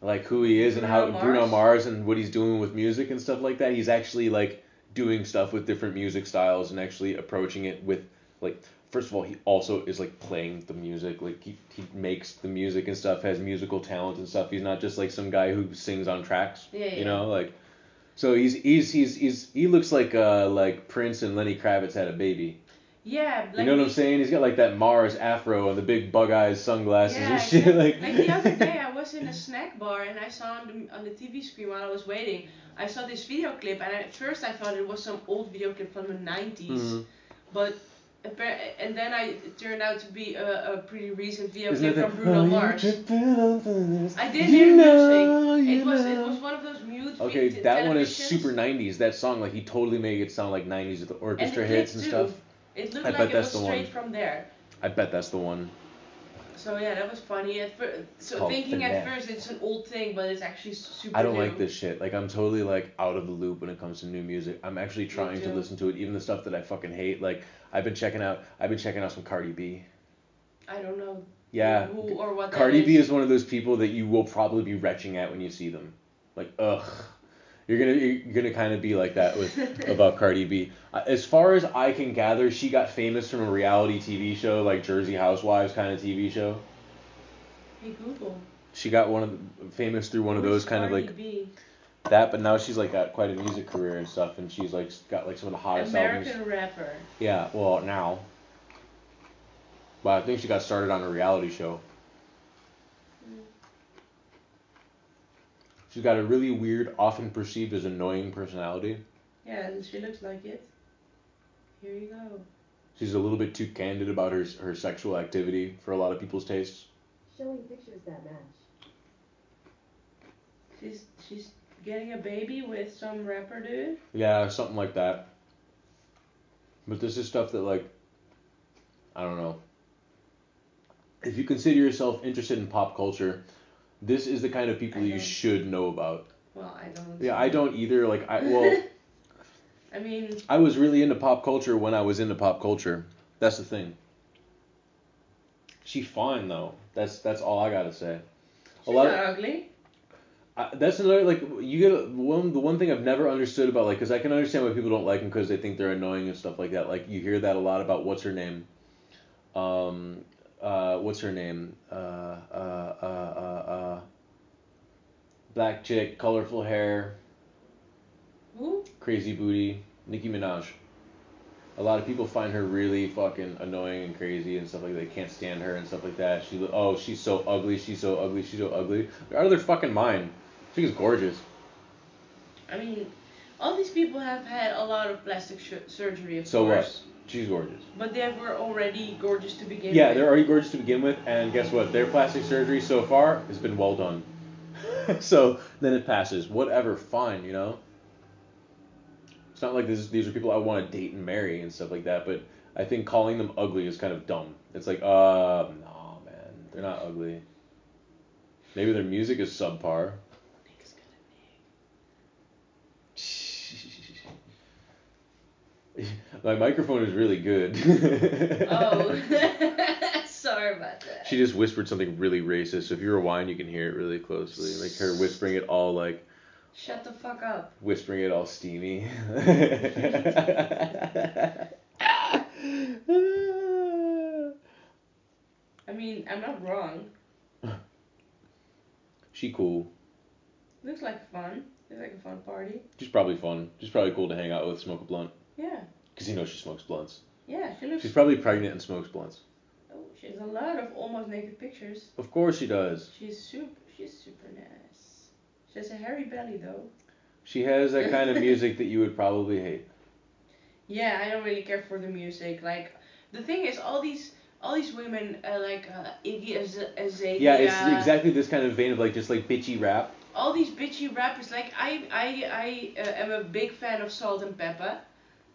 like who he is and how Bruno Bruno Mars? Mars and what he's doing with music and stuff like that. He's actually like doing stuff with different music styles and actually approaching it with like first of all he also is like playing the music like he, he makes the music and stuff has musical talent and stuff. He's not just like some guy who sings on tracks Yeah, yeah. you know like so he's he's he's he's he looks like uh like Prince and Lenny Kravitz had a baby. Yeah, like you know what I'm saying? He's got like that Mars afro and the big bug eyes sunglasses Yeah, and shit like like the other day, I was in a snack bar and I saw on the on the TV screen while I was waiting. I saw this video clip and at first I thought it was some old video clip from the 90s, Mhm. but and then I it turned out to be a, a pretty recent video clip from Bruno "Are Mars. tripping over this? I didn't hear know, music. It was it was one of those mute Okay, feed that one is super 90s. That song, like, he totally made it sound like 90s with the and orchestra the hits and too. stuff. It looked I like bet it that's was the straight one. from there. I bet that's the one. So yeah, that was funny. At fir- so called thinking at Finesse. first it's an old thing, but it's actually super I don't new. like this shit. Like, I'm totally, like, out of the loop when it comes to new music. I'm actually trying to too. listen to it, even the stuff that I fucking hate. Like, I've been checking out, I've been checking out some Cardi B. I don't know. Yeah. Who or what that Cardi B is. is one of those people that you will probably be retching at when you see them. Like, ugh. You're gonna you're gonna kind of be like that with about Cardi B. Uh, As far as I can gather, she got famous from a reality TV show like Jersey Housewives kind of TV show. Hey Google. She got one of the, famous through one of Who those kind of Cardi like B? that, but now she's like got quite a music career and stuff, and she's like got like some of the hottest American albums. rapper. Yeah, well now. But I think she got started on a reality show. Mm. She's got a really weird, often perceived as annoying personality. Yeah, and she looks like it. Here you go. She's a little bit too candid about her her sexual activity for a lot of people's tastes. Showing pictures that match. She's she's getting a baby with some rapper dude. Yeah, something like that. But this is stuff that like I don't know. If you consider yourself interested in pop culture, this is the kind of people I you don't. should know about. Well, I don't. Yeah, I don't either. Like I well, I mean, I was really into pop culture when I was into pop culture. That's the thing. She's fine though. That's that's all I gotta say. she's lot not of- ugly. I, that's another like you get one the one thing I've never understood about like because I can understand why people don't like them because they think they're annoying and stuff like that. Like you hear that a lot about what's her name, um, uh, what's her name, uh, uh, uh, uh, uh, black chick, colorful hair, Who? crazy booty, Nicki Minaj. A lot of people find her really fucking annoying and crazy and stuff like that. They can't stand her and stuff like that. She oh she's so ugly, she's so ugly, she's so ugly. They're out of their fucking mind. She's gorgeous. I mean, all these people have had a lot of plastic sh- surgery, of So what? course. She's gorgeous. But they were already gorgeous to begin Yeah, with. Yeah, they're already gorgeous to begin with, and guess what? Their plastic surgery so far has been well done. so then it passes. Whatever, fine, you know. It's not like this, these are people I want to date and marry and stuff like that, but I think calling them ugly is kind of dumb. It's like, uh, nah, man, they're not ugly. Maybe their music is subpar. Nick's got My microphone is really good. Oh, sorry about that. She just whispered something really racist. So if you rewind, you can hear it really closely. Like her whispering it all like Shut the fuck up. whispering it all steamy. I mean, I'm not wrong. she cool. Looks like fun. Looks like a fun party. She's probably fun. She's probably cool to hang out with, smoke a blunt. Yeah. Cause you know she smokes blunts. Yeah, she looks. She's probably pregnant and smokes blunts. Oh, she has a lot of almost naked pictures. Of course she does. She's super. She's super nice. She has a hairy belly though. She has that kind of music that you would probably hate. Yeah, I don't really care for the music. Like, the thing is, all these all these women, uh, like uh, Iggy Az- Azalea. Yeah, it's exactly this kind of vein of like just like bitchy rap. All these bitchy rappers. Like, I I I uh, am a big fan of Salt-N-Pepa.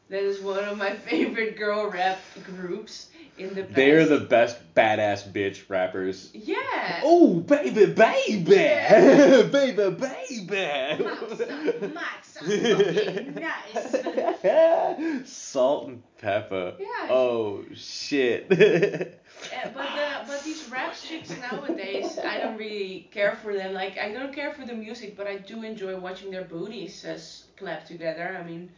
That is one of my favorite girl rap groups in the past. They're the best badass bitch rappers. Yeah. Oh, baby, baby, Yeah. baby, baby. Max, Max, fucking nice. Salt and pepper. Yeah. Oh shit. Uh, but the, but these rap chicks nowadays, I don't really care for them. Like I don't care for the music, but I do enjoy watching their booties as clap together. I mean,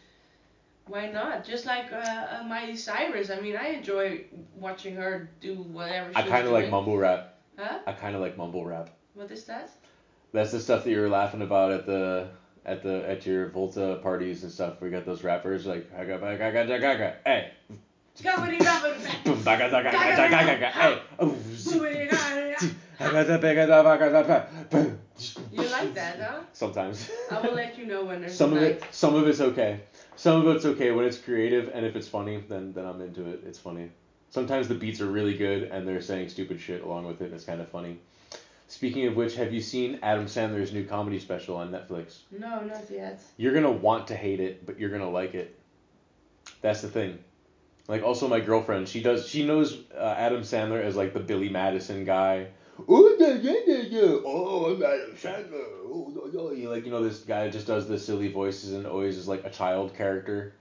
why not? Just like uh, uh, Miley Cyrus. I mean, I enjoy watching her do whatever she's I kind of like mumble rap. Huh? I kind of like mumble rap. What is that? That's the stuff that you were laughing about at the at the at your Volta parties and stuff. We got those rappers like I got gaga gaga. Hey. Gabbity gabbity Boom, baga, gaga, gaga, gaga, gaga, hey. Gabbity gabbity. Gaga, baga, gaga, gaga, boom. You like that, huh? Sometimes. I will let you know when there's Some of it, some of it's okay. Some of it's okay when it's creative and if it's funny, then then I'm into it. It's funny. Sometimes the beats are really good and they're saying stupid shit along with it and it's kind of funny. Speaking of which, have you seen Adam Sandler's new comedy special on Netflix? No, not yet. You're gonna want to hate it, but you're gonna like it. That's the thing. Like also my girlfriend, she does she knows uh, Adam Sandler as like the Billy Madison guy. Oh yeah yeah yeah yeah. Oh I'm Adam Sandler. Oh no no. You like you know this guy just does the silly voices and always is like a child character.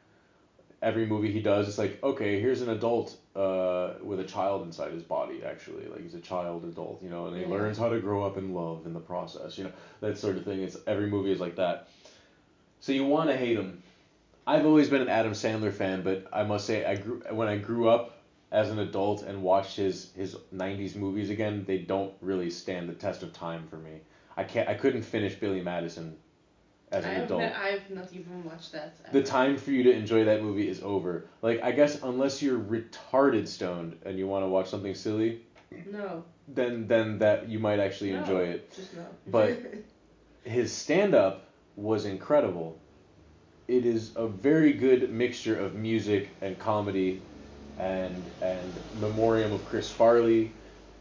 Every movie he does, it's like okay, here's an adult uh, with a child inside his body. Actually, like he's a child adult, you know, and he Yeah. learns how to grow up in love in the process. You know that sort of thing. It's every movie is like that. So you want to hate him. I've always been an Adam Sandler fan, but I must say I grew when I grew up as an adult and watched his his 90s movies again, they don't really stand the test of time for me. I can't I couldn't finish Billy Madison as an I've, adult. ne- I've not even watched that. the time for you to enjoy that movie is over. Like I guess unless you're retarded stoned and you want to watch something silly, No. then then that you might actually no, enjoy it. Just no. But- his stand up was incredible. It is a very good mixture of music and comedy and and memoriam of Chris Farley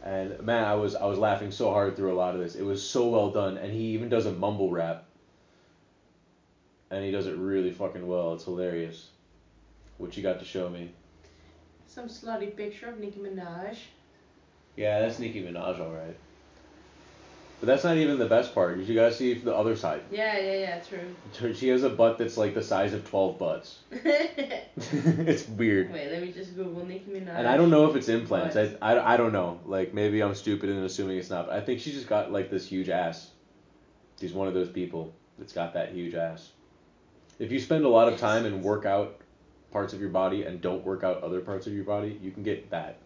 and man I was I was laughing so hard through a lot of this. It was so well done and he even does a mumble rap. And he does it really fucking well. It's hilarious. What you got to show me? Some slutty picture of Nicki Minaj. Yeah, that's Nicki Minaj alright. But that's not even the best part. You got to see the other side? Yeah, yeah, yeah, true. She has a butt that's like the size of 12 butts. It's weird. Wait, let me just Google Nicki Minaj. And I don't know if it's implants. I, I, I don't know. Like, maybe I'm stupid and assuming it's not. But I think she just got, like, this huge ass. She's one of those people that's got that huge ass. If you spend a lot of time and work out parts of your body and don't work out other parts of your body, you can get that.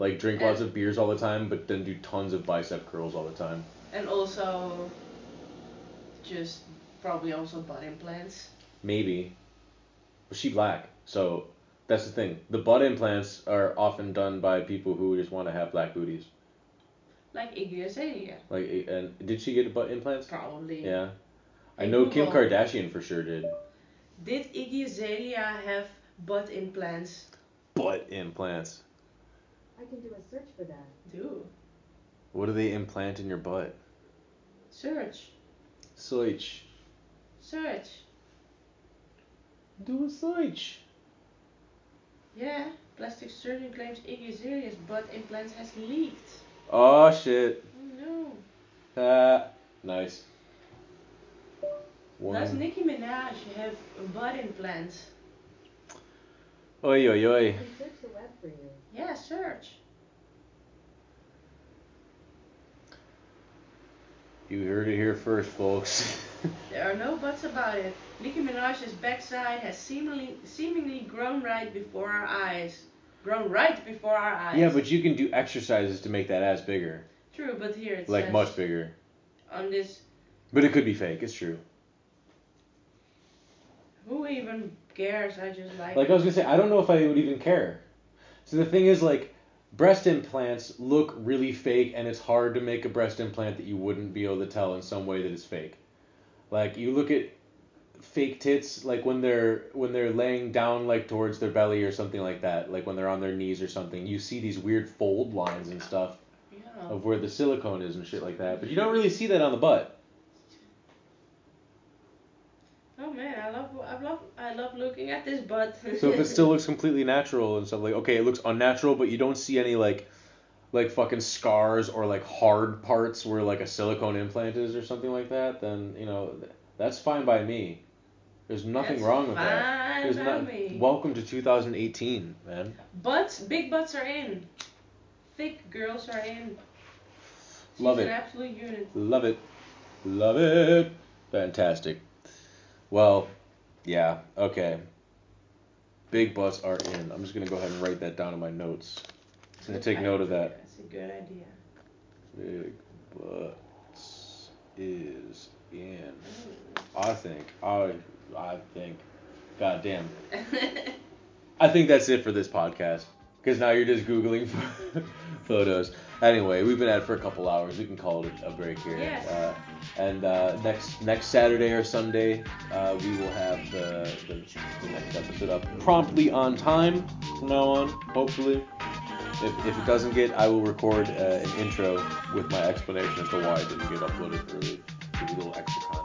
Like, drink lots of beers all the time, but then do tons of bicep curls all the time. And also, just probably also butt implants. Maybe. But she black, so that's the thing. The butt implants are often done by people who just want to have black booties. Like Iggy Azalea. Like, and did she get butt implants? Probably. Yeah. I know Kim Kardashian for sure did. Did Iggy Azalea have butt implants? Butt implants. I can do a search for that. Do. What do they implant in your butt? Search. Search. Search. Do a search. Yeah. Plastic surgeon claims Iggy Azalea's butt implants has leaked. Oh shit. Oh no. Uh, nice. Does One. Nicki Minaj have a butt implants? Oi oi oi. I can search the web for you. Yeah, search. You heard it here first, folks. There are no buts about it. Nicki Minaj's backside has seemingly seemingly grown right before our eyes. Grown right before our eyes. yeah, but you can do exercises to make that ass bigger. True, but here it's Like much bigger. on this. But it could be fake. It's true. Who even cares? I just like. Like I was gonna say, I don't know if I would even care. So the thing is, like, breast implants look really fake, and it's hard to make a breast implant that you wouldn't be able to tell in some way that it's fake. Like you look at fake tits, like when they're when they're laying down like towards their belly or something like that, like when they're on their knees or something. You see these weird fold lines and stuff yeah. of where the silicone is and shit like that, but you don't really see that on the butt. Oh man, I love I love I love looking at this butt. So if it still looks completely natural and stuff like okay, it looks unnatural, but you don't see any like like fucking scars or like hard parts where like a silicone implant is or something like that, then you know that's fine by me. There's nothing That's wrong with that. There's not. me. Welcome to 2018, man. Butts, big butts are in. Thick girls are in. She's Love an it. absolute unit. Love it. Love it. Fantastic. Well, yeah, okay. Big butts are in. I'm just gonna go ahead and write that down in my notes. I'm gonna take note of that. That's a good idea. Big butts is in. I think. I I think. God damn. I think that's it for this podcast. Because now you're just googling photos. Anyway, we've been at it for a couple hours. We can call it a break here. Yes. Uh, and uh, next next Saturday or Sunday, uh, we will have the, the, the next episode up promptly on time from now on, hopefully. If, if it doesn't get, I will record uh, an intro with my explanation as to why it didn't get uploaded early. Give you a little extra